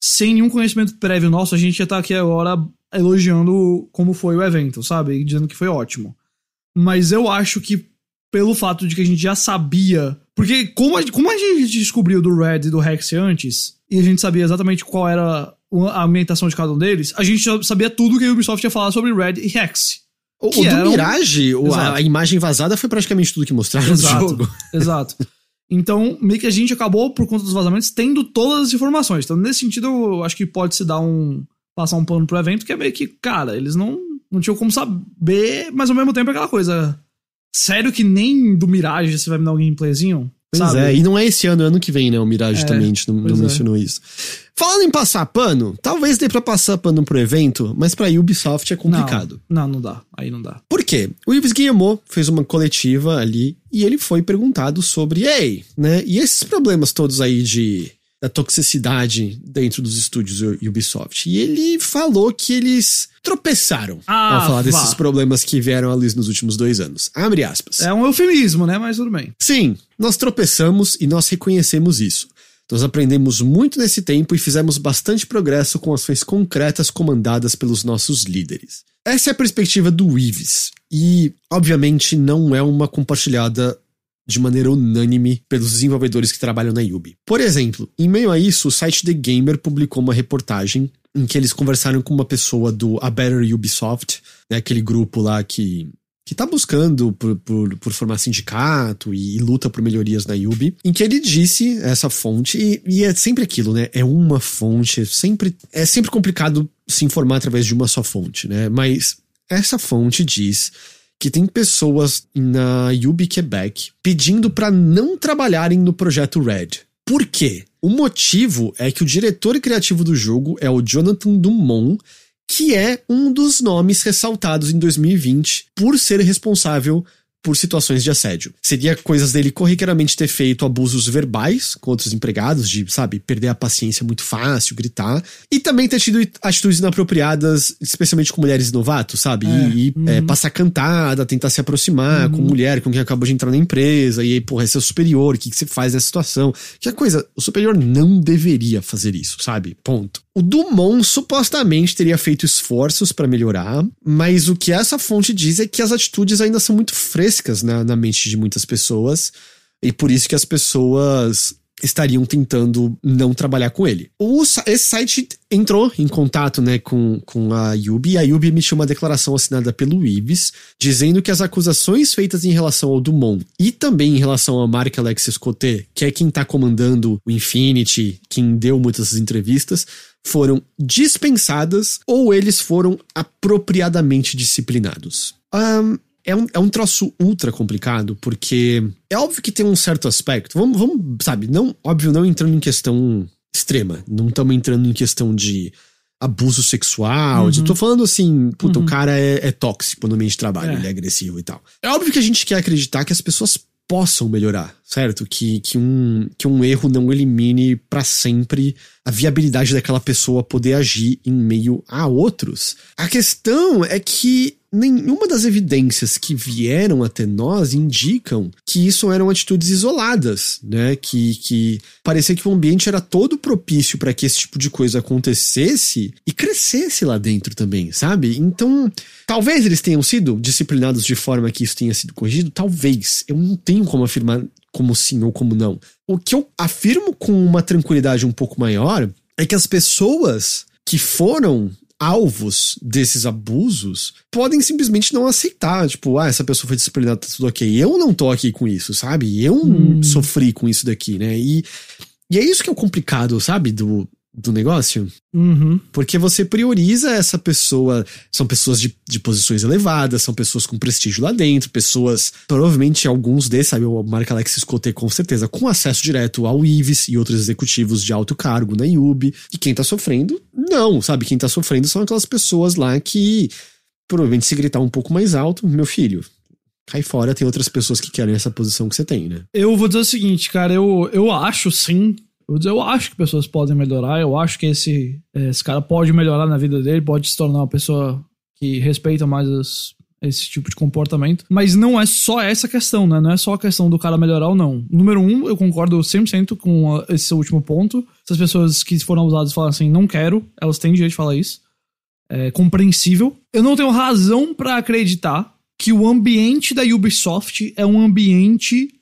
sem nenhum conhecimento prévio nosso, a gente ia estar aqui agora elogiando como foi o evento, sabe? E dizendo que foi ótimo. Mas eu acho que pelo fato de que a gente já sabia. Porque como a, como a gente descobriu do Red e do Rex antes, e a gente sabia exatamente qual era a ambientação de cada um deles, a gente já sabia tudo que a Ubisoft ia falar sobre Red e Rex. O, o do Mirage, o- a, a imagem vazada foi praticamente tudo que mostraram Exato. no jogo. (laughs) Exato. Então, meio que a gente acabou, por conta dos vazamentos, tendo todas as informações. Então, nesse sentido, eu acho que pode se dar um. passar um plano pro evento, que é meio que, cara, eles não, não tinham como saber, mas ao mesmo tempo é aquela coisa. Sério que nem do Mirage você vai me dar um gameplayzinho? Pois sabe? é, e não é esse ano, é ano que vem, né? O Mirage É, também, a gente não, não é. mencionou isso. Falando em passar pano, talvez dê pra passar pano pro evento, mas pra Ubisoft é complicado. Não, não, não dá. Aí não dá. Por quê? O Yves Guillemot fez uma coletiva ali e ele foi perguntado sobre, ei, né? E esses problemas todos aí de da toxicidade dentro dos estúdios Ubisoft. E ele falou que eles tropeçaram Ah, ao falar vá. desses problemas que vieram à luz nos últimos dois anos. Abre aspas. É um eufemismo, né? Mas tudo bem. Sim, nós tropeçamos e nós reconhecemos isso. Nós aprendemos muito nesse tempo e fizemos bastante progresso com ações concretas comandadas pelos nossos líderes. Essa é a perspectiva do Ives. e, obviamente, não é uma compartilhada de maneira unânime pelos desenvolvedores que trabalham na Yubi. Por exemplo, em meio a isso, o site The Gamer publicou uma reportagem em que eles conversaram com uma pessoa do A Better Ubisoft, né, aquele grupo lá que que tá buscando por, por, por, formar sindicato e, e, luta por melhorias na Yubi, em que ele disse essa fonte, e, e, é sempre aquilo, né? É uma fonte, é sempre, é sempre complicado se informar através de uma só fonte, né? Mas essa fonte diz que tem pessoas na Yubi Quebec pedindo para não trabalharem no projeto Red. Por quê? O motivo é que o diretor criativo do jogo é o Jonathan Dumont, que é um dos nomes ressaltados em 2020 por ser responsável por situações de assédio. Seria coisas dele corriqueiramente ter feito abusos verbais com outros empregados, de, sabe, perder a paciência muito fácil, gritar. E também ter tido atitudes inapropriadas, especialmente com mulheres novatos, sabe? É. E, uhum. é, passar cantada, tentar se aproximar uhum. com mulher com quem acabou de entrar na empresa, e aí, porra, é seu superior, o que, que você faz nessa situação? Que a coisa, o superior não deveria fazer isso, sabe? Ponto. O Dumont supostamente teria feito esforços para melhorar, mas o que essa fonte diz é que as atitudes ainda são muito frescas na, na mente de muitas pessoas, e por isso que as pessoas estariam tentando não trabalhar com ele. O, esse site entrou em contato né, com, com a Yubi, e a Yubi emitiu uma declaração assinada pelo Ives, dizendo que as acusações feitas em relação ao Dumont e também em relação ao Mark Alexis Coté, que é quem está comandando o Infinity, quem deu muitas entrevistas, foram dispensadas ou eles foram apropriadamente disciplinados. Um, é um, é um troço ultra complicado, porque é óbvio que tem um certo aspecto. Vamos, vamos sabe, não, óbvio, não entrando em questão extrema. Não estamos entrando em questão de abuso sexual. Uhum. Tô falando assim, puta, uhum. o cara é, é, tóxico no meio de trabalho, é. ele é agressivo e tal. É óbvio que a gente quer acreditar que as pessoas possam melhorar, certo? Que, que, um, que um erro não elimine para sempre a viabilidade daquela pessoa poder agir em meio a outros. A questão é que nenhuma das evidências que vieram até nós indicam que isso eram atitudes isoladas, né? Que, que parecia que o ambiente era todo propício para que esse tipo de coisa acontecesse e crescesse lá dentro também, sabe? Então, talvez eles tenham sido disciplinados de forma que isso tenha sido corrigido, talvez. Eu não tenho como afirmar como sim ou como não. O que eu afirmo com uma tranquilidade um pouco maior é que as pessoas que foram alvos desses abusos podem simplesmente não aceitar. Tipo, ah, essa pessoa foi disciplinada, tá tudo ok. Eu não tô aqui com isso, sabe? Eu hum. sofri com isso daqui, né? E, e é isso que é o complicado, sabe? Do, do negócio. Uhum. Porque você prioriza essa pessoa. São pessoas de, de posições elevadas, são pessoas com prestígio lá dentro, pessoas. Provavelmente alguns desses, sabe? O Mark Alexis Coté, com certeza, com acesso direto ao Ives e outros executivos de alto cargo na IUB. E quem tá sofrendo, não, sabe? Quem tá sofrendo são aquelas pessoas lá que. Provavelmente, se gritar um pouco mais alto, meu filho, cai fora, tem outras pessoas que querem essa posição que você tem, né? Eu vou dizer o seguinte, cara, eu, eu acho sim eu, acho que pessoas podem melhorar, eu acho que esse, esse cara pode melhorar na vida dele, pode se tornar uma pessoa que respeita mais as, esse tipo de comportamento. Mas não é só essa questão, né? Não é só a questão do cara melhorar ou não. Número um, eu concordo 100% com esse último ponto. Se as pessoas que foram abusadas falam assim, não quero, elas têm direito de falar isso. É compreensível. Eu não tenho razão para acreditar que o ambiente da Ubisoft é um ambiente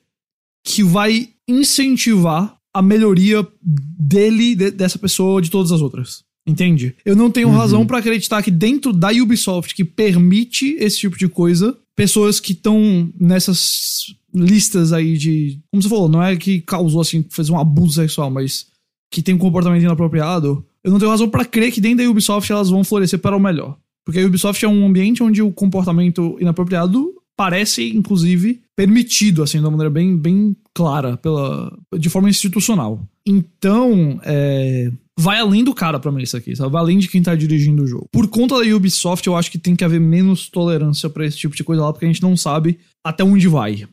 que vai incentivar a melhoria dele, de, dessa pessoa, de todas as outras. Entende? Eu não tenho uhum. razão para acreditar que dentro da Ubisoft, que permite esse tipo de coisa, pessoas que estão nessas listas aí de. Como você falou, não é que causou assim, fez um abuso sexual, mas que tem um comportamento inapropriado. Eu não tenho razão para crer que dentro da Ubisoft elas vão florescer para o melhor. Porque a Ubisoft é um ambiente onde o comportamento inapropriado parece, inclusive, permitido, assim, de uma maneira bem, bem clara, pela, de forma institucional. Então, é, vai além do cara pra mim isso aqui, sabe? Vai além de quem tá dirigindo o jogo. Por conta da Ubisoft, eu acho que tem que haver menos tolerância para esse tipo de coisa lá, porque a gente não sabe até onde vai.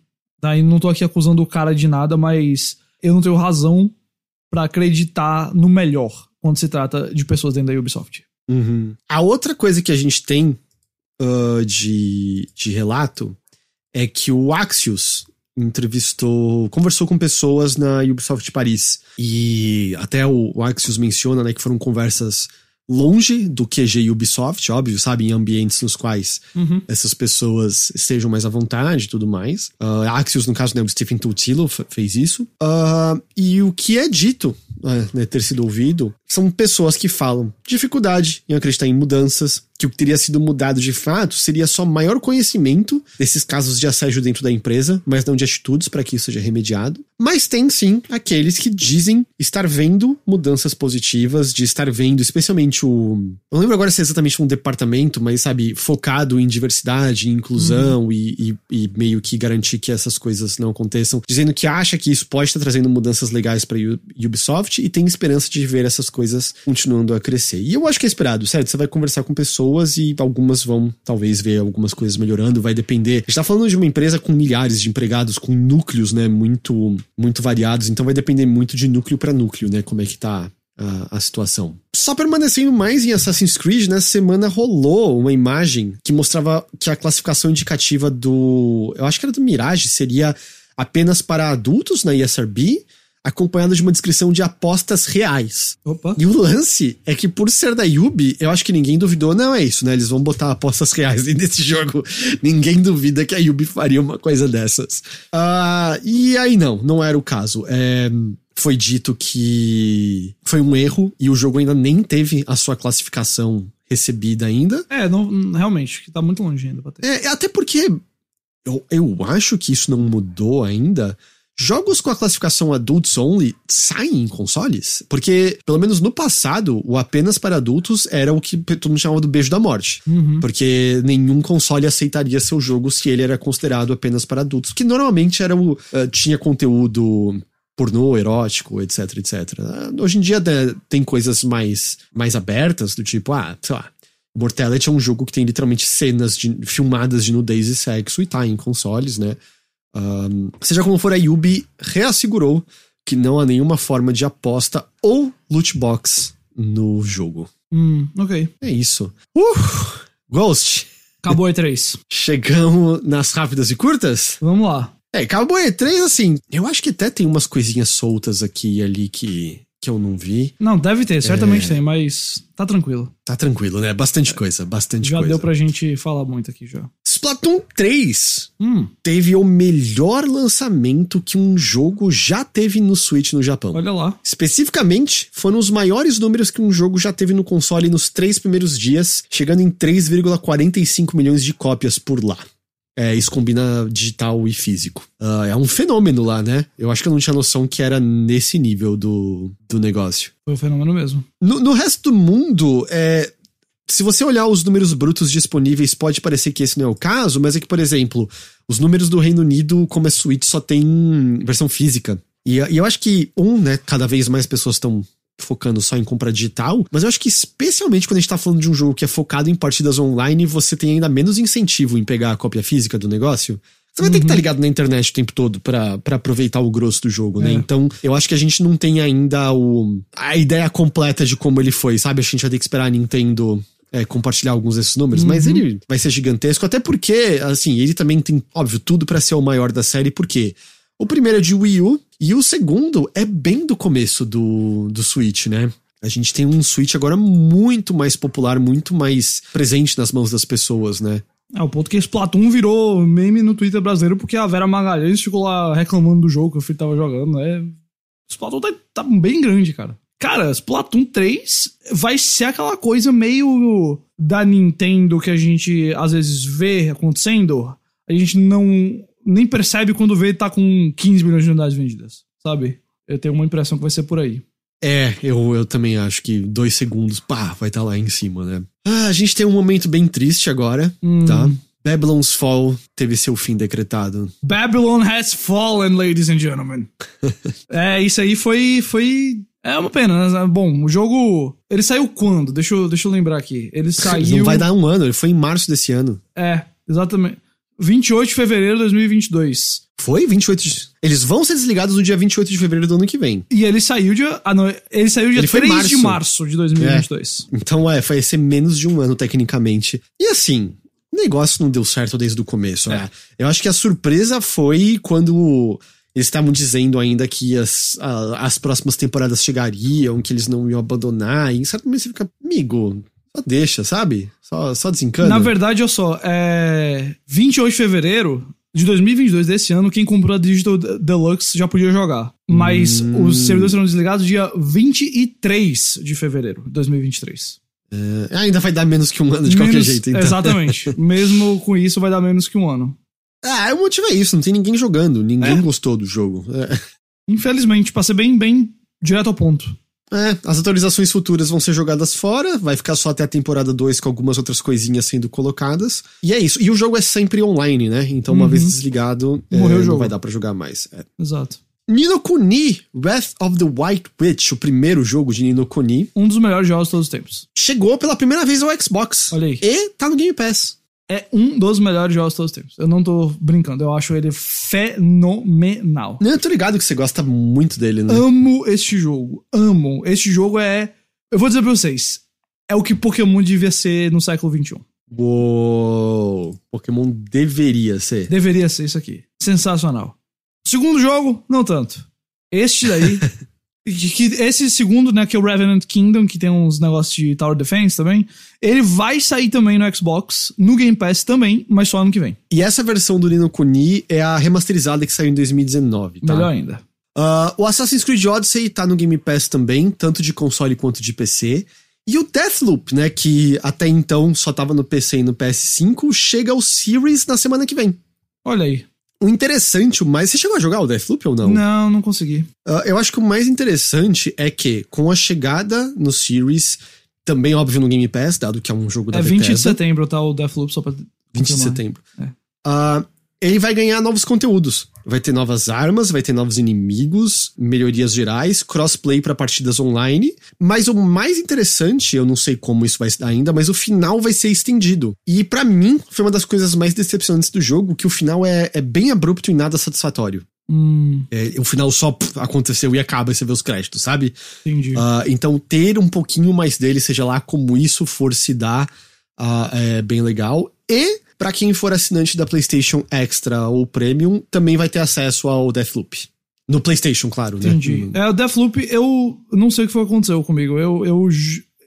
E não tô aqui acusando o cara de nada, mas eu não tenho razão para acreditar no melhor quando se trata de pessoas dentro da Ubisoft. Uhum. A outra coisa que a gente tem uh, de, de relato é que o Axios entrevistou, conversou com pessoas na Ubisoft Paris. E até o, o Axios menciona né, que foram conversas longe do QG Ubisoft, óbvio, sabe? Em ambientes nos quais Uhum. essas pessoas estejam mais à vontade e tudo mais. Uh, Axios, no caso, né, o Stephen Tutilo fez isso. Uh, e o que é dito, né, ter sido ouvido, são pessoas que falam dificuldade em acreditar em mudanças, que o que teria sido mudado de fato seria só maior conhecimento desses casos de assédio dentro da empresa, mas não de atitudes para que isso seja remediado. Mas tem sim aqueles que dizem estar vendo mudanças positivas, de estar vendo especialmente o. Eu não lembro agora se é exatamente um departamento, mas sabe, focado em diversidade, em inclusão e, e- e meio que garantir que essas coisas não aconteçam, dizendo que acha que isso pode estar trazendo mudanças legais para Ubisoft e tem esperança de ver essas coisas continuando a crescer. E eu acho que é esperado, certo? Você vai conversar com pessoas e algumas vão talvez ver algumas coisas melhorando, vai depender. A gente tá falando de uma empresa com milhares de empregados, com núcleos, né, muito, muito variados, então vai depender muito de núcleo para núcleo, né, como é que tá a, a situação. Só permanecendo mais em Assassin's Creed, nessa semana rolou uma imagem que mostrava que a classificação indicativa do. Eu acho que era do Mirage, seria apenas para adultos na ESRB, acompanhado de uma descrição de apostas reais. Opa. E o lance é que, por ser da Yubi, eu acho que ninguém duvidou, não é isso, né? Eles vão botar apostas reais (laughs) nesse jogo. Ninguém duvida que a Yubi faria uma coisa dessas. Ah, e aí, não, não era o caso. É, foi dito que foi um erro e o jogo ainda nem teve a sua classificação recebida ainda. É, não, realmente, que tá muito longe ainda pra ter. É, até porque eu, eu acho que isso não mudou ainda. Jogos com a classificação Adults Only saem em consoles? Porque, pelo menos no passado, o apenas para adultos era o que todo mundo chamava do beijo da morte. Uhum. Porque nenhum console aceitaria seu jogo se ele era considerado apenas para adultos. Que normalmente era o. ah, tinha conteúdo pornô, erótico, etc, etc. Ah, Hoje em dia né, tem coisas mais, mais abertas, do tipo, ah, sei lá. Mortality é um jogo que tem literalmente cenas de- filmadas de nudez e sexo e tá em consoles, né? Ahn, seja como for, a Yubi reassegurou que não há nenhuma forma de aposta ou loot box no jogo. Hum, ok. É isso. Uh! Ghost, Acabou (laughs) E3. chegamos nas rápidas e curtas? Vamos lá. É, acabou E3, assim. Eu acho que até tem umas coisinhas soltas aqui e ali que, que eu não vi. Não, deve ter, certamente É. tem, mas tá tranquilo. Tá tranquilo, né? Bastante coisa, bastante Já coisa. deu pra gente falar muito aqui já. Splatoon 3 Hum, teve o melhor lançamento que um jogo já teve no Switch no Japão. olha lá. Especificamente, foram os maiores números que um jogo já teve no console nos três primeiros dias, chegando em 3,45 milhões de cópias por lá. É, isso combina digital e físico. Ah, é um fenômeno lá, né? Eu acho que eu não tinha noção que era nesse nível do, do negócio. Foi um fenômeno mesmo. No, no resto do mundo, é, se você olhar os números brutos disponíveis, pode parecer que esse não é o caso, mas é que, por exemplo, os números do Reino Unido, como é Switch, só tem versão física. E, e eu acho que, um, né, cada vez mais pessoas estão focando só em compra digital, mas eu acho que especialmente quando a gente tá falando de um jogo que é focado em partidas online, você tem ainda menos incentivo em pegar a cópia física do negócio. Você vai ter que estar ligado na internet o tempo todo pra pra aproveitar o grosso do jogo, né? É. Então, eu acho que a gente não tem ainda o, a ideia completa de como ele foi, sabe? A gente vai ter que esperar a Nintendo é, compartilhar alguns desses números, mas ele vai ser gigantesco, até porque, assim, ele também tem, óbvio, tudo pra ser o maior da série, porque o primeiro é de Wii U e o segundo é bem do começo do, do Switch, né? A gente tem um Switch agora muito mais popular, muito mais presente nas mãos das pessoas, né? É, o ponto que Splatoon virou meme no Twitter brasileiro porque a Vera Magalhães ficou lá reclamando do jogo que o filho tava jogando. É... Splatoon tá, tá bem grande, cara. Cara, Splatoon 3 vai ser aquela coisa meio da Nintendo que a gente às vezes vê acontecendo. A gente não nem percebe quando vê tá com 15 milhões de unidades vendidas, sabe? Eu tenho uma impressão que vai ser por aí. É, eu, eu também acho que dois segundos, pá, vai estar lá em cima, né? Ah, a gente tem um momento bem triste agora, Hum. tá? Babylon's Fall teve seu fim decretado. Babylon has fallen, ladies and gentlemen. (laughs) é, isso aí foi. foi é uma pena, né? Bom, o jogo. Ele saiu quando? Deixa eu, deixa eu lembrar aqui. Ele saiu. Não vai dar um ano, ele foi em março desse ano. É, exatamente. 28 de fevereiro de 2022. Foi 28 de... Eles vão ser desligados no dia 28 de fevereiro do ano que vem. E ele saiu dia. Ah, não. Ele saiu dia Ele foi em 3 de março. março de 2022. Então, é, vai ser menos de um ano, tecnicamente. E assim, o negócio não deu certo desde o começo, né? Eu acho que a surpresa foi quando Eles estavam dizendo ainda que as, a- as próximas temporadas chegariam, que eles não iam abandonar. E em certo momento você fica, amigo, só deixa, sabe? Só, só desencana. Na verdade, olha só, é 28 de fevereiro de 2022 desse ano, quem comprou a Digital Deluxe já podia jogar. Mas Hum. os servidores serão desligados dia 23 de fevereiro de 2023. É, ainda vai dar menos que um ano de qualquer Menos- jeito, então. Exatamente. (laughs) Mesmo com isso, vai dar menos que um ano. Ah, o motivo é isso, não tem ninguém jogando, ninguém É. gostou do jogo. É. Infelizmente, pra ser bem, bem direto ao ponto. É, as atualizações futuras vão ser jogadas fora, vai ficar só até a temporada 2 com algumas outras coisinhas sendo colocadas. E é isso. E o jogo é sempre online, né? Então, uma Uhum. vez desligado, é, Morreu o não jogo. vai dar pra jogar mais. É. Exato. Nino Kuni, Wrath of the White Witch, o primeiro jogo de Nino Kuni, Um dos melhores jogos de todos os tempos. chegou pela primeira vez ao Xbox. Olha aí. E tá no Game Pass. É um dos melhores jogos de todos os tempos. Eu não tô brincando, eu acho ele fenomenal. Eu tô ligado que você gosta muito dele, né? Amo este jogo. Amo. Este jogo é. Eu vou dizer pra vocês. É o que Pokémon devia ser no século XXI. Uou. Pokémon deveria ser. Deveria ser isso aqui. Sensacional. Segundo jogo, não tanto. Este daí. (laughs) que, esse segundo, né, que é o Revenant Kingdom, que tem uns negócios de Tower Defense também. Ele vai sair também no Xbox, no Game Pass também, mas só ano que vem. E essa versão do Nino Kuni é a remasterizada que saiu em 2019, tá? Melhor ainda. Ah, o Assassin's Creed Odyssey tá no Game Pass também, tanto de console quanto de PC. E o Deathloop, né, que até então só tava no PC e no PS5, chega ao Series na semana que vem. Olha aí. O interessante, o mais. Você chegou a jogar o Deathloop ou não? Não, não consegui. Ah, eu acho que o mais interessante é que, com a chegada no Series, também óbvio no Game Pass, dado que é um jogo da É 20 de Bethesda, setembro, tá? O Deathloop, só pra. 20 de setembro. É. Ah, ele vai ganhar novos conteúdos. Vai ter novas armas, vai ter novos inimigos, melhorias gerais, crossplay para partidas online. Mas o mais interessante, eu não sei como isso vai se dar ainda, mas o final vai ser estendido. E pra mim, foi uma das coisas mais decepcionantes do jogo, que o final é, é bem abrupto e nada satisfatório. Hum, É, o final só pff, aconteceu e acaba e você vê os créditos, sabe? entendi. Ah, então, ter um pouquinho mais dele, seja lá como isso for se dar, ah, é bem legal. E, pra quem for assinante da PlayStation Extra ou Premium, também vai ter acesso ao Deathloop. No PlayStation, claro, né? Entendi. É, o Deathloop, eu não sei o que foi que aconteceu comigo. Eu, eu,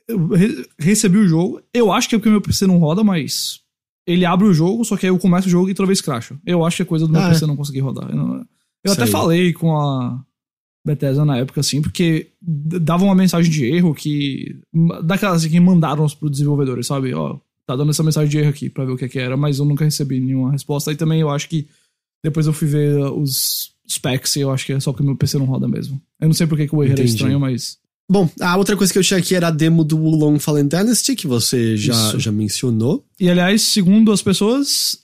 eu re- recebi o jogo. Eu acho que é porque meu PC não roda, mas. Ele abre o jogo, só que aí eu começo o jogo e toda vez cracha. Eu acho que é coisa do meu Ah, PC é. não conseguir rodar. Eu, não- eu até falei com a Bethesda na época, assim, porque dava uma mensagem de erro que. Daquelas que mandaram pros desenvolvedores, sabe? Ó, tá dando essa mensagem de erro aqui pra ver o que, que era, mas eu nunca recebi nenhuma resposta. E também eu acho que depois eu fui ver os specs e eu acho que é só porque meu PC não roda mesmo. Eu não sei porque que o erro era Entendi. estranho, mas. Bom, a outra coisa que eu tinha aqui era a demo do Wulong Fallen Dynasty, que você já, Isso. já mencionou. E aliás, segundo as pessoas,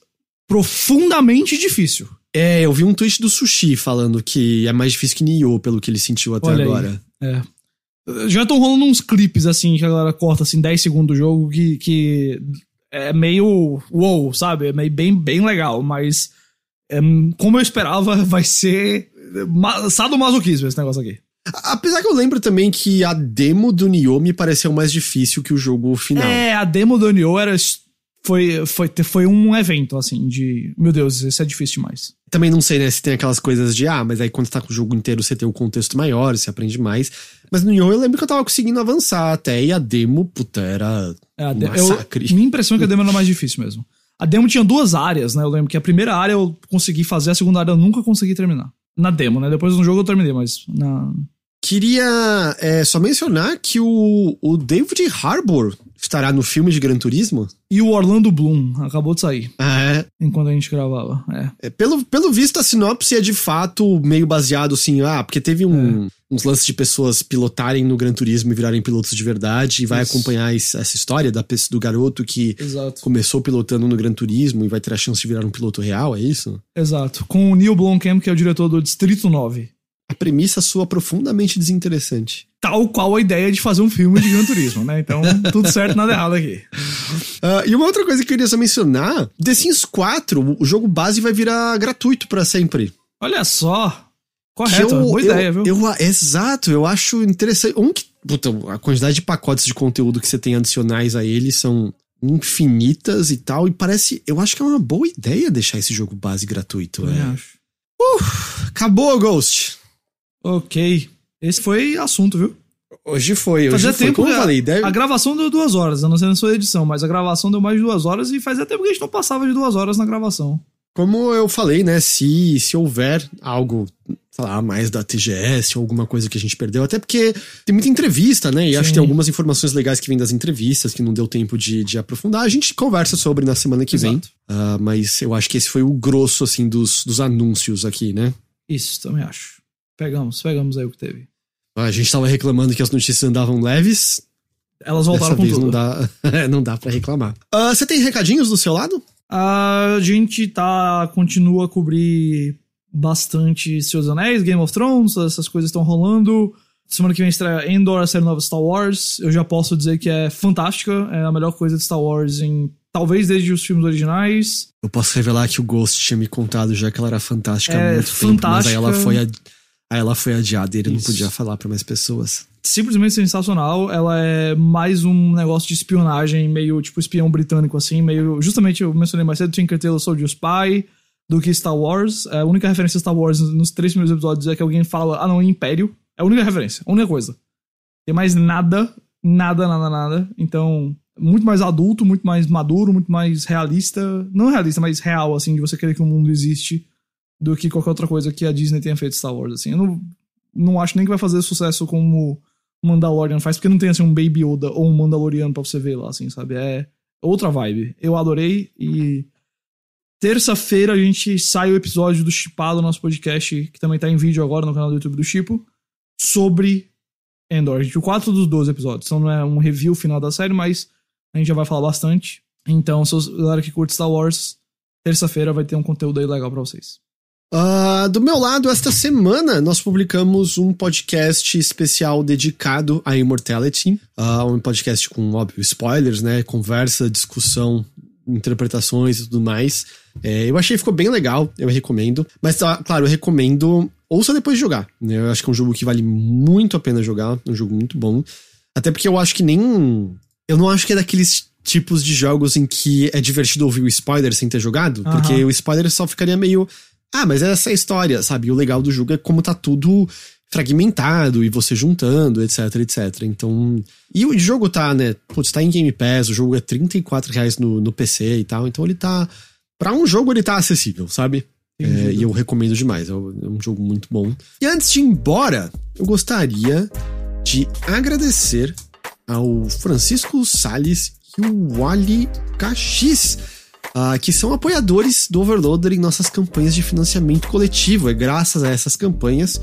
profundamente difícil. É, eu vi um tweet do Sushi falando que é mais difícil que Nioh, pelo que ele sentiu até Olha aí. agora. É. Já estão rolando uns clipes assim, que a galera corta assim 10 segundos do jogo, que, que é meio wow, sabe? É meio bem, bem legal, mas é, como eu esperava, (laughs) vai ser ma- sadomasoquismo esse negócio aqui. Apesar que eu lembro também que a demo do Nioh me pareceu mais difícil que o jogo final. É, a demo do Nioh era foi, foi, foi um evento, assim, de. Meu Deus, esse é difícil demais. Também não sei, né, se tem aquelas coisas de, ah, mas aí quando você tá com o jogo inteiro você tem o contexto maior, você aprende mais. Mas no Nioh eu lembro que eu tava conseguindo avançar até, e a demo, puta, era É, a um de- massacre. Eu, minha impressão é que a demo era mais difícil mesmo. A demo tinha duas áreas, né? Eu lembro que a primeira área eu consegui fazer, a segunda área eu nunca consegui terminar. Na demo, né? Depois no jogo eu terminei, mas na. Queria é, só mencionar que o, o David Harbour estará no filme de Gran Turismo. E o Orlando Bloom acabou de sair Ah, é. enquanto a gente gravava. É. É, pelo, pelo visto, a sinopse é de fato meio baseado assim, ah, porque teve um- uns lances de pessoas pilotarem no Gran Turismo e virarem pilotos de verdade, e vai Isso. acompanhar essa história da, do garoto que Exato. começou pilotando no Gran Turismo e vai ter a chance de virar um piloto real, é isso? Exato. Com o Neil Blomkamp, que é o diretor do Distrito 9. A premissa soa profundamente desinteressante. Tal qual a ideia de fazer um filme de Gran Turismo, né? Então, tudo certo, nada errado aqui. Ah, e uma outra coisa que eu queria só mencionar: The Sims 4, o jogo base vai virar gratuito pra sempre. Olha só. Correto, eu- boa eu- ideia, viu? eu- exato, eu acho interessante. Um que, puta, a quantidade de pacotes de conteúdo que você tem adicionais a ele são infinitas e tal, e parece. Eu acho que é uma boa ideia deixar esse jogo base gratuito. Também É. acho. Acabou, Ghost. Ok. Esse foi assunto, viu? Hoje foi, hoje Fazia foi. tempo Como que eu a, falei, deve... a gravação deu duas horas. Eu não sei na sua edição, mas a gravação deu mais de duas horas e fazia tempo que a gente não passava de duas horas na gravação. Como eu falei, né? Se, se houver algo, sei lá, mais da TGS ou alguma coisa que a gente perdeu, até porque tem muita entrevista, né? E acho que tem Sim. algumas informações legais que vêm das entrevistas que não deu tempo de, de aprofundar. A gente conversa sobre na semana que vem. Exato. Ah, mas eu acho que esse foi o grosso, assim, dos, dos anúncios aqui, né? Isso, também acho. Pegamos, pegamos aí o que teve. A gente tava reclamando que as notícias andavam leves. Elas voltaram Dessa com vez tudo. (laughs) não dá, não dá para reclamar. Ah, você tem recadinhos do seu lado? A gente tá. continua a cobrir bastante Seus Anéis, Game of Thrones, essas coisas estão rolando. Semana que vem estreia Endor, a série nova Star Wars. Eu já posso dizer que é fantástica, é a melhor coisa de Star Wars em. Talvez desde os filmes originais. Eu posso revelar que o Ghost tinha me contado já que ela era fantástica É, há muito tempo, mas aí ela fantástica. foi, aí ela foi adiada e ele não Isso. podia falar pra mais pessoas. Simplesmente sensacional. Ela é mais um negócio de espionagem, meio tipo espião britânico, assim, meio. Justamente eu mencionei mais cedo, Tinker Tailor Soldier Spy, do que Star Wars. A única referência a Star Wars nos três primeiros episódios é que alguém fala, ah não, Império. É a única referência, a única coisa. Tem mais nada, nada, nada, nada. Então, muito mais adulto, muito mais maduro, muito mais realista. Não realista, mas real, assim, de você querer que o mundo existe do que qualquer outra coisa que a Disney tenha feito Star Wars, assim. Eu não, não acho nem que vai fazer sucesso como Mandalorian faz, porque não tem, assim, um Baby Yoda ou um Mandaloriano pra você ver lá, assim, sabe? É outra vibe. Eu adorei e... Terça-feira a gente sai o episódio do Chipado, nosso podcast, que também tá em vídeo agora no canal do YouTube do Chipo, sobre Endor. A gente viu 4 dos 12 episódios, então não é um review final da série, mas a gente já vai falar bastante. Então, se galera que curte Star Wars, terça-feira vai ter um conteúdo aí legal pra vocês. Ah, do meu lado, esta semana nós publicamos um podcast especial dedicado à Immortality. Ah, um podcast com, óbvio, spoilers, né? Conversa, discussão, interpretações e tudo mais. É, eu achei que ficou bem legal, eu recomendo. Mas, tá, claro, eu recomendo. Ouça depois de jogar. né? Eu acho que é um jogo que vale muito a pena jogar. Um jogo muito bom. Até porque eu acho que nem. Eu não acho que é daqueles tipos de jogos em que é divertido ouvir o spoiler sem ter jogado. Aham. Porque o spoiler só ficaria meio. Ah, mas essa é a história, sabe? E o legal do jogo é como tá tudo fragmentado e você juntando, etc, etc. Então. E o jogo tá, né? Putz, tá em Game Pass, o jogo é 34 reais no, no PC e tal. Então ele tá. Pra um jogo ele tá acessível, sabe? É, e eu recomendo demais, é um é um jogo muito bom. E antes de ir embora, eu gostaria de agradecer ao Francisco Salles e o Wally Caxis, ah, que são apoiadores do Overloader em nossas campanhas de financiamento coletivo. É graças a essas campanhas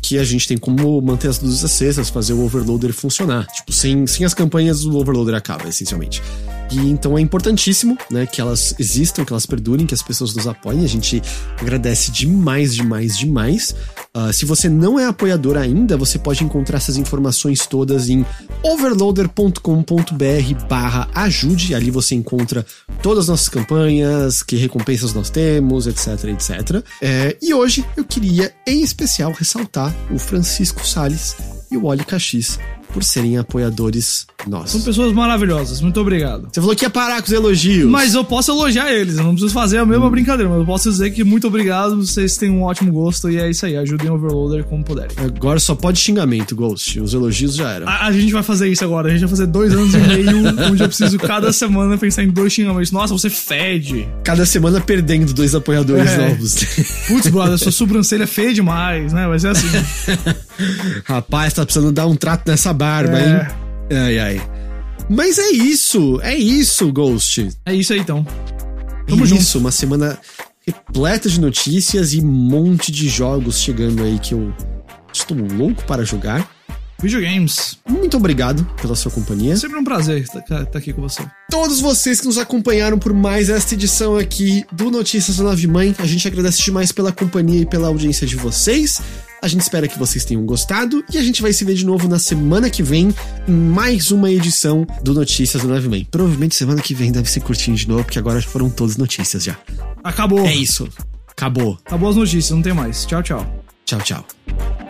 que a gente tem como manter as luzes acesas, fazer o Overloader funcionar. Tipo, sem, sem as campanhas, o Overloader acaba, essencialmente. E então é importantíssimo, né, que elas existam, que elas perdurem, que as pessoas nos apoiem. A gente agradece demais, demais, demais. Ah, se você não é apoiador ainda, você pode encontrar essas informações todas em overloader.com.br barra ajude. Ali você encontra todas as nossas campanhas, que recompensas nós temos, etc, etc. É, e hoje eu queria, em especial, ressaltar o Francisco Sales e o Oli Caxis por serem apoiadores São nossos. pessoas maravilhosas, muito obrigado. Você falou que ia parar com os elogios. Mas eu posso elogiar eles, eu não preciso fazer a mesma brincadeira, mas eu posso dizer que muito obrigado, vocês têm um ótimo gosto e é isso aí, ajudem o Overloader como puderem. Agora só pode xingamento, Ghost. Os elogios já eram. A, a gente vai fazer isso agora. A gente vai fazer dois anos e meio, (laughs) onde eu preciso cada semana pensar em dois xingamentos. Nossa, você fede. Cada semana perdendo dois apoiadores É. novos. Putz, brother, sua (laughs) sobrancelha é feia demais, né? Vai ser assim. (laughs) Rapaz, tá precisando dar um trato nessa barba, É. hein? Ai, ai. Mas é isso, é isso, Ghost. É isso aí, então. Tamo junto. isso, uma semana repleta de notícias e um monte de jogos chegando aí que eu estou louco para jogar. Videogames. Muito obrigado pela sua companhia. Sempre um prazer estar aqui com você. Todos vocês que nos acompanharam por mais esta edição aqui do Notícias da Nave Mãe, a gente agradece demais pela companhia e pela audiência de vocês. A gente espera que vocês tenham gostado e a gente vai se ver de novo na semana que vem em mais uma edição do Notícias da Nave Mãe. Provavelmente semana que vem deve ser curtinho de novo, porque agora foram todas notícias já. Acabou. É isso. Acabou. Acabou as notícias, não tem mais. Tchau, tchau. Tchau, tchau.